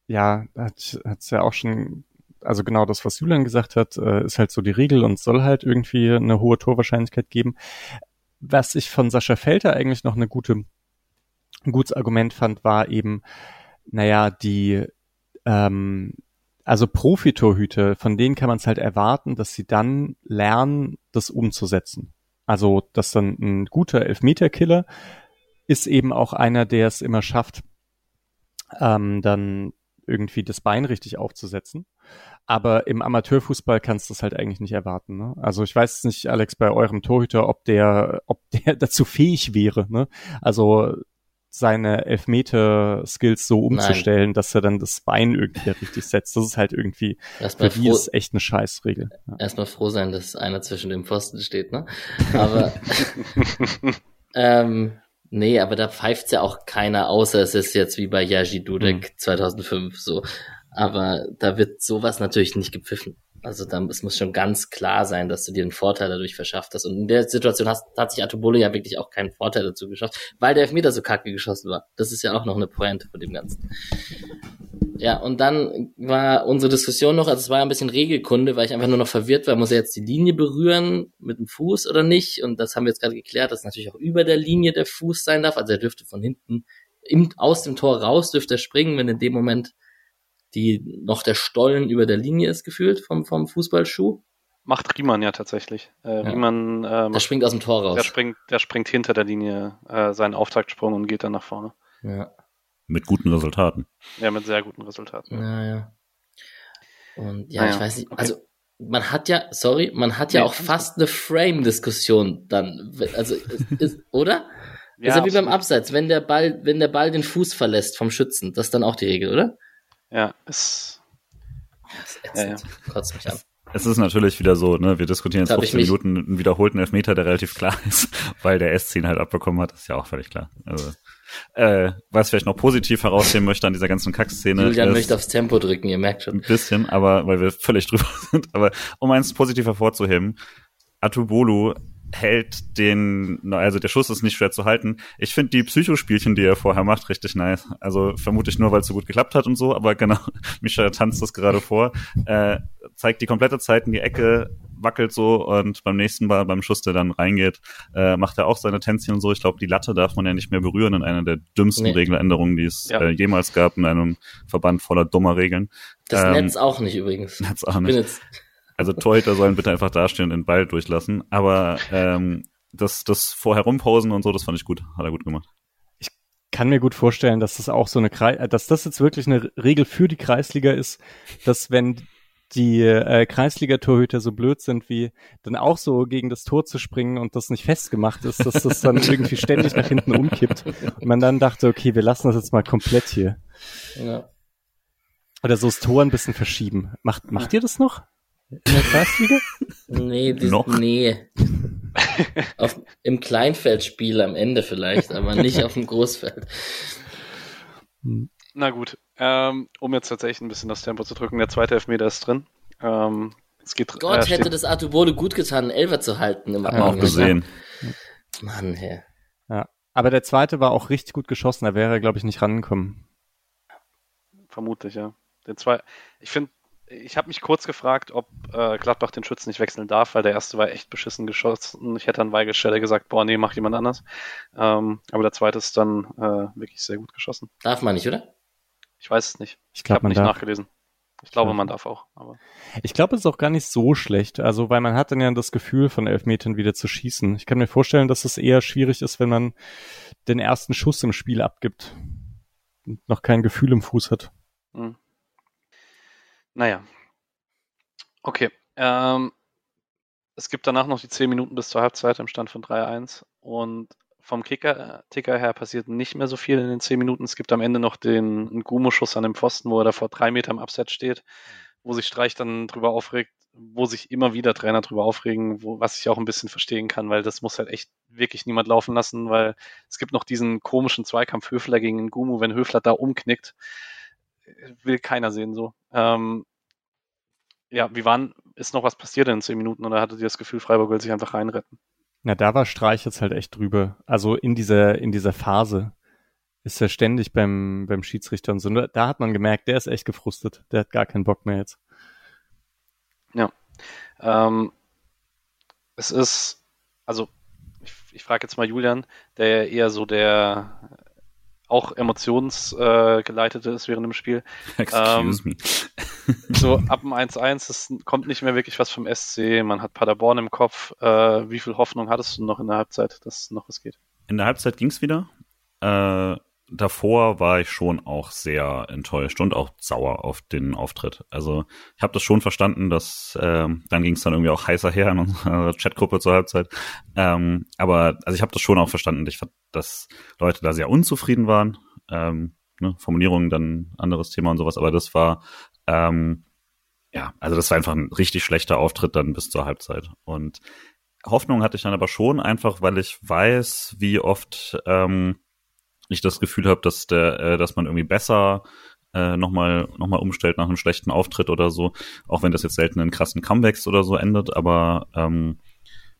ja, hat es ja auch schon also genau das, was Julian gesagt hat, äh, ist halt so die Regel und soll halt irgendwie eine hohe Torwahrscheinlichkeit geben. Was ich von Sascha Felter eigentlich noch eine gute, ein gutes Argument fand, war eben, naja, die, ähm, also Profitorhüter, von denen kann man es halt erwarten, dass sie dann lernen, das umzusetzen. Also, dass dann ein guter Elfmeterkiller ist eben auch einer, der es immer schafft, ähm, dann irgendwie das Bein richtig aufzusetzen. Aber im Amateurfußball kannst du das halt eigentlich nicht erwarten. Ne? Also ich weiß nicht, Alex, bei eurem Torhüter, ob der, ob der dazu fähig wäre. Ne? Also seine Elfmeter-Skills so umzustellen, Nein. dass er dann das Bein irgendwie richtig setzt. Das ist halt irgendwie, Erstmal für die ist echt eine Scheißregel. Ja. Erstmal froh sein, dass einer zwischen dem Pfosten steht, ne? Aber ähm, nee, aber da pfeift's ja auch keiner, außer es ist jetzt wie bei Yaji Dudek hm. 2005 so. Aber da wird sowas natürlich nicht gepfiffen. Also da, es muss schon ganz klar sein, dass du dir einen Vorteil dadurch verschafft hast. Und in der Situation hast, hat sich Atobolo ja wirklich auch keinen Vorteil dazu geschafft, weil der Elfmeter so kacke geschossen war. Das ist ja auch noch eine Pointe von dem Ganzen. Ja, und dann war unsere Diskussion noch, also es war ein bisschen Regelkunde, weil ich einfach nur noch verwirrt war, muss er jetzt die Linie berühren mit dem Fuß oder nicht? Und das haben wir jetzt gerade geklärt, dass natürlich auch über der Linie der Fuß sein darf. Also er dürfte von hinten im, aus dem Tor raus, dürfte er springen, wenn in dem Moment die noch der Stollen über der Linie ist gefühlt vom, vom Fußballschuh. Macht Riemann ja tatsächlich. Äh, Ja. Riemann, äh, Der springt aus dem Tor raus. der springt, der springt hinter der Linie äh, seinen Auftaktsprung und geht dann nach vorne. Ja, Mit guten Resultaten. Ja, mit sehr guten Resultaten. ja, ja. Und ja, Naja, ich weiß nicht, okay. also man hat ja, sorry, man hat ja Nee, auch fast eine Frame-Diskussion dann, also, ist, ist, oder? Ja, ist ja wie beim. Abseits, wenn der Ball, wenn der Ball den Fuß verlässt vom Schützen, das ist dann auch die Regel, oder? Ja, ist Ja, ätzend. Kotzt mich an. Es ist natürlich wieder so, ne, wir diskutieren jetzt Da hab ich 15 mich- Minuten einen wiederholten Elfmeter, der relativ klar ist, weil der S ihn halt abbekommen hat, ist ja auch völlig klar. Also, äh, was ich vielleicht noch positiv herausheben möchte an dieser ganzen Kackszene Julian ist, möchte aufs Tempo drücken, ihr merkt schon. ein bisschen, aber weil wir völlig drüber sind, aber um eins positiv hervorzuheben, Atubolu hält den, also der Schuss ist nicht schwer zu halten. Ich finde die Psychospielchen, die er vorher macht, richtig nice. Also vermutlich nur, weil es so gut geklappt hat und so, aber genau, Misha tanzt das gerade vor, äh, zeigt die komplette Zeit in die Ecke, wackelt so und beim nächsten Mal, beim Schuss, der dann reingeht, äh, macht er auch seine Tänzchen und so. Ich glaube, die Latte darf man ja nicht mehr berühren in einer der dümmsten Nee. Regeländerungen, die es Ja. äh, jemals gab in einem Verband voller dummer Regeln. Das Ähm, Netz auch nicht übrigens. Netz auch Ich bin nicht. Also Torhüter sollen bitte einfach dastehen und den Ball durchlassen. Aber ähm, das, das vorher rumposen und so, das fand ich gut. Hat er gut gemacht. kann mir gut vorstellen, dass das auch so eine Kreis, äh, dass das jetzt wirklich eine Regel für die Kreisliga ist, dass wenn die äh, Kreisliga-Torhüter so blöd sind, wie dann auch so gegen das Tor zu springen und das nicht festgemacht ist, dass das dann irgendwie ständig nach hinten umkippt und man dann dachte, okay, wir lassen das jetzt mal komplett hier. ja. Oder so das Tor ein bisschen verschieben. Macht, macht ihr das noch? In der Kreisliga? Nee, die, Noch? nee. auf, Im Kleinfeldspiel am Ende vielleicht, aber nicht auf dem Großfeld. na gut. Ähm, um jetzt tatsächlich ein bisschen das Tempo zu drücken, der zweite Elfmeter ist drin. Ähm, es geht, Gott, äh, hätte das Atubode gut getan, einen Elfer zu halten. Im Hat man auch gesehen. Mann, hey. Ja. Aber der zweite war auch richtig gut geschossen, da wäre er, glaube ich, nicht rangekommen. Vermutlich, ja. Den zwei, ich finde, ich habe mich kurz gefragt, ob äh, Gladbach den Schützen nicht wechseln darf, weil der erste war echt beschissen geschossen. Ich hätte an Weigelstelle gesagt, boah, nee, mach jemand anders. Ähm, aber der zweite ist dann äh, wirklich sehr gut geschossen. Darf man nicht, oder? Ich weiß es nicht. Ich Ich glaube, habe man nicht darf. nachgelesen. Ich glaube, Ja. man darf auch. Aber Ich glaube, es ist auch gar nicht so schlecht. Also, weil man hat dann ja das Gefühl, von Elfmetern wieder zu schießen. Ich kann mir vorstellen, dass es eher schwierig ist, wenn man den ersten Schuss im Spiel abgibt und noch kein Gefühl im Fuß hat. Hm. Naja. Okay. Ähm, es gibt danach noch die 10 Minuten bis zur Halbzeit im Stand von 3-1. Und vom Kicker, Ticker her passiert nicht mehr so viel in den 10 Minuten. Es gibt am Ende noch den Gumo-Schuss an dem Pfosten, wo er da vor drei Metern im Abseits steht, wo sich Streich dann drüber aufregt, wo sich immer wieder Trainer drüber aufregen, wo, was ich auch ein bisschen verstehen kann, weil das muss halt echt wirklich niemand laufen lassen, weil es gibt noch diesen komischen Zweikampf Höfler gegen Gumu, wenn Höfler da umknickt will keiner sehen so. Ähm, ja, wie waren, ist noch was passiert in zehn Minuten oder hattet ihr das Gefühl, Freiburg will sich einfach reinretten? Na, da war Streich jetzt halt echt drüber. Also in dieser, in dieser Phase ist er ständig beim, beim Schiedsrichter und so. Da hat man gemerkt, der ist echt gefrustet. Der hat gar keinen Bock mehr jetzt. Ähm, es ist, also ich, ich frage jetzt mal Julian, der ja eher so der auch emotionsgeleitete äh, ist während dem Spiel. Excuse me. So ab dem 1-1, es kommt nicht mehr wirklich was vom SC, man hat Paderborn im Kopf. Äh, wie viel Hoffnung hattest du noch in der Halbzeit, dass noch was geht? In der Halbzeit ging's wieder. Äh, davor war ich schon auch sehr enttäuscht und auch sauer auf den Auftritt. Also ich habe das schon verstanden, dass ähm, dann ging es dann irgendwie auch heißer her in unserer Chatgruppe zur Halbzeit. Ähm, aber also ich habe das schon auch verstanden. Ich dass Leute da sehr unzufrieden waren. Ähm, ne, Formulierungen dann anderes Thema und sowas. Aber das war ähm, ja, also das war einfach ein richtig schlechter Auftritt dann bis zur Halbzeit. Und Hoffnung hatte ich dann aber schon, einfach weil ich weiß, wie oft ähm, ich das Gefühl habe, dass der, äh, dass man irgendwie besser äh, nochmal noch mal umstellt nach einem schlechten Auftritt oder so, auch wenn das jetzt selten in krassen Comebacks oder so endet, aber ähm,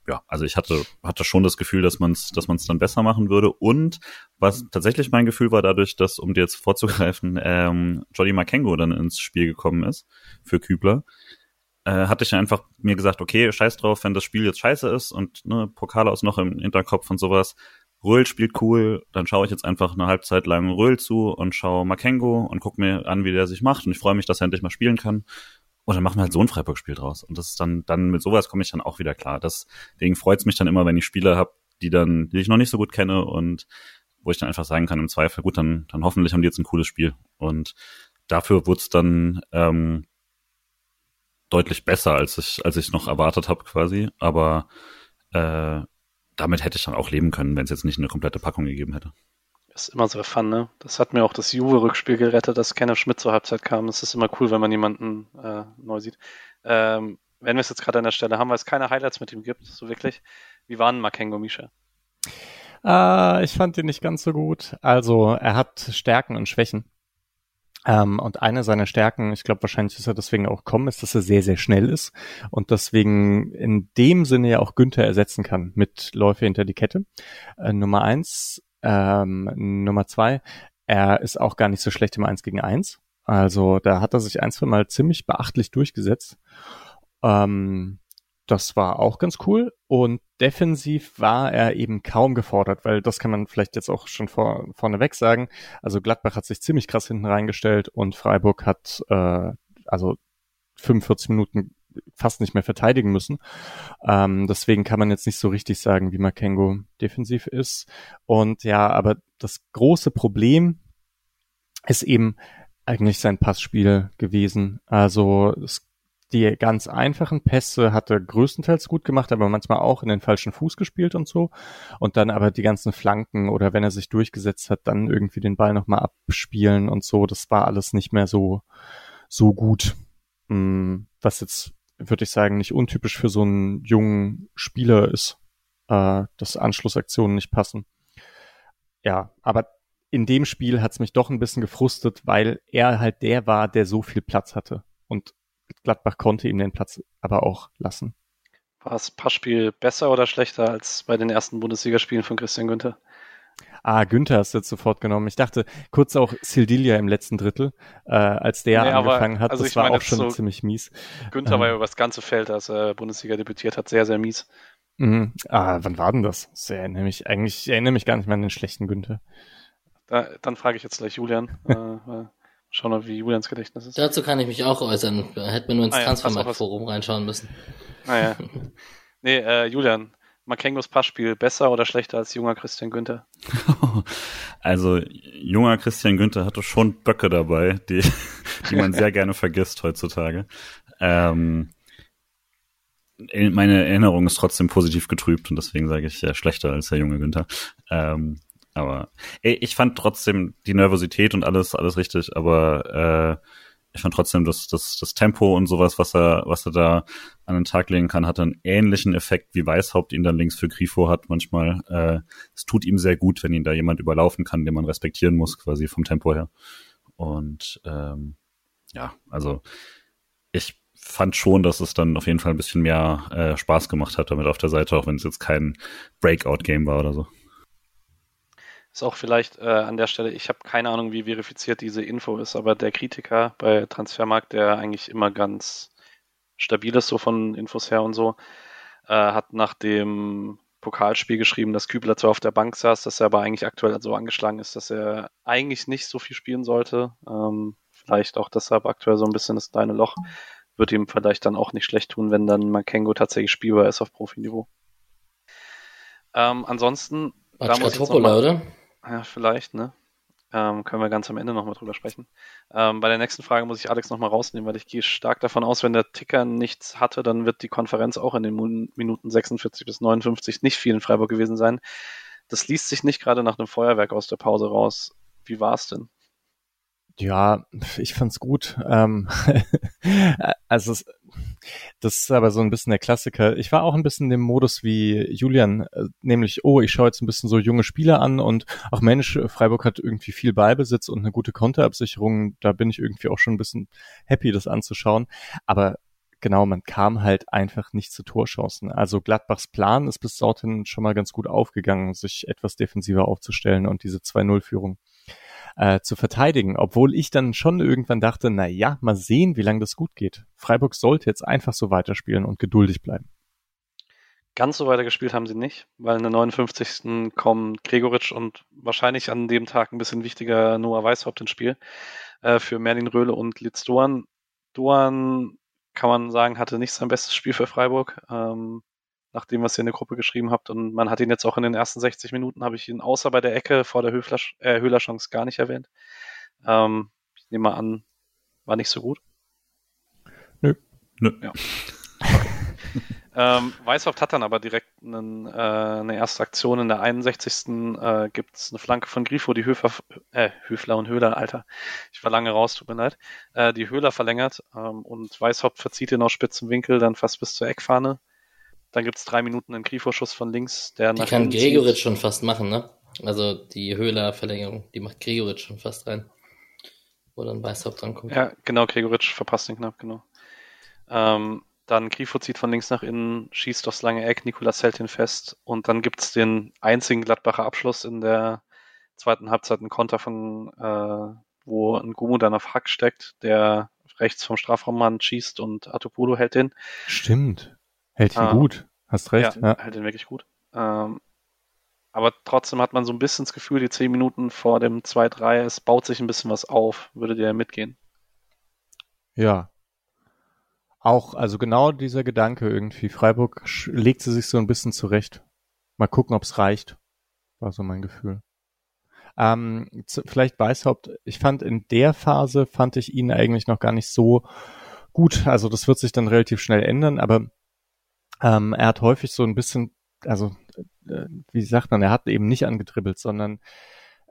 ja, also ich hatte, hatte schon das Gefühl, dass man es dass man's dann besser machen würde. Und was tatsächlich mein Gefühl war, dadurch, dass, um dir jetzt vorzugreifen, ähm, Jolly Makengo dann ins Spiel gekommen ist für Kübler, äh, hatte ich einfach mir gesagt, okay, scheiß drauf, wenn das Spiel jetzt scheiße ist und ne, Pokal aus noch im Hinterkopf und sowas. Röhl spielt cool, dann schaue ich jetzt einfach eine Halbzeit lang Röhl zu und schaue Makengo und guck mir an, wie der sich macht und ich freue mich, dass er endlich mal spielen kann. Und dann machen wir halt so ein Freiburg-Spiel draus. Und das ist dann, dann mit sowas komme ich dann auch wieder klar. Deswegen freut es mich dann immer, wenn ich Spieler habe, die dann, die ich noch nicht so gut kenne und wo ich dann einfach sagen kann, im Zweifel, gut, dann, dann hoffentlich haben die jetzt ein cooles Spiel. Und dafür wurde dann ähm, deutlich besser, als ich, als ich noch erwartet habe, quasi. Aber äh, damit hätte ich dann auch leben können, wenn es jetzt nicht eine komplette Packung gegeben hätte. Das ist immer so fun, ne? Das hat mir auch das Juve-Rückspiel gerettet, dass Kenneth Schmidt zur Halbzeit kam. Es ist immer cool, wenn man jemanden äh, neu sieht. Ähm, wenn wir es jetzt gerade an der Stelle haben, weil es keine Highlights mit ihm gibt, so wirklich. Wie war denn Makengo Misha? Äh, ich fand ihn nicht ganz so gut. Also, er hat Stärken und Schwächen. Ähm, und eine seiner Stärken, ich glaube, wahrscheinlich ist er deswegen auch kommen, ist, dass er sehr, sehr schnell ist und deswegen in dem Sinne ja auch Günther ersetzen kann mit Läufe hinter die Kette. Äh, Nummer eins, ähm, Nummer zwei, er ist auch gar nicht so schlecht im Eins gegen Eins. Also da hat er sich ein, zwei Mal ziemlich beachtlich durchgesetzt. Ähm, das war auch ganz cool. Und defensiv war er eben kaum gefordert, weil das kann man vielleicht jetzt auch schon vor, vorneweg sagen. Also Gladbach hat sich ziemlich krass hinten reingestellt und Freiburg hat äh, also 45 Minuten fast nicht mehr verteidigen müssen. Ähm, deswegen kann man jetzt nicht so richtig sagen, wie Makengo defensiv ist. Und ja, aber das große Problem ist eben eigentlich sein Passspiel gewesen. Also es, die ganz einfachen Pässe hat er größtenteils gut gemacht, aber manchmal auch in den falschen Fuß gespielt und so. Und dann aber die ganzen Flanken oder wenn er sich durchgesetzt hat, dann irgendwie den Ball nochmal abspielen und so. Das war alles nicht mehr so, so gut. Hm, was jetzt würde ich sagen, nicht untypisch für so einen jungen Spieler ist, äh, dass Anschlussaktionen nicht passen. Ja, aber in dem Spiel hat es mich doch ein bisschen gefrustet, weil er halt der war, der so viel Platz hatte. Und Gladbach konnte ihm den Platz aber auch lassen. War das Passspiel besser oder schlechter als bei den ersten Bundesligaspielen von Christian Günther? Ah, Günther hast du jetzt sofort genommen. Ich dachte kurz auch Sildilia im letzten Drittel, äh, als der nee, angefangen hat. Also das war meine, auch schon so ziemlich mies. Günther ähm, war ja über das ganze Feld, als er Bundesliga debütiert hat, sehr, sehr mies. Mhm. Ah, wann war denn das? Ich erinnere mich, eigentlich, ich erinnere mich gar nicht mehr an den schlechten Günther. Da, dann frage ich jetzt gleich Julian. äh, schauen wir, wie Julians Gedächtnis ist. Dazu kann ich mich auch äußern. Hätte man nur ins ah, ja, Transfermarkt-Forum reinschauen müssen. Naja. Ah, nee, äh, Julian, Makengos Passspiel besser oder schlechter als junger Christian Günther? Also junger Christian Günther hatte schon Böcke dabei, die, die man sehr gerne vergisst heutzutage. Ähm, meine Erinnerung ist trotzdem positiv getrübt und deswegen sage ich ja schlechter als der junge Günther. Ähm, aber ey, ich fand trotzdem die Nervosität und alles alles richtig, aber äh, ich fand trotzdem das, das, das Tempo und sowas, was er, was er da an den Tag legen kann, hat einen ähnlichen Effekt, wie Weißhaupt ihn dann links für Grifo hat manchmal. Äh, es tut ihm sehr gut, wenn ihn da jemand überlaufen kann, den man respektieren muss, quasi vom Tempo her. Und ähm, ja, also ich fand schon, dass es dann auf jeden Fall ein bisschen mehr äh, Spaß gemacht hat damit auf der Seite, auch wenn es jetzt kein Breakout-Game war oder so. Ist auch vielleicht äh, an der Stelle, ich habe keine Ahnung, wie verifiziert diese Info ist, aber der Kritiker bei Transfermarkt, der eigentlich immer ganz stabil ist, so von Infos her und so, äh, hat nach dem Pokalspiel geschrieben, dass Kübler zwar auf der Bank saß, dass er aber eigentlich aktuell so angeschlagen ist, dass er eigentlich nicht so viel spielen sollte. Ähm, vielleicht auch deshalb aktuell so ein bisschen das kleine Loch. Wird ihm vielleicht dann auch nicht schlecht tun, wenn dann Makengo tatsächlich spielbar ist auf Profiniveau. Ähm, ansonsten. Ich mal, oder? Ja, vielleicht, ne? Ähm, können wir ganz am Ende nochmal drüber sprechen. Ähm, bei der nächsten Frage muss ich Alex nochmal rausnehmen, weil ich gehe stark davon aus, wenn der Ticker nichts hatte, dann wird die Konferenz auch in den Minuten 46 bis 59 nicht viel in Freiburg gewesen sein. Das liest sich nicht gerade nach einem Feuerwerk aus der Pause raus. Wie war es denn? Ja, ich fand's gut. Ähm, also es, das ist aber so ein bisschen der Klassiker. Ich war auch ein bisschen im Modus wie Julian, äh, nämlich, oh, ich schaue jetzt ein bisschen so junge Spieler an und auch Mensch, Freiburg hat irgendwie viel Ballbesitz und eine gute Konterabsicherung. Da bin ich irgendwie auch schon ein bisschen happy, das anzuschauen. Aber genau, man kam halt einfach nicht zu Torchancen. Also Gladbachs Plan ist bis dorthin schon mal ganz gut aufgegangen, sich etwas defensiver aufzustellen und diese 2-0-Führung äh, zu verteidigen, obwohl ich dann schon irgendwann dachte, na ja, mal sehen, wie lange das gut geht. Freiburg sollte jetzt einfach so weiterspielen und geduldig bleiben. Ganz so weiter gespielt haben sie nicht, weil in der 59. kommen Gregoritsch und wahrscheinlich an dem Tag ein bisschen wichtiger Noah Weishaupt ins Spiel äh, für Merlin Röhle und Litz Doan. Doan, kann man sagen, hatte nicht sein bestes Spiel für Freiburg, ähm, nach dem, was ihr in der Gruppe geschrieben habt. Und man hat ihn jetzt auch in den ersten 60 Minuten, habe ich ihn außer bei der Ecke vor der Höfler, äh, Höhlerchance gar nicht erwähnt. Ähm, ich nehme mal an, war nicht so gut. Nö. Nö. Ja. Okay. Ähm, Weißhaupt hat dann aber direkt einen, äh, eine erste Aktion. In der 61. Äh, gibt es eine Flanke von Grifo, die Höfer, äh, Höfler und Höhler, Alter. Ich war lange raus, tut mir leid. Äh, die Höhler verlängert ähm, und Weißhaupt verzieht ihn aus spitzen Winkel, dann fast bis zur Eckfahne. Dann gibt es drei Minuten einen Grifo-Schuss von links, der Die nach kann Gregoritsch schon fast machen, ne? Also die Höhler-Verlängerung, die macht Gregoritsch schon fast rein. Wo dann Weißhaupt drankommt. Ja, genau, Gregoritsch verpasst den knapp, genau. Ähm, dann Grifo zieht von links nach innen, schießt aufs lange Eck, Nikolas hält ihn fest und dann gibt's den einzigen Gladbacher Abschluss in der zweiten Halbzeit, ein Konter von, äh, wo ein Gumu dann auf Hack steckt, der rechts vom Strafraummann schießt und Atopolo hält den. Stimmt. Hält ihn ah, gut. Hast recht. Ja, ja. hält ihn wirklich gut. Ähm, aber trotzdem hat man so ein bisschen das Gefühl, die zehn Minuten vor dem 2-3, es baut sich ein bisschen was auf. Würde dir mitgehen? Ja, auch, also genau dieser Gedanke irgendwie. Freiburg legt sie sich so ein bisschen zurecht. Mal gucken, ob es reicht. War so mein Gefühl. Ähm, vielleicht Weißhaupt, ich fand in der Phase, fand ich ihn eigentlich noch gar nicht so gut. Also das wird sich dann relativ schnell ändern, aber ähm, er hat häufig so ein bisschen, also äh, wie sagt man, er hat eben nicht angedribbelt, sondern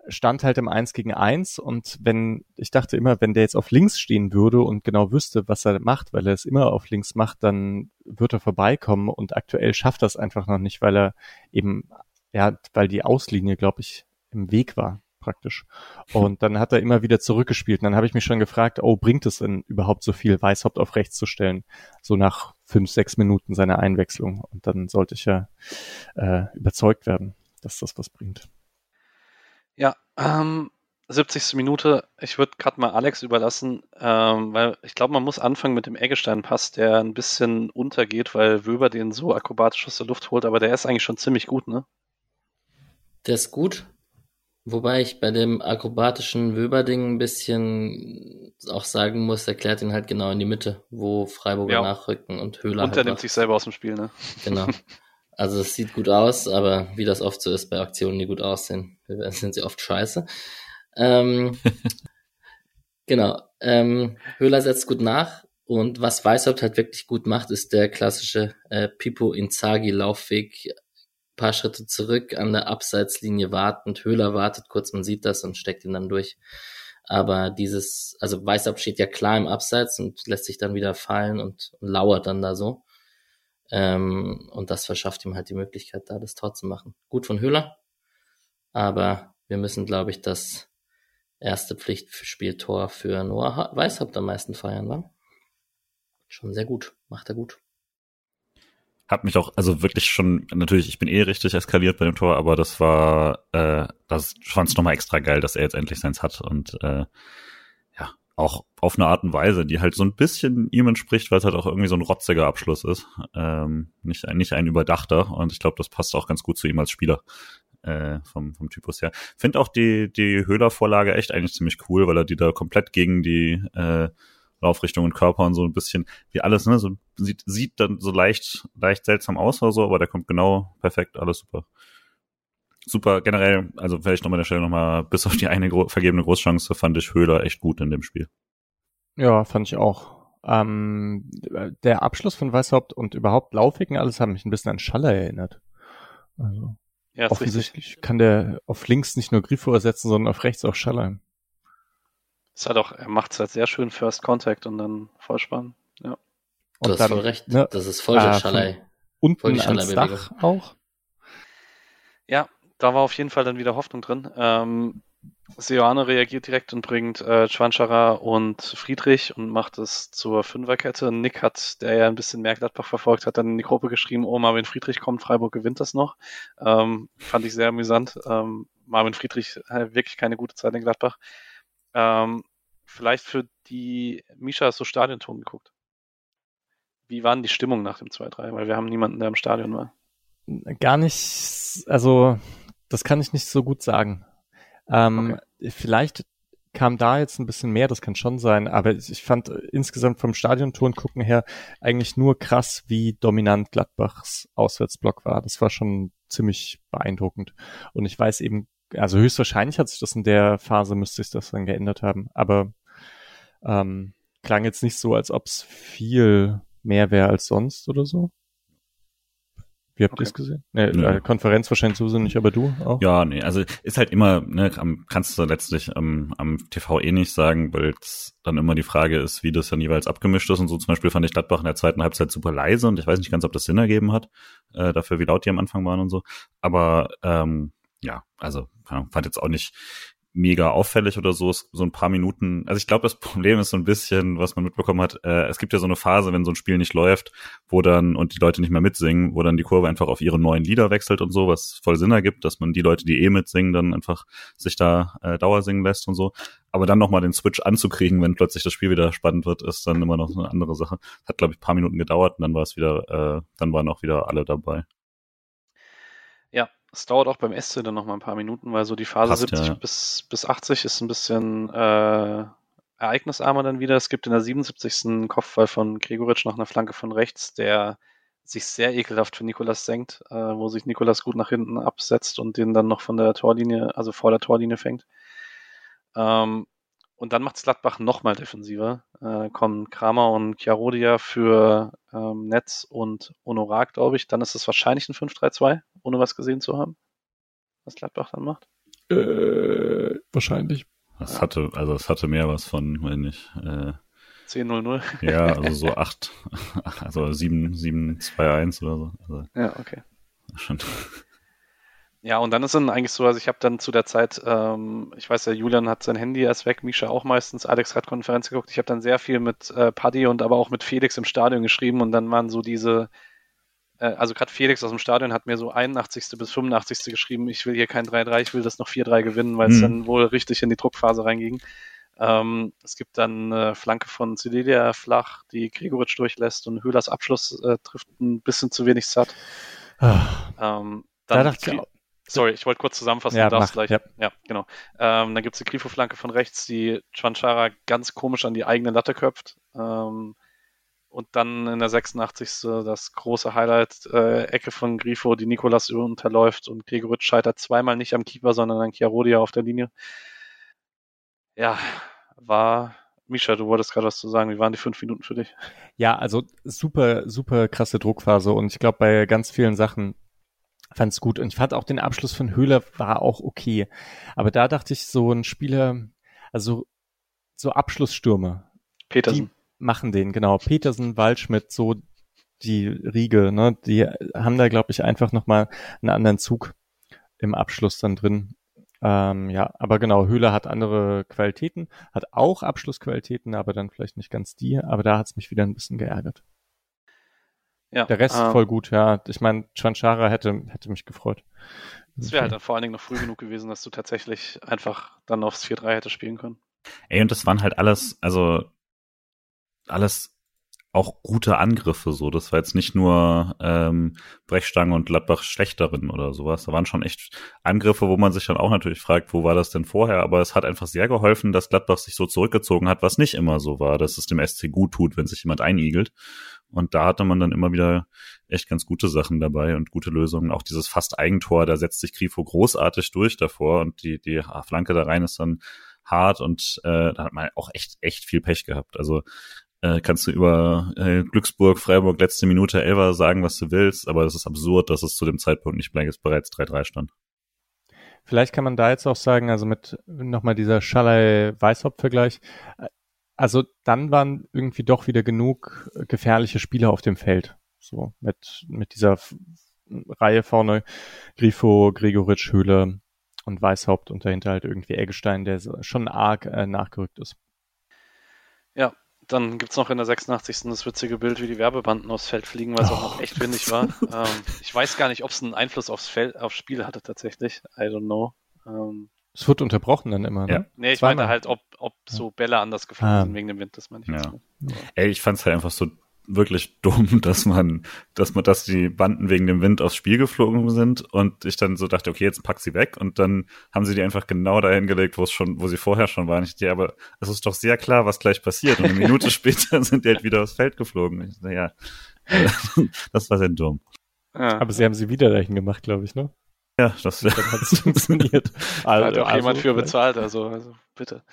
stand halt im Eins gegen Eins und wenn, ich dachte immer, wenn der jetzt auf links stehen würde und genau wüsste, was er macht, weil er es immer auf links macht, dann wird er vorbeikommen und aktuell schafft das einfach noch nicht, weil er eben, ja, weil die Auslinie, glaube ich, im Weg war praktisch. Und dann hat er immer wieder zurückgespielt. Und dann habe ich mich schon gefragt, oh, bringt es denn überhaupt so viel, Weißhaupt auf rechts zu stellen? So nach fünf, sechs Minuten seiner Einwechslung. Und dann sollte ich ja äh, überzeugt werden, dass das was bringt. Ja, ähm, 70. Minute. Ich würde gerade mal Alex überlassen, ähm, weil ich glaube, man muss anfangen mit dem Eggestein-Pass, der ein bisschen untergeht, weil Wöber den so akrobatisch aus der Luft holt, aber der ist eigentlich schon ziemlich gut, ne? Der ist gut. Wobei ich bei dem akrobatischen Wöber-Ding ein bisschen auch sagen muss, erklärt ihn halt genau in die Mitte, wo Freiburger ja. nachrücken und Höhler. Und halt er nimmt sich selber aus dem Spiel, ne? Genau. Also es sieht gut aus, aber wie das oft so ist bei Aktionen, die gut aussehen, sind sie oft scheiße. Ähm, genau. Ähm, Höhler setzt gut nach und was Weißhaupt halt wirklich gut macht, ist der klassische äh, Pipo Inzaghi Laufweg. Paar Schritte zurück an der Abseitslinie wartend. Höhler wartet kurz, man sieht das und steckt ihn dann durch. Aber dieses, also Weißhaupt steht ja klar im Abseits und lässt sich dann wieder fallen und, und lauert dann da so. Ähm, und das verschafft ihm halt die Möglichkeit, da das Tor zu machen. Gut von Höhler, aber wir müssen, glaube ich, das erste Pflichtspieltor für Noah Weißhaupt am meisten feiern, wa? Schon sehr gut, macht er gut. Hat mich auch, also wirklich schon, natürlich, ich bin eh richtig eskaliert bei dem Tor, aber das war, äh, das fand es nochmal extra geil, dass er jetzt endlich seins hat und äh, auch auf eine Art und Weise, die halt so ein bisschen ihm entspricht, weil es halt auch irgendwie so ein rotziger Abschluss ist. Ähm, nicht, ein, nicht ein überdachter. Und ich glaube, das passt auch ganz gut zu ihm als Spieler. Äh, vom, vom Typus her. Find auch die, die Höhler-Vorlage echt eigentlich ziemlich cool, weil er die da komplett gegen die äh, Laufrichtung und Körper und so ein bisschen wie alles, ne, so sieht, sieht dann so leicht, leicht seltsam aus oder so, aber der kommt genau perfekt, alles super super generell, also vielleicht nochmal an der Stelle nochmal, bis auf die eine gro vergebene Großchance fand ich Höhler echt gut in dem Spiel. Ja, fand ich auch. Ähm, der Abschluss von Weißhaupt und überhaupt Laufwegen, alles haben mich ein bisschen an Schaller erinnert. Also, ja, offensichtlich richtig. kann der auf links nicht nur Grifo ersetzen, sondern auf rechts auch Schaller. Ist halt auch, er macht es halt sehr schön First Contact und dann Vollspann, ja. Und du hast voll recht, ne, das ist voll der äh, Schallei. Unten ans Dach auch. Ja, da war auf jeden Fall dann wieder Hoffnung drin. Ähm, Seoane reagiert direkt und bringt äh, Schwanschara und Friedrich und macht es zur Fünferkette. Nick hat, der ja ein bisschen mehr Gladbach verfolgt hat, dann in die Gruppe geschrieben, oh, Marvin Friedrich kommt, Freiburg gewinnt das noch. Ähm, fand ich sehr amüsant. Ähm, Marvin Friedrich hat wirklich keine gute Zeit in Gladbach. Ähm, vielleicht für die, Misha hast so Stadionton geguckt. Wie waren die Stimmung nach dem 2-3? Weil wir haben niemanden, der im Stadion war. Gar nicht, also das kann ich nicht so gut sagen. Ähm, okay. Vielleicht kam da jetzt ein bisschen mehr, das kann schon sein, aber ich fand insgesamt vom Stadionton gucken her eigentlich nur krass, wie dominant Gladbachs Auswärtsblock war. Das war schon ziemlich beeindruckend. Und ich weiß eben, also höchstwahrscheinlich hat sich das in der Phase, müsste sich das dann geändert haben, aber ähm, klang jetzt nicht so, als ob es viel mehr wäre als sonst oder so. Wie habt okay. ihr es gesehen? Nee, ja. Konferenz wahrscheinlich sowieso nicht, aber du auch? Ja, nee, also ist halt immer, ne, kannst du letztlich am, am TV eh nicht sagen, weil es dann immer die Frage ist, wie das dann jeweils abgemischt ist und so. Zum Beispiel fand ich Gladbach in der zweiten Halbzeit super leise und ich weiß nicht ganz, ob das Sinn ergeben hat, äh, dafür wie laut die am Anfang waren und so. Aber ähm, ja, also fand jetzt auch nicht mega auffällig oder so, so ein paar Minuten. Also ich glaube, das Problem ist so ein bisschen, was man mitbekommen hat, äh, es gibt ja so eine Phase, wenn so ein Spiel nicht läuft, wo dann, und die Leute nicht mehr mitsingen, wo dann die Kurve einfach auf ihre neuen Lieder wechselt und so, was voll Sinn ergibt, dass man die Leute, die eh mitsingen, dann einfach sich da äh, Dauer singen lässt und so. Aber dann nochmal den Switch anzukriegen, wenn plötzlich das Spiel wieder spannend wird, ist dann immer noch eine andere Sache. Hat, glaube ich, paar Minuten gedauert und dann war es wieder, äh, dann waren auch wieder alle dabei. Es dauert auch beim SC dann noch mal ein paar Minuten, weil so die Phase Passt, 70 ja. bis, bis 80 ist ein bisschen äh, ereignisarmer dann wieder. Es gibt in der 77. einen Kopfball von Gregoritsch nach einer Flanke von rechts, der sich sehr ekelhaft für Nikolas senkt, äh, wo sich Nikolas gut nach hinten absetzt und den dann noch von der Torlinie, also vor der Torlinie fängt. Ähm, und dann macht Gladbach nochmal defensiver. Äh, kommen Kramer und Chiarodia für ähm, Netz und Honorar, glaube ich. Dann ist es wahrscheinlich ein 5-3-2, ohne was gesehen zu haben. Was Gladbach dann macht. Äh, wahrscheinlich. Das hatte, also es hatte mehr was von, wenn ich, äh, 10-0-0. ja, also so 8, also 7-7-2-1 oder so. Also, ja, okay. Schon. Ja, und dann ist dann eigentlich so, also ich habe dann zu der Zeit, ähm, ich weiß ja, Julian hat sein Handy erst weg, Misha auch meistens, Alex hat Konferenz geguckt. Ich habe dann sehr viel mit äh, Paddy und aber auch mit Felix im Stadion geschrieben und dann waren so diese, äh, also gerade Felix aus dem Stadion hat mir so 81. bis 85. geschrieben, ich will hier kein 3-3, ich will das noch 4-3 gewinnen, weil es mhm. dann wohl richtig in die Druckphase reinging. Ähm, es gibt dann eine Flanke von Cecilia flach, die Gregoritsch durchlässt und Höhlers Abschluss äh, trifft ein bisschen zu wenig satt. Ah. Ähm, da dachte ich auch, Sorry, ich wollte kurz zusammenfassen, ja, du darfst gleich. Ja, ja genau. Ähm, dann gibt es die Grifo-Flanke von rechts, die Chwanchara ganz komisch an die eigene Latte köpft. Ähm, und dann in der 86. das große Highlight, äh, Ecke von Grifo, die Nikolas unterläuft und Gregoritsch scheitert zweimal nicht am Keeper, sondern an Chiarodia auf der Linie. Ja, war Misha, du wolltest gerade was zu sagen. Wie waren die fünf Minuten für dich? Ja, also super, super krasse Druckphase und ich glaube bei ganz vielen Sachen fand's gut. Und ich fand auch den Abschluss von Höhler war auch okay. Aber da dachte ich, so ein Spieler, also so Abschlussstürme. Petersen. Die machen den, genau. Petersen, Waldschmidt, so die Riege, ne, die haben da, glaube ich, einfach nochmal einen anderen Zug im Abschluss dann drin. Ähm, ja, aber genau, Höhler hat andere Qualitäten, hat auch Abschlussqualitäten, aber dann vielleicht nicht ganz die. Aber da hat's mich wieder ein bisschen geärgert. Ja, Der Rest ähm, voll gut, ja. Ich meine, Chanchara hätte, hätte mich gefreut. Es wäre halt dann vor allen Dingen noch früh genug gewesen, dass du tatsächlich einfach dann aufs 4-3 hättest spielen können. Ey, und das waren halt alles, also alles auch gute Angriffe so. Das war jetzt nicht nur ähm, Brechstange und Gladbach schlechterin oder sowas. Da waren schon echt Angriffe, wo man sich dann auch natürlich fragt, wo war das denn vorher? Aber es hat einfach sehr geholfen, dass Gladbach sich so zurückgezogen hat, was nicht immer so war, dass es dem SC gut tut, wenn sich jemand einigelt. Und da hatte man dann immer wieder echt ganz gute Sachen dabei und gute Lösungen. Auch dieses fast Eigentor, da setzt sich Grifo großartig durch davor und die, die Flanke da rein ist dann hart und äh, da hat man auch echt, echt viel Pech gehabt. Also äh, kannst du über äh, Glücksburg, Freiburg letzte Minute Elver sagen, was du willst, aber es ist absurd, dass es zu dem Zeitpunkt nicht bereits 3-3 stand. Vielleicht kann man da jetzt auch sagen, also mit nochmal dieser Schalay-Weißhaupt-Vergleich, also dann waren irgendwie doch wieder genug gefährliche Spieler auf dem Feld. So mit, mit dieser Reihe vorne, Grifo, Gregoritsch, Höhle, und Weißhaupt und dahinter halt irgendwie Eggestein, der schon arg äh, nachgerückt ist. Ja, dann gibt es noch in der 86. das witzige Bild, wie die Werbebanden aufs Feld fliegen, weil es oh. auch noch echt windig war. ähm, ich weiß gar nicht, ob es einen Einfluss aufs Feld, aufs Spiel hatte tatsächlich. I don't know. Ähm, es wird unterbrochen dann immer, ne? Ja. Nee, ich Zweimal. meinte halt, ob, ob so Bälle anders geflogen ah. sind wegen dem Wind, das meine ich ja. Ey, ich fand's halt einfach so wirklich dumm, dass man, dass man, dass die Banden wegen dem Wind aufs Spiel geflogen sind und ich dann so dachte, okay, jetzt pack sie weg und dann haben sie die einfach genau dahin gelegt, wo es schon, wo sie vorher schon waren. Ich dachte, aber es ist doch sehr klar, was gleich passiert und eine Minute später sind die halt wieder aufs Feld geflogen. Ich dachte, ja, das war sehr dumm. Ja. Aber sie haben sie wieder dahin gemacht, glaube ich, ne? Ja, das hat es funktioniert. Also, hat auch also, jemand für bezahlt, also, also bitte.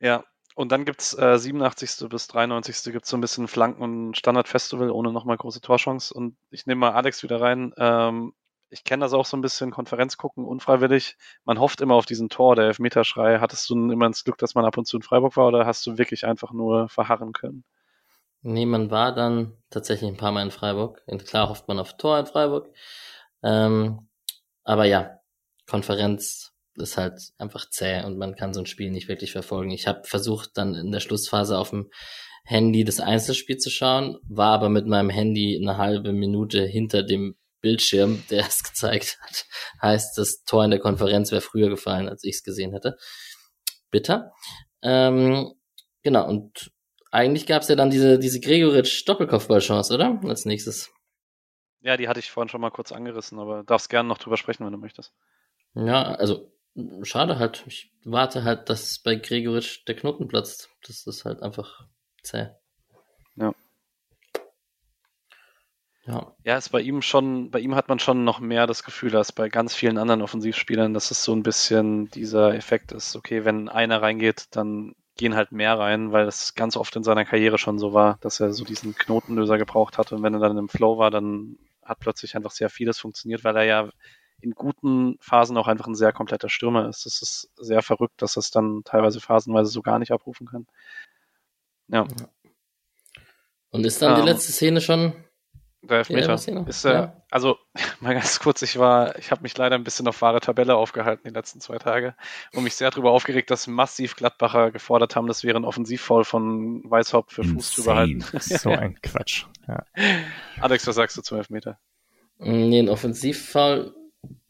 Ja, und dann gibt's äh, 87. bis 93. gibt's so ein bisschen Flanken- und Standard-Festival ohne nochmal große Torchance. Und ich nehme mal Alex wieder rein. Ähm, ich kenne das auch so ein bisschen, Konferenz gucken, unfreiwillig. Man hofft immer auf diesen Tor, der Elfmeterschrei. Hattest du immer das Glück, dass man ab und zu in Freiburg war oder hast du wirklich einfach nur verharren können? Nee, man war dann tatsächlich ein paar Mal in Freiburg. Und klar hofft man auf Tor in Freiburg. Ähm, aber ja, Konferenz ist halt einfach zäh und man kann so ein Spiel nicht wirklich verfolgen. Ich habe versucht, dann in der Schlussphase auf dem Handy das Einzelspiel zu schauen, war aber mit meinem Handy eine halbe Minute hinter dem Bildschirm, der es gezeigt hat. Heißt, das Tor in der Konferenz wäre früher gefallen, als ich es gesehen hätte. Bitter. Ähm, genau, und eigentlich gab es ja dann diese, diese Gregoritsch-Doppelkopfballchance, oder? Als nächstes. Ja, die hatte ich vorhin schon mal kurz angerissen, aber darfst gerne noch drüber sprechen, wenn du möchtest. Ja, also schade halt. Ich warte halt, dass bei Gregoritsch der Knoten platzt. Das ist halt einfach zäh. Ja. Ja. Ja, ist bei ihm schon, bei ihm hat man schon noch mehr das Gefühl als bei ganz vielen anderen Offensivspielern, dass es so ein bisschen dieser Effekt ist. Okay, wenn einer reingeht, dann gehen halt mehr rein, weil das ganz oft in seiner Karriere schon so war, dass er so diesen Knotenlöser gebraucht hatte. Und wenn er dann im Flow war, dann hat plötzlich einfach sehr vieles funktioniert, weil er ja in guten Phasen auch einfach ein sehr kompletter Stürmer ist. Es ist sehr verrückt, dass es dann teilweise phasenweise so gar nicht abrufen kann. Ja. Und ist dann ähm, die letzte Szene schon der Elfmeter. Ist, äh, ja. Also, mal ganz kurz, ich war, ich habe mich leider ein bisschen auf wahre Tabelle aufgehalten die letzten zwei Tage und mich sehr darüber aufgeregt, dass massiv Gladbacher gefordert haben, das wäre ein Offensivfoul von Weißhaupt für Fuß zu behalten. So ein Quatsch. Ja. Alex, was sagst du zum Elfmeter? Nee, ein Offensivfoul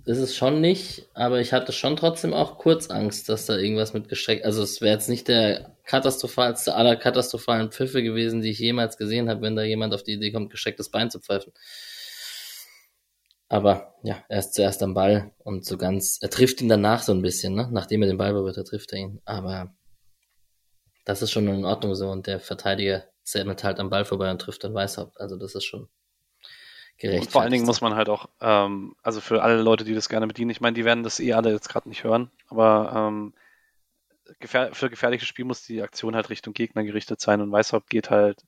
ist es schon nicht, aber ich hatte schon trotzdem auch kurz Angst, dass da irgendwas mit gestreckt, also es wäre jetzt nicht der katastrophalste aller katastrophalen Pfiffe gewesen, die ich jemals gesehen habe, wenn da jemand auf die Idee kommt, gestrecktes Bein zu pfeifen. Aber ja, er ist zuerst am Ball und so ganz, er trifft ihn danach so ein bisschen, ne? Nachdem er den Ball berührt, er trifft er ihn. Aber das ist schon in Ordnung so und der Verteidiger zählt halt am Ball vorbei und trifft dann Weißhaupt. Also das ist schon, gerecht. Und vor allen Dingen muss man halt auch, ähm, also für alle Leute, die das gerne bedienen, ich meine, die werden das eh alle jetzt gerade nicht hören, aber ähm, gefähr für gefährliches Spiel muss die Aktion halt Richtung Gegner gerichtet sein und Weißhaupt geht halt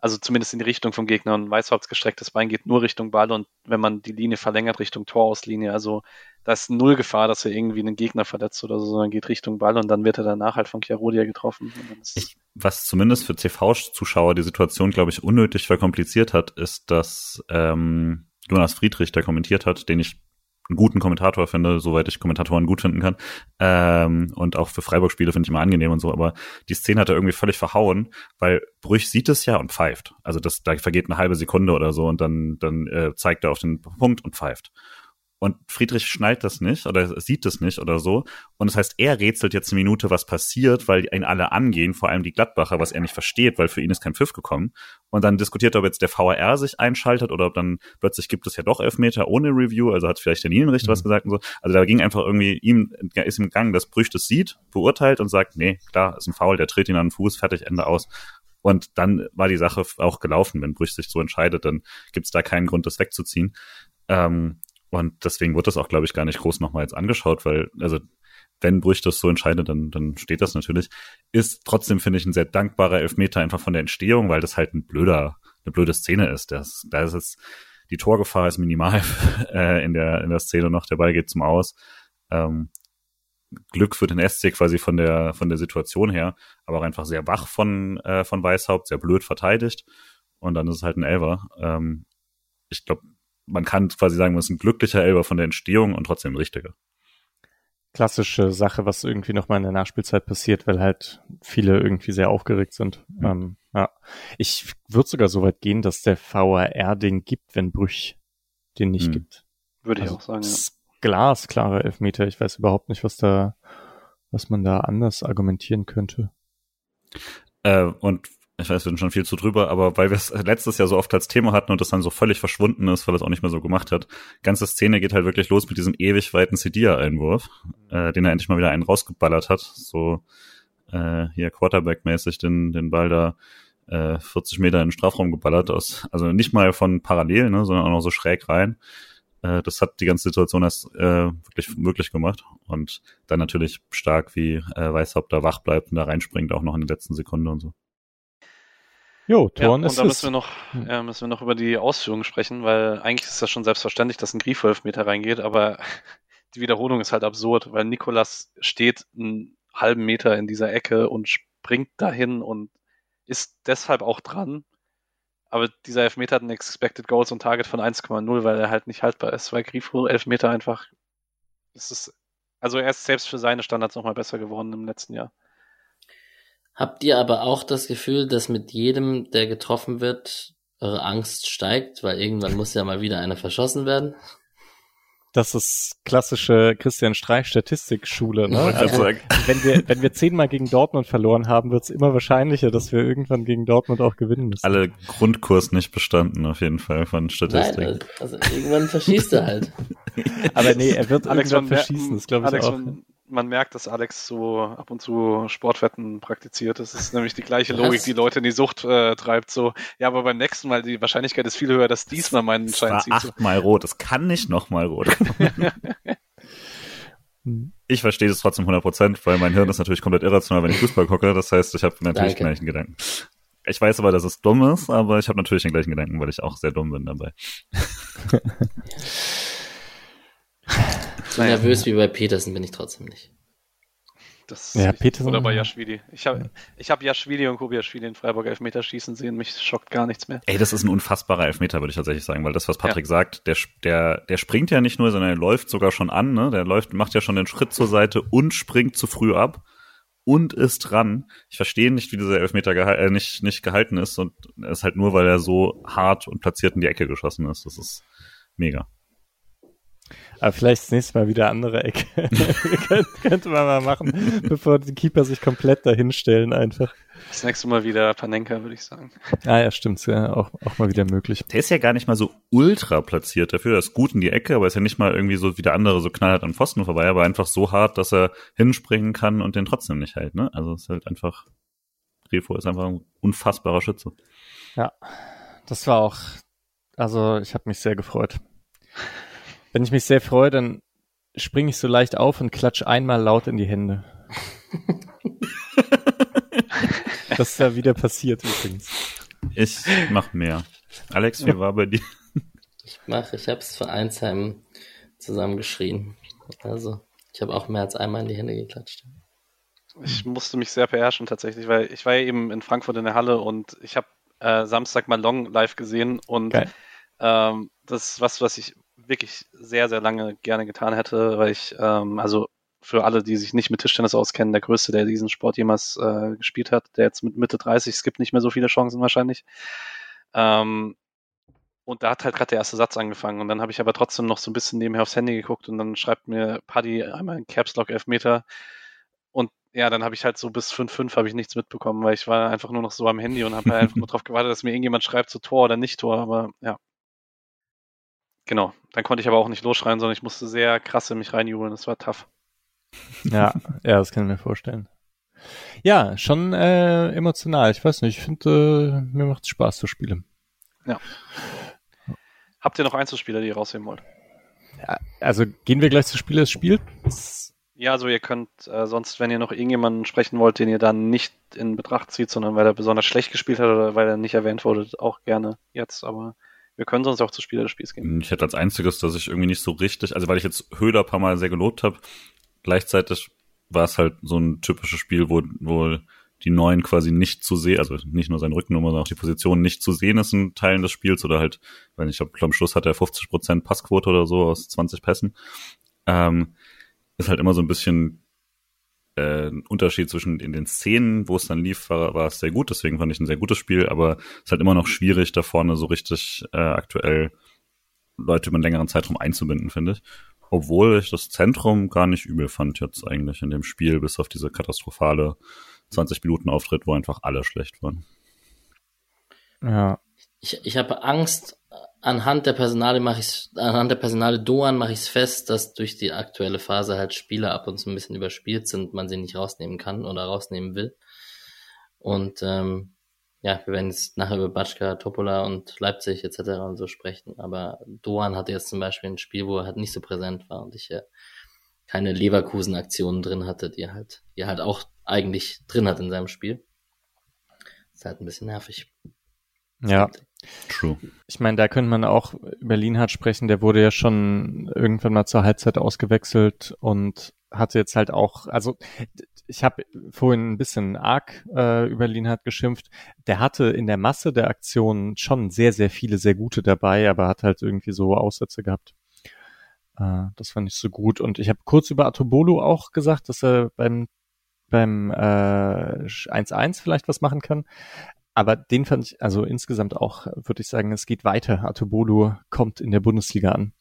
also zumindest in die Richtung vom Gegner. Und Weißhaupts gestrecktes Bein geht nur Richtung Ball und wenn man die Linie verlängert, Richtung Torauslinie. Also da ist null Gefahr, dass er irgendwie einen Gegner verletzt oder so, sondern geht Richtung Ball und dann wird er danach halt von Chiarodia getroffen. Ich, was zumindest für TV-Zuschauer die Situation, glaube ich, unnötig verkompliziert hat, ist, dass ähm, Jonas Friedrich, der kommentiert hat, den ich einen guten Kommentator finde, soweit ich Kommentatoren gut finden kann. Ähm, und auch für Freiburg-Spiele finde ich immer angenehm und so, aber die Szene hat er irgendwie völlig verhauen, weil Brüch sieht es ja und pfeift. Also das, da vergeht eine halbe Sekunde oder so und dann, dann äh, zeigt er auf den Punkt und pfeift. Und Friedrich schnallt das nicht oder sieht das nicht oder so. Und das heißt, er rätselt jetzt eine Minute, was passiert, weil ihn alle angehen, vor allem die Gladbacher, was er nicht versteht, weil für ihn ist kein Pfiff gekommen. Und dann diskutiert er, ob jetzt der VAR sich einschaltet oder ob dann plötzlich gibt es ja doch Elfmeter ohne Review, also hat vielleicht der Linienrichter mhm. was gesagt und so. Also da ging einfach irgendwie, ihm ist im Gang, dass Brüch das sieht, beurteilt und sagt, nee, klar, ist ein Foul, der tritt ihn an den Fuß, fertig, Ende aus. Und dann war die Sache auch gelaufen. Wenn Brüch sich so entscheidet, dann gibt es da keinen Grund, das wegzuziehen. Ähm, und deswegen wird das auch, glaube ich, gar nicht groß nochmal jetzt angeschaut, weil, also, wenn Brüch das so entscheidet, dann, dann steht das natürlich. Ist trotzdem, finde ich, ein sehr dankbarer Elfmeter einfach von der Entstehung, weil das halt ein blöder, eine blöde Szene ist. Das, da ist es, die Torgefahr ist minimal äh, in, der, in der Szene noch, der Ball geht zum Aus. Ähm, Glück für den SC quasi von der, von der Situation her, aber auch einfach sehr wach von, äh, von Weißhaupt, sehr blöd verteidigt. Und dann ist es halt ein Elver. Ähm, ich glaube, man kann quasi sagen, man ist ein glücklicher Elber von der Entstehung und trotzdem ein richtiger. klassische Sache, was irgendwie nochmal in der Nachspielzeit passiert, weil halt viele irgendwie sehr aufgeregt sind. Mhm. Ähm, ja. Ich würde sogar so weit gehen, dass der VAR den gibt, wenn Brüch den nicht mhm. gibt. Würde also ich auch sagen, ja. Glasklare Elfmeter. Ich weiß überhaupt nicht, was da, was man da anders argumentieren könnte. Äh, und ich weiß, wir sind schon viel zu drüber, aber weil wir es letztes Jahr so oft als Thema hatten und das dann so völlig verschwunden ist, weil es auch nicht mehr so gemacht hat. Ganze Szene geht halt wirklich los mit diesem ewig weiten Cedia-Einwurf, äh, den er endlich mal wieder einen rausgeballert hat. So äh, hier Quarterback-mäßig den, den Ball da äh, 40 Meter in den Strafraum geballert aus. Also nicht mal von parallel, ne, sondern auch noch so schräg rein. Äh, das hat die ganze Situation erst äh, wirklich möglich gemacht. Und dann natürlich stark, wie äh, Weißhaupt da wach bleibt und da reinspringt, auch noch in der letzten Sekunde und so. Jo, Toren ja, und da müssen wir, noch, hm. ja, müssen wir noch über die Ausführungen sprechen, weil eigentlich ist das schon selbstverständlich, dass ein Grifo-Elfmeter reingeht, aber die Wiederholung ist halt absurd, weil Nikolas steht einen halben Meter in dieser Ecke und springt dahin und ist deshalb auch dran. Aber dieser Elfmeter hat ein Expected Goals und Target von 1,0, weil er halt nicht haltbar ist, weil Grifo Elfmeter einfach, das ist, also er ist selbst für seine Standards nochmal besser geworden im letzten Jahr. Habt ihr aber auch das Gefühl, dass mit jedem, der getroffen wird, eure Angst steigt, weil irgendwann muss ja mal wieder einer verschossen werden? Das ist klassische Christian Streich Statistikschule. Ne? Also, wenn wir wenn wir zehnmal gegen Dortmund verloren haben, wird es immer wahrscheinlicher, dass wir irgendwann gegen Dortmund auch gewinnen müssen. Alle Grundkurs nicht bestanden auf jeden Fall von Statistik. Nein, also, also irgendwann verschießt er halt. Aber nee, er wird Alex irgendwann verschießen, das glaube ich Alex, auch. Man, man merkt, dass Alex so ab und zu Sportwetten praktiziert. Das ist nämlich die gleiche Logik, die Leute in die Sucht äh, treibt. So, ja, aber beim nächsten Mal die Wahrscheinlichkeit ist viel höher, dass diesmal meinen Schein zieht. Achtmal rot, es kann nicht nochmal rot. ich verstehe das trotzdem 100%, weil mein Hirn ist natürlich komplett irrational, wenn ich Fußball gucke. Das heißt, ich habe natürlich Danke. den gleichen Gedanken. Ich weiß aber, dass es dumm ist, aber ich habe natürlich den gleichen Gedanken, weil ich auch sehr dumm bin dabei. So naja. nervös wie bei Petersen bin ich trotzdem nicht. Das ja, Petersen. Oder bei Jaschwili. Ich habe ich hab Jaschwili und Kobiaschwili in Freiburg Elfmeter schießen sehen. Mich schockt gar nichts mehr. Ey, das ist ein unfassbarer Elfmeter, würde ich tatsächlich sagen, weil das, was Patrick ja. sagt, der, der, der springt ja nicht nur, sondern er läuft sogar schon an, ne? Der läuft, macht ja schon den Schritt zur Seite und springt zu früh ab und ist dran. Ich verstehe nicht, wie dieser Elfmeter geha äh, nicht, nicht gehalten ist und es ist halt nur, weil er so hart und platziert in die Ecke geschossen ist. Das ist mega. Aber vielleicht das nächste Mal wieder andere Ecke. könnte man mal machen, bevor die Keeper sich komplett dahinstellen einfach. Das nächste Mal wieder Panenka, würde ich sagen. Ah ja, stimmt, ja, auch, auch mal wieder möglich. Der ist ja gar nicht mal so ultra platziert dafür. Er ist gut in die Ecke, aber ist ja nicht mal irgendwie so wie der andere so knallhart an Pfosten vorbei, aber einfach so hart, dass er hinspringen kann und den trotzdem nicht hält. Ne? Also es ist halt einfach, Refo ist einfach ein unfassbarer Schütze. Ja, das war auch, also ich habe mich sehr gefreut. Wenn ich mich sehr freue, dann springe ich so leicht auf und klatsch einmal laut in die Hände. das ist ja wieder passiert übrigens. Ich mach mehr. Alex, wie war bei dir? Ich mache, ich habe es für Einsheim zusammengeschrien. Also, ich habe auch mehr als einmal in die Hände geklatscht. Ich musste mich sehr beherrschen tatsächlich, weil ich war ja eben in Frankfurt in der Halle und ich habe äh, Samstag mal Long live gesehen und ähm, das ist was, was ich wirklich sehr, sehr lange gerne getan hätte, weil ich, ähm, also für alle, die sich nicht mit Tischtennis auskennen, der größte, der diesen Sport jemals äh, gespielt hat, der jetzt mit Mitte 30, es gibt nicht mehr so viele Chancen wahrscheinlich. Ähm, und da hat halt gerade der erste Satz angefangen und dann habe ich aber trotzdem noch so ein bisschen nebenher aufs Handy geguckt und dann schreibt mir Paddy einmal ein Caps Lock Elfmeter und ja, dann habe ich halt so bis 5-5 habe ich nichts mitbekommen, weil ich war einfach nur noch so am Handy und habe halt einfach nur darauf gewartet, dass mir irgendjemand schreibt, so Tor oder nicht Tor, aber ja, Genau, dann konnte ich aber auch nicht losschreien, sondern ich musste sehr krass in mich reinjubeln. Das war tough. Ja, ja, das kann ich mir vorstellen. Ja, schon äh, emotional. Ich weiß nicht, ich finde, äh, mir macht es Spaß zu spielen. Ja. Habt ihr noch Einzelspieler, die ihr rausheben wollt? Ja, also gehen wir gleich zu Spieler des Spiels? Ja, also ihr könnt äh, sonst, wenn ihr noch irgendjemanden sprechen wollt, den ihr dann nicht in Betracht zieht, sondern weil er besonders schlecht gespielt hat oder weil er nicht erwähnt wurde, auch gerne jetzt. Aber wir können sonst auch zu Spieler des Spiels gehen. Ich hätte als einziges, dass ich irgendwie nicht so richtig, also weil ich jetzt Höhler ein paar Mal sehr gelobt habe, gleichzeitig war es halt so ein typisches Spiel, wo, wo die Neuen quasi nicht zu sehen, also nicht nur sein Rückennummer, sondern auch die Position nicht zu sehen ist in Teilen des Spiels oder halt, weil ich glaube, am Schluss hat er 50% Passquote oder so aus 20 Pässen. Ähm, ist halt immer so ein bisschen äh, Unterschied zwischen in den Szenen, wo es dann lief, war, war es sehr gut, deswegen fand ich ein sehr gutes Spiel, aber es ist halt immer noch schwierig, da vorne so richtig äh, aktuell Leute über einen längeren Zeitraum einzubinden, finde ich. Obwohl ich das Zentrum gar nicht übel fand jetzt eigentlich in dem Spiel, bis auf diese katastrophale 20 Minuten Auftritt, wo einfach alle schlecht waren. Ja. Ich, ich habe Angst, anhand der Personale mache ich anhand der Personale Doan mache ich es fest, dass durch die aktuelle Phase halt Spieler ab und zu ein bisschen überspielt sind, man sie nicht rausnehmen kann oder rausnehmen will. Und ähm, ja, wir werden jetzt nachher über Batschka, Topola und Leipzig etc. und so sprechen, aber Doan hatte jetzt zum Beispiel ein Spiel, wo er halt nicht so präsent war und ich äh, keine Leverkusen-Aktionen drin hatte, die er halt, die er halt auch eigentlich drin hat in seinem Spiel. ist halt ein bisschen nervig. Ja. True. Ich meine, da könnte man auch über Lienhardt sprechen, der wurde ja schon irgendwann mal zur Halbzeit ausgewechselt und hatte jetzt halt auch, also ich habe vorhin ein bisschen arg äh, über Lienhardt geschimpft. Der hatte in der Masse der Aktionen schon sehr, sehr viele, sehr gute dabei, aber hat halt irgendwie so Aussätze gehabt. Äh, das fand ich so gut. Und ich habe kurz über Atobolo auch gesagt, dass er beim beim äh, 1-1 vielleicht was machen kann. Aber den fand ich, also insgesamt auch, würde ich sagen, es geht weiter. Atobolo kommt in der Bundesliga an.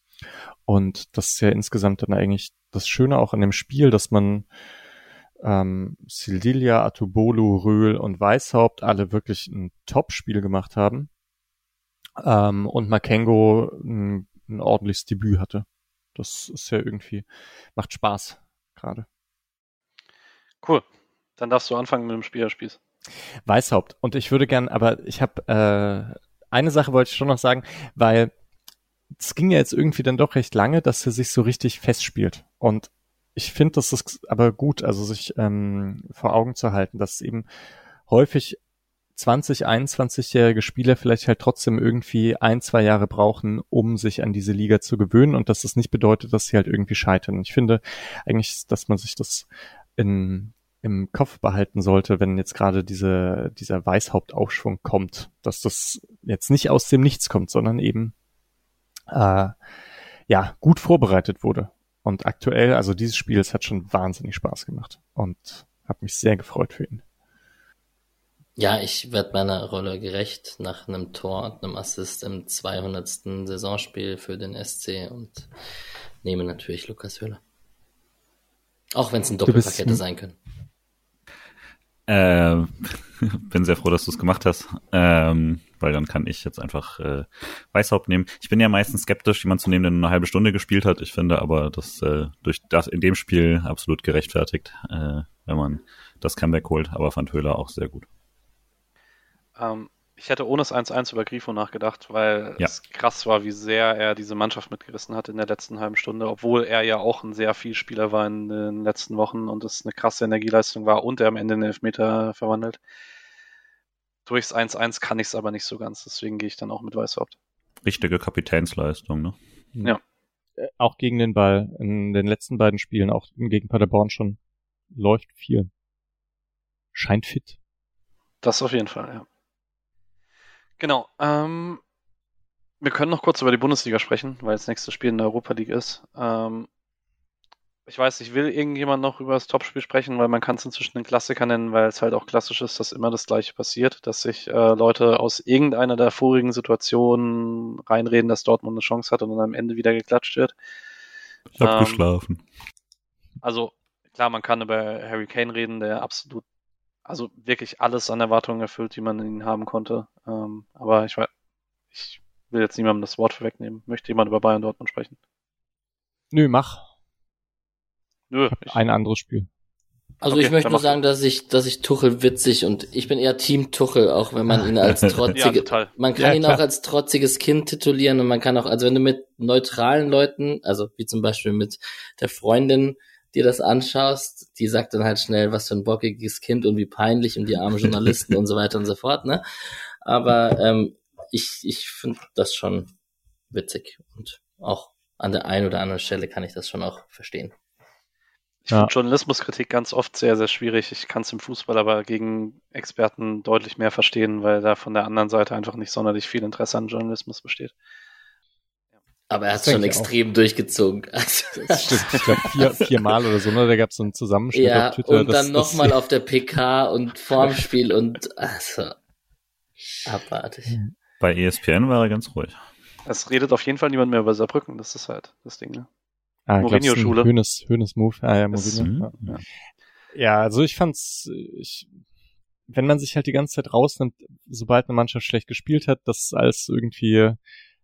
Und das ist ja insgesamt dann eigentlich das Schöne auch an dem Spiel, dass man ähm, Sildilia, Atubolu, Röhl und Weißhaupt alle wirklich ein Top-Spiel gemacht haben. Ähm, und Makengo ein, ein ordentliches Debüt hatte. Das ist ja irgendwie, macht Spaß gerade. Cool. Dann darfst du anfangen mit dem Spielerspieß. Weißhaupt. Und ich würde gern, aber ich habe äh, eine Sache wollte ich schon noch sagen, weil es ging ja jetzt irgendwie dann doch recht lange, dass er sich so richtig festspielt. Und ich finde, das ist aber gut, also sich ähm, vor Augen zu halten, dass eben häufig 20, 21-jährige Spieler vielleicht halt trotzdem irgendwie ein, zwei Jahre brauchen, um sich an diese Liga zu gewöhnen und dass das nicht bedeutet, dass sie halt irgendwie scheitern. Ich finde eigentlich, dass man sich das in, im Kopf behalten sollte, wenn jetzt gerade diese, dieser Weißhauptaufschwung kommt, dass das jetzt nicht aus dem Nichts kommt, sondern eben äh, ja gut vorbereitet wurde. Und aktuell, also dieses Spiel, es hat schon wahnsinnig Spaß gemacht und habe mich sehr gefreut für ihn. Ja, ich werde meiner Rolle gerecht nach einem Tor und einem Assist im 200. Saisonspiel für den SC und nehme natürlich Lukas Höhler. Auch wenn es ein Doppelpakete sein können. Äh, bin sehr froh, dass du es gemacht hast, ähm, weil dann kann ich jetzt einfach äh, Weißhaupt nehmen. Ich bin ja meistens skeptisch, jemanden zu nehmen, der nur eine halbe Stunde gespielt hat. Ich finde aber, dass äh, durch das in dem Spiel absolut gerechtfertigt, äh, wenn man das Comeback holt. Aber fand Höhler auch sehr gut. Ähm, ich hätte ohne das 1-1 über Grifo nachgedacht, weil ja. es krass war, wie sehr er diese Mannschaft mitgerissen hat in der letzten halben Stunde, obwohl er ja auch ein sehr viel Spieler war in den letzten Wochen und es eine krasse Energieleistung war und er am Ende den Elfmeter verwandelt. Durchs 1-1 kann ich es aber nicht so ganz, deswegen gehe ich dann auch mit Weißhaupt. Richtige Kapitänsleistung, ne? Ja. Äh, auch gegen den Ball in den letzten beiden Spielen, auch gegen Paderborn schon, läuft viel. Scheint fit. Das auf jeden Fall, ja. Genau. Ähm, wir können noch kurz über die Bundesliga sprechen, weil das nächste Spiel in der Europa League ist. Ähm, ich weiß, ich will irgendjemand noch über das Topspiel sprechen, weil man kann es inzwischen einen Klassiker nennen, weil es halt auch klassisch ist, dass immer das Gleiche passiert, dass sich äh, Leute aus irgendeiner der vorigen Situationen reinreden, dass Dortmund eine Chance hat und dann am Ende wieder geklatscht wird. Ich habe ähm, geschlafen. Also klar, man kann über Harry Kane reden, der absolut also wirklich alles an Erwartungen erfüllt, die man in ihn haben konnte. Ähm, aber ich, ich will jetzt niemandem das Wort vorwegnehmen. Möchte jemand über Bayern Dortmund sprechen? Nö, mach. Nö. Ich, Ein anderes Spiel. Also okay, ich möchte nur sagen, dass ich, dass ich Tuchel witzig und ich bin eher Team Tuchel, auch wenn man ihn als trotzige, ja, man kann ja, ihn auch als trotziges Kind titulieren und man kann auch, also wenn du mit neutralen Leuten, also wie zum Beispiel mit der Freundin dir das anschaust, die sagt dann halt schnell, was für ein bockiges Kind und wie peinlich und die armen Journalisten und so weiter und so fort, ne? Aber ähm, ich, ich finde das schon witzig und auch an der einen oder anderen Stelle kann ich das schon auch verstehen. Ich ja. finde Journalismuskritik ganz oft sehr, sehr schwierig. Ich kann es im Fußball aber gegen Experten deutlich mehr verstehen, weil da von der anderen Seite einfach nicht sonderlich viel Interesse an Journalismus besteht. Aber er hat Das schon extrem durchgezogen. Also, Das stimmt. Ich glaube, vier, viermal oder so, ne? Da gab es so einen Zusammenschnitt ja, auf Twitter. und dann nochmal auf der PK und vorm Spiel und also abartig. Bei ESPN war er ganz ruhig. Es redet auf jeden Fall niemand mehr über Saarbrücken, das ist halt das Ding, ne? Ah, Mourinho-Schule. Hönes, Hönes Move. Ah, ja, Das- Mourinho. Ja. ja, also ich fand's, ich, wenn man sich halt die ganze Zeit rausnimmt, sobald eine Mannschaft schlecht gespielt hat, dass alles irgendwie,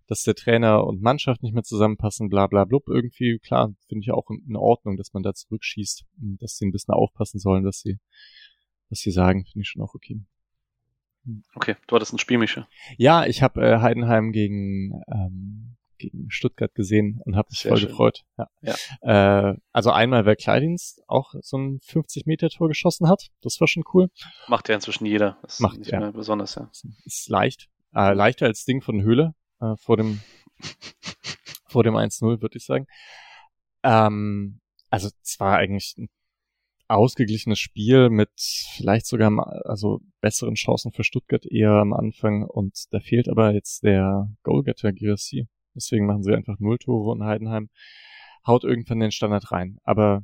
dass der Trainer und Mannschaft nicht mehr zusammenpassen, bla bla blub, irgendwie, klar, finde ich auch in, Ordnung, dass man da zurückschießt, und dass sie ein bisschen aufpassen sollen, dass sie, was sie sagen, finde ich schon auch okay. Okay, du hattest ein Spiel, Mische. Ja, ich habe äh, Heidenheim gegen ähm, gegen Stuttgart gesehen und habe mich Sehr voll schön. gefreut. Ja. Äh, also einmal, weil Kleindienst auch so ein 50-Meter-Tor geschossen hat. Das war schon cool. Macht ja inzwischen jeder. Das ist Macht, nicht ja. mehr besonders, ja. Ist, ist leicht. Äh, leichter als Ding von Höhle äh, vor dem vor dem 1-0, würde ich sagen. Ähm, also es war eigentlich ein ausgeglichenes Spiel mit vielleicht sogar also besseren Chancen für Stuttgart eher am Anfang und da fehlt aber jetzt der Goalgetter Girassi. Deswegen machen sie einfach null Tore und Heidenheim haut irgendwann den Standard rein. Aber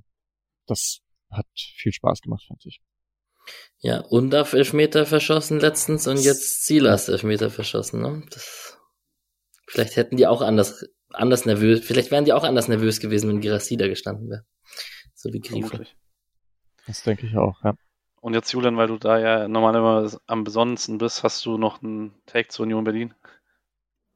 das hat viel Spaß gemacht, fand ich. Ja, und auf Elfmeter verschossen letztens und jetzt Silas Elfmeter verschossen, ne? Das, vielleicht hätten die auch anders, anders nervös, vielleicht wären die auch anders nervös gewesen, wenn Girassi da gestanden wäre. So wie. Vermutlich. Das denke ich auch, ja. Und jetzt, Julian, weil du da ja normalerweise am besonnensten bist, hast du noch einen Take zur Union Berlin?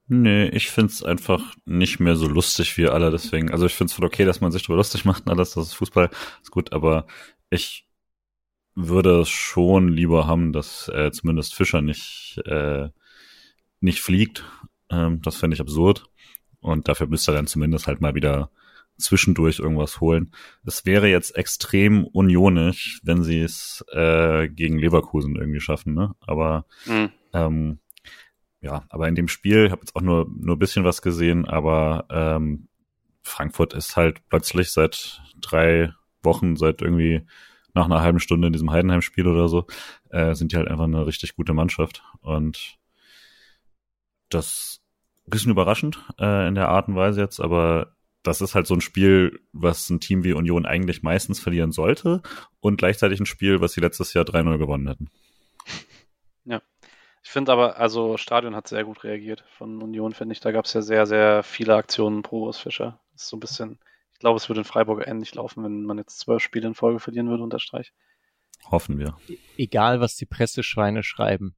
Nee, ich find's einfach nicht mehr so lustig wie alle, deswegen, also ich find's voll okay, dass man sich darüber lustig macht und alles, das ist Fußball, ist gut, aber ich würde schon lieber haben, dass äh, zumindest Fischer nicht, äh, nicht fliegt. Ähm, das fände ich absurd. Und dafür müsste er dann zumindest halt mal wieder zwischendurch irgendwas holen. Es wäre jetzt extrem unionisch, wenn sie es äh, gegen Leverkusen irgendwie schaffen, ne? Aber Hm. ähm, ja, aber in dem Spiel, ich habe jetzt auch nur nur ein bisschen was gesehen, aber ähm, Frankfurt ist halt plötzlich seit drei Wochen, seit irgendwie nach einer halben Stunde in diesem Heidenheim-Spiel oder so, äh, sind die halt einfach eine richtig gute Mannschaft und das ein bisschen überraschend äh, in der Art und Weise jetzt, aber das ist halt so ein Spiel, was ein Team wie Union eigentlich meistens verlieren sollte und gleichzeitig ein Spiel, was sie letztes Jahr 3-0 gewonnen hätten. Ich finde aber, also Stadion hat sehr gut reagiert von Union, finde ich. Da gab es ja sehr, sehr viele Aktionen pro Urs Fischer. Das ist so ein bisschen, ich glaube, es würde in Freiburg ähnlich laufen, wenn man jetzt zwölf Spiele in Folge verlieren würde unter Streich. Hoffen wir. Egal, was die Presseschweine schreiben.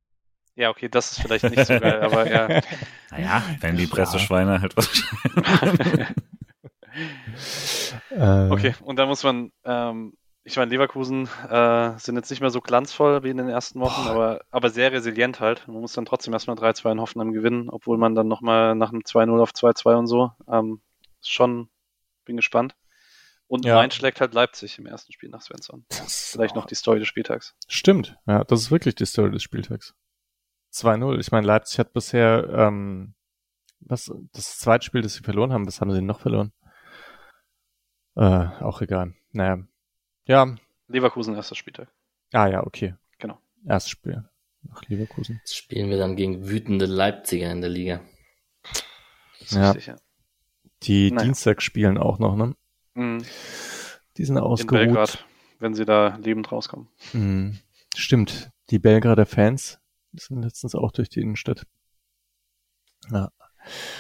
Ja, okay, das ist vielleicht nicht so geil, aber ja. Naja, wenn die Ja. Presseschweine halt was Äh, Okay, und dann muss man, ähm, ich meine, Leverkusen äh, sind jetzt nicht mehr so glanzvoll wie in den ersten Wochen, Boah. aber, aber sehr resilient halt. Man muss dann trotzdem erstmal 3-2 in Hoffenheim gewinnen, obwohl man dann nochmal nach einem 2-0 auf 2-2 und so. Ähm, schon, bin gespannt. Und Ja. Mainz schlägt halt Leipzig im ersten Spiel nach Svensson. das Vielleicht noch die Story des Spieltags. Stimmt, ja, das ist wirklich die Story des Spieltags. 2-0. Ich meine, Leipzig hat bisher, ähm, was, das zweite Spiel, das sie verloren haben, was haben sie noch verloren? Äh, auch egal. Naja. Ja, Leverkusen erster Spieltag. ah ja, okay. Genau. Erstes Spiel nach Leverkusen. Jetzt spielen wir dann gegen wütende Leipziger in der Liga. Ja. richtig, ja. Die Naja. Dienstag spielen auch noch, ne? Mhm. Die sind In ausgeruht. Belgrad, wenn sie da lebend rauskommen. Mhm. Stimmt. Die Belgrader Fans sind letztens auch durch die Innenstadt. Ja.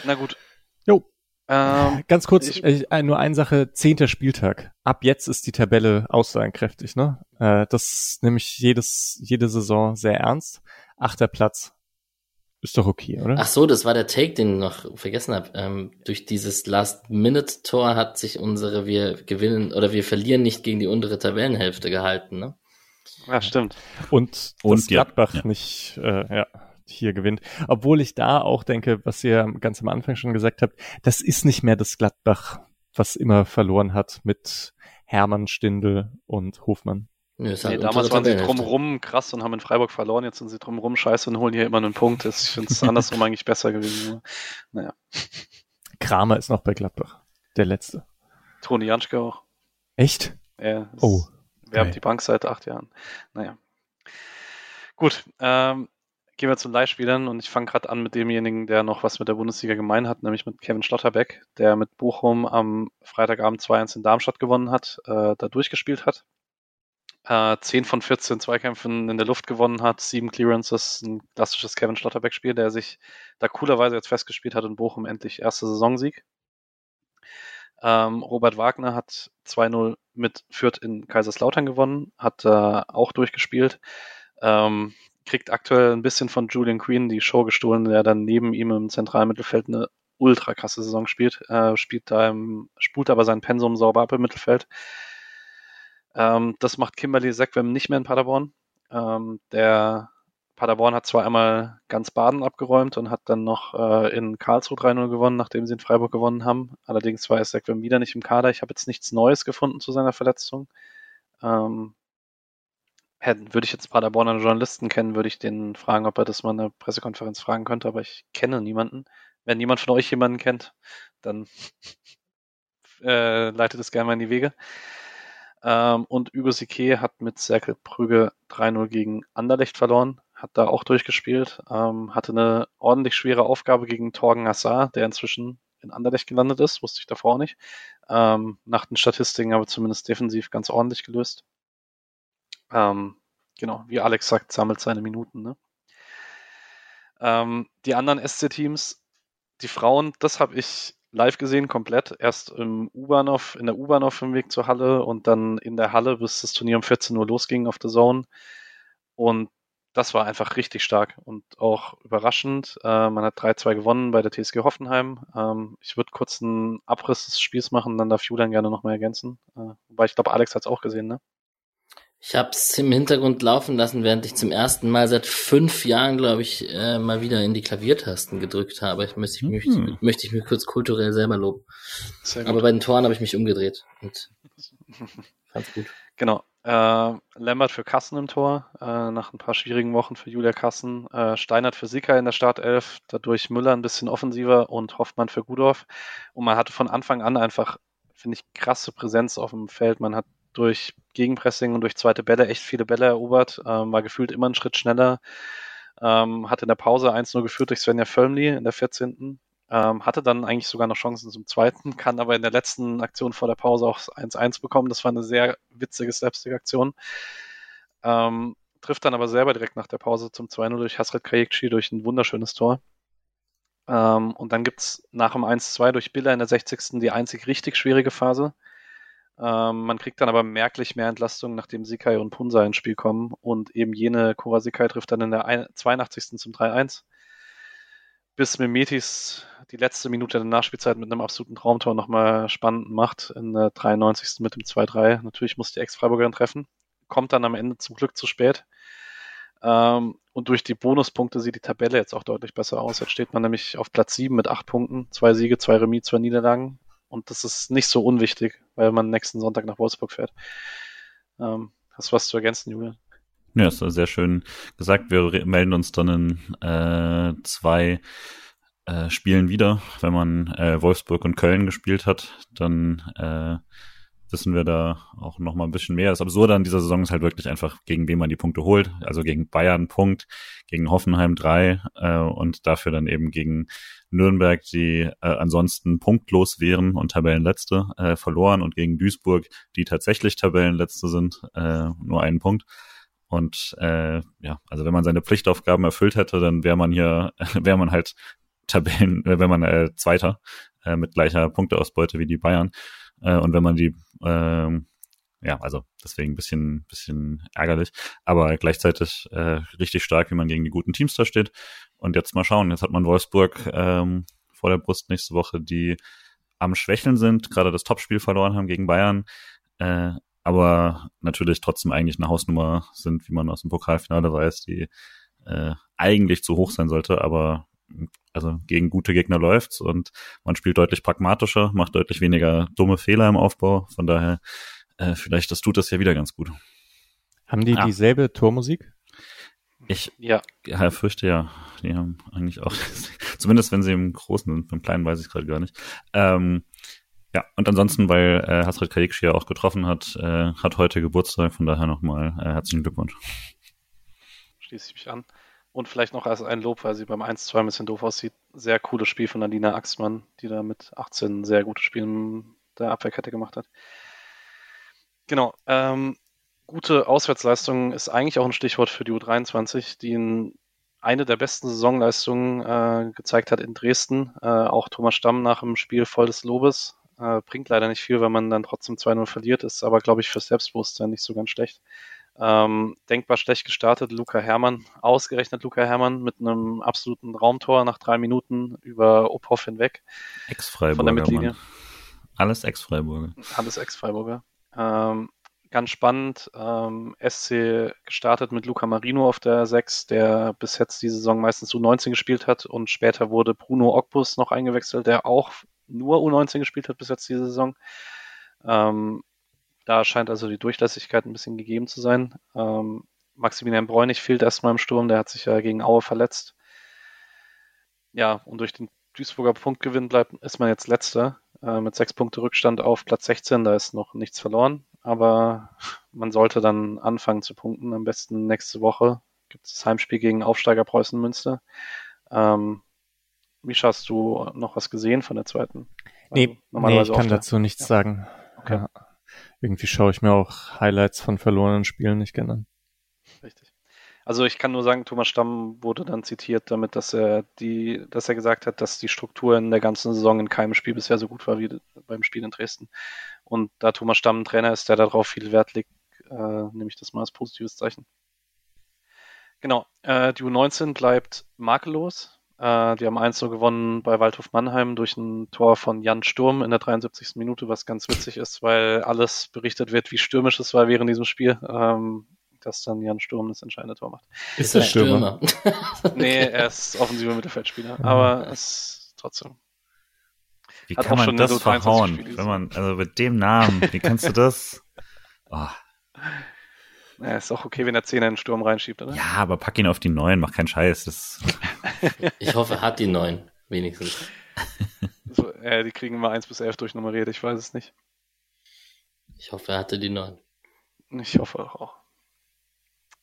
Na gut. Jo. Ähm, Ganz kurz, ich- äh, nur eine Sache, zehnter Spieltag. Ab jetzt ist die Tabelle aussagekräftig, ne? Äh, das ist nämlich jedes, jede Saison sehr ernst. Achter Platz. Ist doch okay, oder? Ach so, das war der Take, den ich noch vergessen habe. Ähm, durch dieses Last-Minute-Tor hat sich unsere wir gewinnen oder wir verlieren nicht gegen die untere Tabellenhälfte gehalten, ne? Ja, stimmt. Und, Und dass ja, Gladbach ja. nicht äh, ja, hier gewinnt. Obwohl ich da auch denke, was ihr ganz am Anfang schon gesagt habt, das ist nicht mehr das Gladbach, was immer verloren hat mit Hermann Stindl und Hofmann. Ist Nee, halt damals waren sie drumrum krass und haben in Freiburg verloren. Jetzt sind sie drumrum scheiße und holen hier immer einen Punkt. Das- Ich finde es andersrum eigentlich besser gewesen. Naja, Kramer ist noch bei Gladbach. Der letzte. Toni Janschke auch. Echt? Ist- Oh, Haben geil. die Bank seit acht Jahren. Naja. Gut. Ähm, gehen wir zu Leihspielern und ich fange gerade an mit demjenigen, der noch was mit der Bundesliga gemein hat, nämlich mit Kevin Schlotterbeck, der mit Bochum am Freitagabend 2-1 in Darmstadt gewonnen hat, äh, da durchgespielt hat. Äh, 10 von 14 Zweikämpfen in der Luft gewonnen hat, 7 Clearances, ein klassisches Kevin Schlotterbeck-Spiel, der sich da coolerweise jetzt festgespielt hat in Bochum endlich erste Saisonsieg. Ähm, Robert Wagner hat 2-0 mit Fürth in Kaiserslautern gewonnen, hat äh, auch durchgespielt. Ähm, kriegt aktuell ein bisschen von Julian Queen die Show gestohlen, der dann neben ihm im zentralen Mittelfeld eine ultra krasse Saison spielt. Äh, spielt da im, spult aber sein Pensum sauber ab im Mittelfeld. Ähm, das macht Kimberly Sekwem nicht mehr in Paderborn. Ähm, der Paderborn hat zwar einmal ganz Baden abgeräumt und hat dann noch äh, in Karlsruhe 3-0 gewonnen, nachdem sie in Freiburg gewonnen haben. Allerdings war es Sekwem wieder nicht im Kader. Ich habe jetzt nichts Neues gefunden zu seiner Verletzung. Ähm, hätten, würde ich jetzt Paderborner Journalisten kennen, würde ich den fragen, ob er das mal in einer Pressekonferenz fragen könnte, aber ich kenne niemanden. Wenn jemand von euch jemanden kennt, dann äh, leitet es gerne mal in die Wege. Ähm, und Hugo Sique hat mit Serkel Prüge 3-0 gegen Anderlecht verloren, hat da auch durchgespielt, ähm, hatte eine ordentlich schwere Aufgabe gegen Torgen Assar, der inzwischen in Anderlecht gelandet ist, wusste ich davor auch nicht. Ähm, nach den Statistiken aber zumindest defensiv ganz ordentlich gelöst. Ähm, genau, wie Alex sagt, sammelt seine Minuten. Ne? Ähm, die anderen SC-Teams, die Frauen, das habe ich live gesehen, komplett. Erst im U-Bahnhof, in der U-Bahn auf dem Weg zur Halle und dann in der Halle, bis das Turnier um 14 Uhr losging auf der Zone. Und das war einfach richtig stark und auch überraschend. Äh, man hat 3-2 gewonnen bei der TSG Hoffenheim. Ähm, ich würde kurz einen Abriss des Spiels machen, dann darf Julian gerne nochmal ergänzen. Äh, wobei ich glaube, Alex hat es auch gesehen, ne? Ich habe es im Hintergrund laufen lassen, während ich zum ersten Mal seit fünf Jahren, glaube ich, äh, mal wieder in die Klaviertasten gedrückt habe. Ich möchte, ich, mhm. möchte, möchte ich mich kurz kulturell selber loben. Aber bei den Toren habe ich mich umgedreht und fand's gut. Genau. Äh, Lambert für Kassen im Tor, äh, nach ein paar schwierigen Wochen für Julia Kassen. Äh, Steinert für Sicker in der Startelf, dadurch Müller ein bisschen offensiver und Hoffmann für Gudorf. Und man hatte von Anfang an einfach, finde ich, krasse Präsenz auf dem Feld. Man hat durch Gegenpressing und durch zweite Bälle echt viele Bälle erobert, ähm, war gefühlt immer einen Schritt schneller, ähm, hatte in der Pause 1-0 geführt durch Svenja Völmli in der 14. Ähm, hatte dann eigentlich sogar noch Chancen zum zweiten, kann aber in der letzten Aktion vor der Pause auch 1-1 bekommen. Das war eine sehr witzige Slapstick-Aktion. Ähm, trifft dann aber selber direkt nach der Pause zum 2-0 durch Hasret Kayekci durch ein wunderschönes Tor. Ähm, und dann gibt's nach dem 1-2 durch Biller in der 60. die einzig richtig schwierige Phase. Ähm, man kriegt dann aber merklich mehr Entlastung, nachdem Sikai und Punsa ins Spiel kommen und eben jene Kura Sikai trifft dann in der 82. zum 3-1. Bis Memetis die letzte Minute der Nachspielzeit mit einem absoluten Traumtor nochmal spannend macht, in der 93. mit dem 2-3. Natürlich muss die Ex-Freiburgerin treffen, kommt dann am Ende zum Glück zu spät. Ähm, und durch die Bonuspunkte sieht die Tabelle jetzt auch deutlich besser aus. Jetzt steht man nämlich auf Platz 7 mit 8 Punkten, zwei Siege, zwei Remis, zwei Niederlagen. Und das ist nicht so unwichtig, weil man nächsten Sonntag nach Wolfsburg fährt. Ähm, hast du was zu ergänzen, Julian? Ja, ist sehr schön gesagt. Wir melden uns dann in äh, zwei äh, Spielen wieder. Wenn man äh, Wolfsburg und Köln gespielt hat, dann äh, wissen wir da auch noch mal ein bisschen mehr. Das Absurde an dieser Saison ist halt wirklich einfach, gegen wen man die Punkte holt. Also gegen Bayern Punkt, gegen Hoffenheim drei äh, und dafür dann eben gegen Nürnberg, die äh, ansonsten punktlos wären und Tabellenletzte, äh, verloren und gegen Duisburg, die tatsächlich Tabellenletzte sind, äh, nur einen Punkt. Und äh, ja, also wenn man seine Pflichtaufgaben erfüllt hätte, dann wäre man hier, wäre man halt Tabellen, äh, wenn man äh, Zweiter äh, mit gleicher Punkteausbeute wie die Bayern. Äh, und wenn man die, äh, ja, also deswegen ein bisschen, bisschen ärgerlich, aber gleichzeitig äh, richtig stark, wie man gegen die guten Teams da steht. Und jetzt mal schauen, jetzt hat man Wolfsburg ähm, vor der Brust nächste Woche, die am Schwächeln sind, gerade das Topspiel verloren haben gegen Bayern, äh, aber natürlich trotzdem eigentlich eine Hausnummer sind, wie man aus dem Pokalfinale weiß, die äh, eigentlich zu hoch sein sollte, aber also gegen gute Gegner läuft's und man spielt deutlich pragmatischer, macht deutlich weniger dumme Fehler im Aufbau. Von daher, äh, vielleicht das tut das ja wieder ganz gut. Haben die ah. dieselbe Tormusik? Ich ja. ja, fürchte ja. Die haben eigentlich auch, zumindest wenn sie im Großen sind, beim Kleinen weiß ich gerade gar nicht. Ähm, ja, und ansonsten, weil äh, Hasret Kayikshi ja auch getroffen hat, äh, hat heute Geburtstag, von daher nochmal äh, herzlichen Glückwunsch. Schließe ich mich an. Und vielleicht noch als ein Lob, weil sie beim 1-2 ein bisschen doof aussieht. Sehr cooles Spiel von Alina Axmann, die da mit 18 sehr gute Spiele in der Abwehrkette gemacht hat. Genau. Ähm, gute Auswärtsleistung ist eigentlich auch ein Stichwort für die U23, die in eine der besten Saisonleistungen äh, gezeigt hat in Dresden. Äh, auch Thomas Stamm nach dem Spiel voll des Lobes. Äh, bringt leider nicht viel, wenn man dann trotzdem 2-0 verliert, ist aber, glaube ich, fürs Selbstbewusstsein nicht so ganz schlecht. Ähm, denkbar schlecht gestartet, Luca Hermann, ausgerechnet Luca Hermann mit einem absoluten Raumtor nach drei Minuten über Ophoff hinweg. Ex-Freiburger. Von der Mittellinie. Mann. Alles Ex-Freiburger. Alles Ex-Freiburger. Ähm, ganz spannend. Ähm, SC gestartet mit Luca Marino auf der 6, der bis jetzt die Saison meistens U19 gespielt hat und später wurde Bruno Ogbus noch eingewechselt, der auch nur U19 gespielt hat bis jetzt diese Saison. Ähm, da scheint also die Durchlässigkeit ein bisschen gegeben zu sein. Ähm, Maximilian Bräunig fehlt erstmal im Sturm, der hat sich ja gegen Aue verletzt. Ja, und durch den Duisburger Punktgewinn bleibt, ist man jetzt letzter äh, mit sechs Punkte Rückstand auf Platz 16. Da ist noch nichts verloren, aber man sollte dann anfangen zu punkten. Am besten nächste Woche gibt es das Heimspiel gegen Aufsteiger Preußen Münster. Ähm, Misha, hast du noch was gesehen von der zweiten? Nee, also, nee ich kann dazu nichts ja. sagen. Okay. Ja irgendwie schaue ich mir auch Highlights von verlorenen Spielen nicht gerne an. Richtig. Also ich kann nur sagen, Thomas Stamm wurde dann zitiert damit, dass er die, dass er gesagt hat, dass die Struktur in der ganzen Saison in keinem Spiel bisher so gut war wie beim Spiel in Dresden. Und da Thomas Stamm ein Trainer ist, der darauf viel Wert legt, äh, nehme ich das mal als positives Zeichen. Genau, äh, die U19 bleibt makellos. Äh, die haben 1 gewonnen bei Waldhof Mannheim durch ein Tor von Jan Sturm in der 73. Minute, was ganz witzig ist, weil alles berichtet wird, wie stürmisch es war während diesem Spiel. Ähm, dass dann Jan Sturm das entscheidende Tor macht. Ist der Stürmer? nee, er ist offensiver Mittelfeldspieler, aber es ist trotzdem. Wie kann man das verhauen, wenn man, also mit dem Namen, wie kannst du das? Oh. Naja, ist auch okay, wenn er 10 in den Sturm reinschiebt, oder? Ja, aber pack ihn auf die 9, mach keinen Scheiß. Das ich hoffe, er hat die 9, wenigstens. So, äh, die kriegen immer 1 bis 11 durchnummeriert, ich weiß es nicht. Ich hoffe, er hatte die 9. Ich hoffe auch.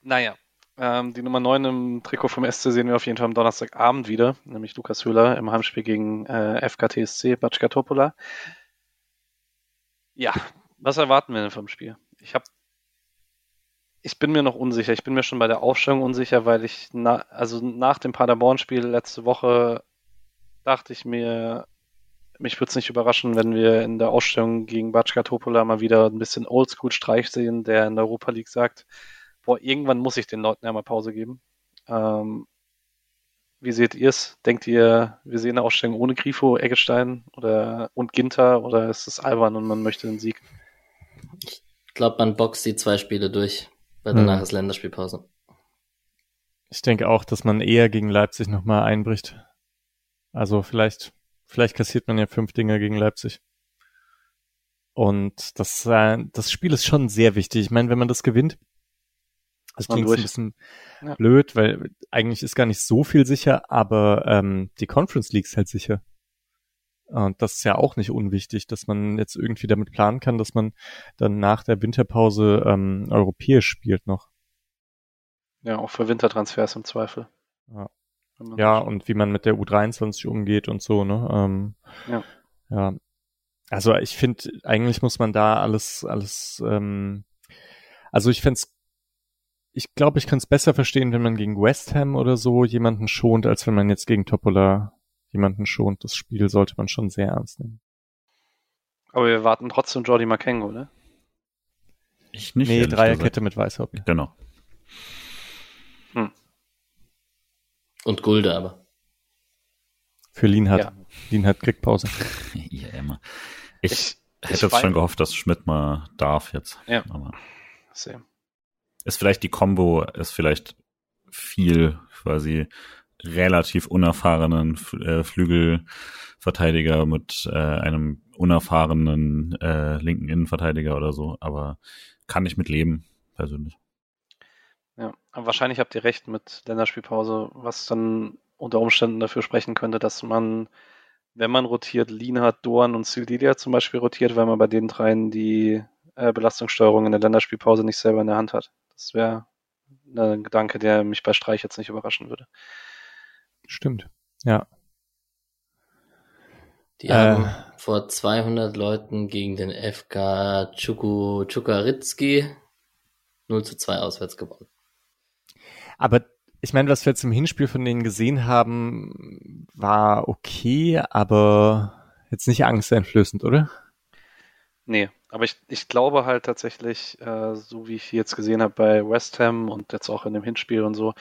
Naja, ähm, die Nummer 9 im Trikot vom SC sehen wir auf jeden Fall am Donnerstagabend wieder, nämlich Lukas Höhler im Heimspiel gegen äh, FKTSC Batschka Topola. Ja, was erwarten wir denn vom Spiel? Ich habe ich bin mir noch unsicher. Ich bin mir schon bei der Aufstellung unsicher, weil ich na, also nach dem Paderborn-Spiel letzte Woche dachte ich mir, mich würde es nicht überraschen, wenn wir in der Ausstellung gegen Batschka Topola mal wieder ein bisschen Oldschool-Streich sehen, der in der Europa League sagt, boah, irgendwann muss ich den Leuten ja mal Pause geben. Ähm, wie seht ihr es? Denkt ihr, wir sehen eine Ausstellung ohne Grifo, Eggestein oder und Ginter oder ist es albern und man möchte den Sieg? Ich glaube, man boxt die zwei Spiele durch weil danach hm. ist Länderspielpause. Ich denke auch, dass man eher gegen Leipzig nochmal einbricht. Also vielleicht, vielleicht kassiert man ja fünf Dinge gegen Leipzig. Und das, äh, das Spiel ist schon sehr wichtig. Ich meine, wenn man das gewinnt, das klingt ein bisschen ja. blöd, weil eigentlich ist gar nicht so viel sicher, aber ähm, die Conference League ist halt sicher. Und das ist ja auch nicht unwichtig, dass man jetzt irgendwie damit planen kann, dass man dann nach der Winterpause ähm, europäisch spielt noch. Ja, auch für Wintertransfers im Zweifel. Ja, ja und wie man mit der U23 umgeht und so, ne? Ähm, ja. ja. Also ich finde, eigentlich muss man da alles, alles, ähm, also ich fände ich glaube, ich kann es besser verstehen, wenn man gegen West Ham oder so jemanden schont, als wenn man jetzt gegen Topola jemanden schont. Das Spiel sollte man schon sehr ernst nehmen. Aber wir warten trotzdem Jordi Makengo, oder? Ich nicht. Nee, Dreierkette mit Weißhaupt. Genau. Hm. Und Gulde aber. Für Lienhardt. Ja. Lienhardt kriegt Pause. ja, immer. Ich, ich hätte jetzt schon gehofft, dass Schmidt mal darf jetzt. Ja. Aber Same. Ist vielleicht die Combo, ist vielleicht viel quasi relativ unerfahrenen äh, Flügelverteidiger mit äh, einem unerfahrenen äh, linken Innenverteidiger oder so, aber kann ich mit leben, persönlich. Ja, aber wahrscheinlich habt ihr recht mit Länderspielpause, was dann unter Umständen dafür sprechen könnte, dass man, wenn man rotiert, Lienhardt, Dorn und Sildilia zum Beispiel rotiert, weil man bei den dreien die äh, Belastungssteuerung in der Länderspielpause nicht selber in der Hand hat. Das wäre ein Gedanke, der mich bei Streich jetzt nicht überraschen würde. Stimmt, ja. Die äh, haben vor 200 Leuten gegen den FK Chuku Chukaritski 0 zu 2 auswärts gewonnen. Aber ich meine, was wir jetzt im Hinspiel von denen gesehen haben, war okay, aber jetzt nicht angsteinflößend, oder? Nee, aber ich, ich glaube halt tatsächlich, äh, so wie ich jetzt gesehen habe bei West Ham und jetzt auch in dem Hinspiel und so,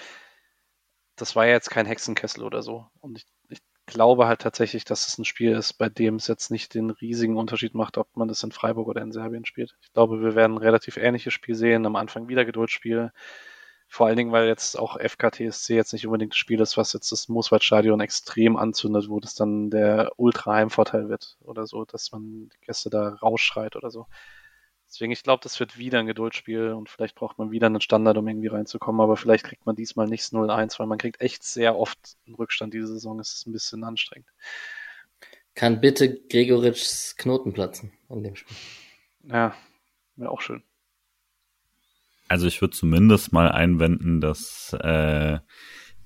das war ja jetzt kein Hexenkessel oder so. Und ich, ich glaube halt tatsächlich, dass es ein Spiel ist, bei dem es jetzt nicht den riesigen Unterschied macht, ob man das in Freiburg oder in Serbien spielt. Ich glaube, wir werden ein relativ ähnliches Spiel sehen, am Anfang wieder Geduldsspiel. Vor allen Dingen, weil jetzt auch FKTSC jetzt nicht unbedingt das Spiel ist, was jetzt das Mooswaldstadion extrem anzündet, wo das dann der Ultra-Heimvorteil wird oder so, dass man die Gäste da rausschreit oder so. Deswegen, ich glaube, das wird wieder ein Geduldsspiel und vielleicht braucht man wieder einen Standard, um irgendwie reinzukommen, aber vielleicht kriegt man diesmal nicht 0-1, weil man kriegt echt sehr oft einen Rückstand diese Saison. Es ist ein bisschen anstrengend. Kann bitte Gregoritschs Knoten platzen in dem Spiel? Ja, wäre auch schön. Also ich würde zumindest mal einwenden, dass, äh,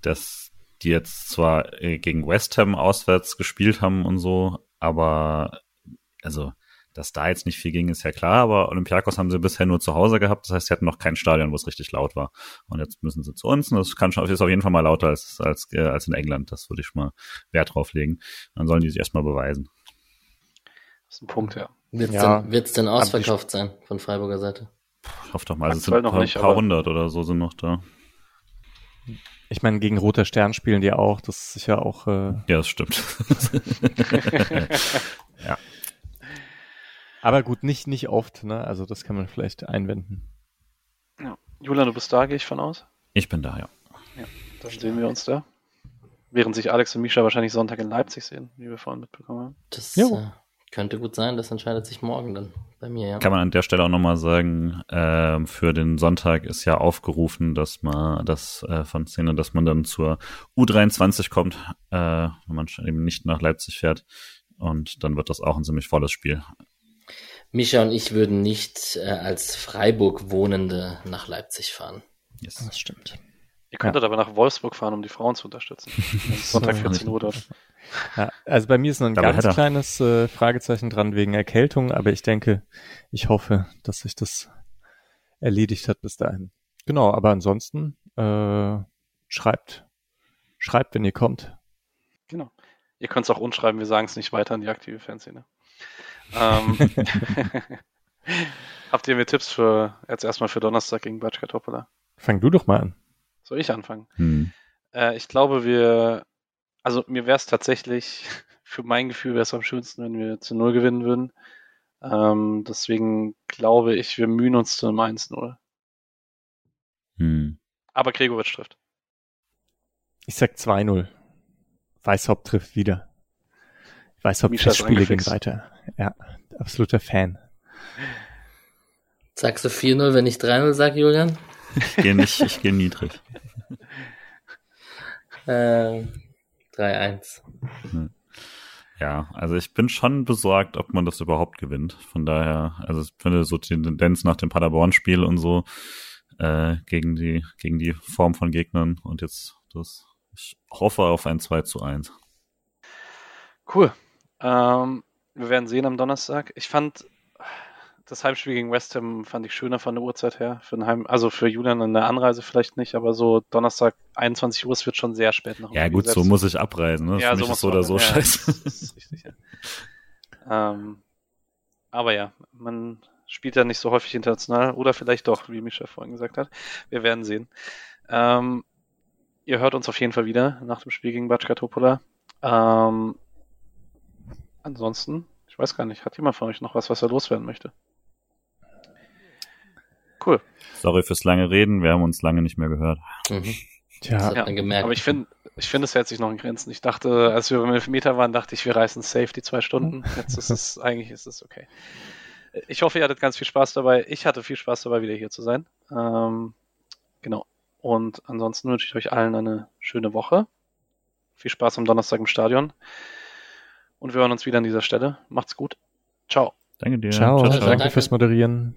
dass die jetzt zwar äh, gegen West Ham auswärts gespielt haben und so, aber also dass da jetzt nicht viel ging, ist ja klar, aber Olympiakos haben sie bisher nur zu Hause gehabt. Das heißt, sie hatten noch kein Stadion, wo es richtig laut war. Und jetzt müssen sie zu uns. Und das kann schon, ist auf jeden Fall mal lauter als, als, äh, als in England. Das würde ich mal Wert drauf legen. Dann sollen die sich erstmal beweisen. Das ist ein Punkt, ja. Wird es ja. denn, denn ausverkauft sein von Freiburger Seite? Ich hoffe doch mal, es sind ein paar, nicht, paar hundert oder so sind noch da. Ich meine, gegen Roter Stern spielen die auch. Das ist sicher auch. Äh ja, das stimmt. ja. Aber gut, nicht, nicht oft, ne? Also das kann man vielleicht einwenden. Ja. Julian, du bist da, gehe ich von aus? Ich bin da, ja. Ja, dann sehen wir uns da. Während sich Alex und Misha wahrscheinlich Sonntag in Leipzig sehen, wie wir vorhin mitbekommen haben. Das äh, könnte gut sein, das entscheidet sich morgen dann bei mir, ja. Kann man an der Stelle auch nochmal sagen, äh, für den Sonntag ist ja aufgerufen, dass man das äh, von Szene, dass man dann zur U23 kommt, äh, wenn man eben nicht nach Leipzig fährt. Und dann wird das auch ein ziemlich volles Spiel. Mischa und ich würden nicht äh, als Freiburg Wohnende nach Leipzig fahren. Yes. Das stimmt. Ihr könntet ja. aber nach Wolfsburg fahren, um die Frauen zu unterstützen. Sonntag 14 Uhr dort. Ja, also bei mir ist noch ein Dabei ganz kleines äh, Fragezeichen dran wegen Erkältung, aber ich denke, ich hoffe, dass sich das erledigt hat bis dahin. Genau, aber ansonsten äh, schreibt, schreibt, wenn ihr kommt. Genau. Ihr könnt es auch unschreiben, wir sagen es nicht weiter an die aktive Fanszene. Ähm, habt ihr mir Tipps für jetzt erstmal für Donnerstag gegen Batschka Topola? Fang du doch mal an. Soll ich anfangen? Hm. Äh, ich glaube, wir, also mir wäre es tatsächlich, für mein Gefühl wäre es am schönsten, wenn wir zu Null gewinnen würden. Ähm, deswegen glaube ich, wir mühen uns zu einem 1-0. Hm. Aber Gregoritsch trifft. Ich sag 2-0. Weißhaupt trifft wieder. Weißhaupt Spiele gehen weiter. Ja, absoluter Fan. Sagst du 4-0, wenn ich 3-0 sage, Julian? Ich gehe nicht, ich gehe niedrig. ähm, 3-1. Hm. Ja, also ich bin schon besorgt, ob man das überhaupt gewinnt. Von daher, also ich finde so die Tendenz nach dem Paderborn-Spiel und so äh, gegen die gegen die Form von Gegnern und jetzt das. Ich hoffe auf ein 2 zu 1. Cool. Ähm, wir werden sehen am Donnerstag. Ich fand das Heimspiel gegen West Ham fand ich schöner von der Uhrzeit her. Für ein Heim, also für Julian in der Anreise vielleicht nicht, aber so Donnerstag 21 Uhr, es wird schon sehr spät noch. Ja gut, selbst. so muss ich abreisen. Ne? Ja, Für so mich ist so oder so ja, scheiße. Das ist richtig, ja. ähm, aber ja, man spielt ja nicht so häufig international oder vielleicht doch, wie Mischa vorhin gesagt hat. Wir werden sehen. Ähm, ihr hört uns auf jeden Fall wieder nach dem Spiel gegen Batschka Topola. Ähm, ansonsten, ich weiß gar nicht, hat jemand von euch noch was, was er loswerden möchte? Cool. Sorry fürs lange Reden, wir haben uns lange nicht mehr gehört. Mhm. Tja, ja, gemerkt. aber ich finde, ich finde, es hält sich noch in Grenzen. Ich dachte, als wir beim Elfmeter waren, dachte ich, wir reißen safe die zwei Stunden. Jetzt ist es, eigentlich ist es okay. Ich hoffe, ihr hattet ganz viel Spaß dabei. Ich hatte viel Spaß dabei, wieder hier zu sein. Ähm, genau. Und ansonsten wünsche ich euch allen eine schöne Woche. Viel Spaß am Donnerstag im Stadion. Und wir hören uns wieder an dieser Stelle. Macht's gut. Ciao. Danke dir. Ciao. ciao, ciao. Danke fürs Moderieren.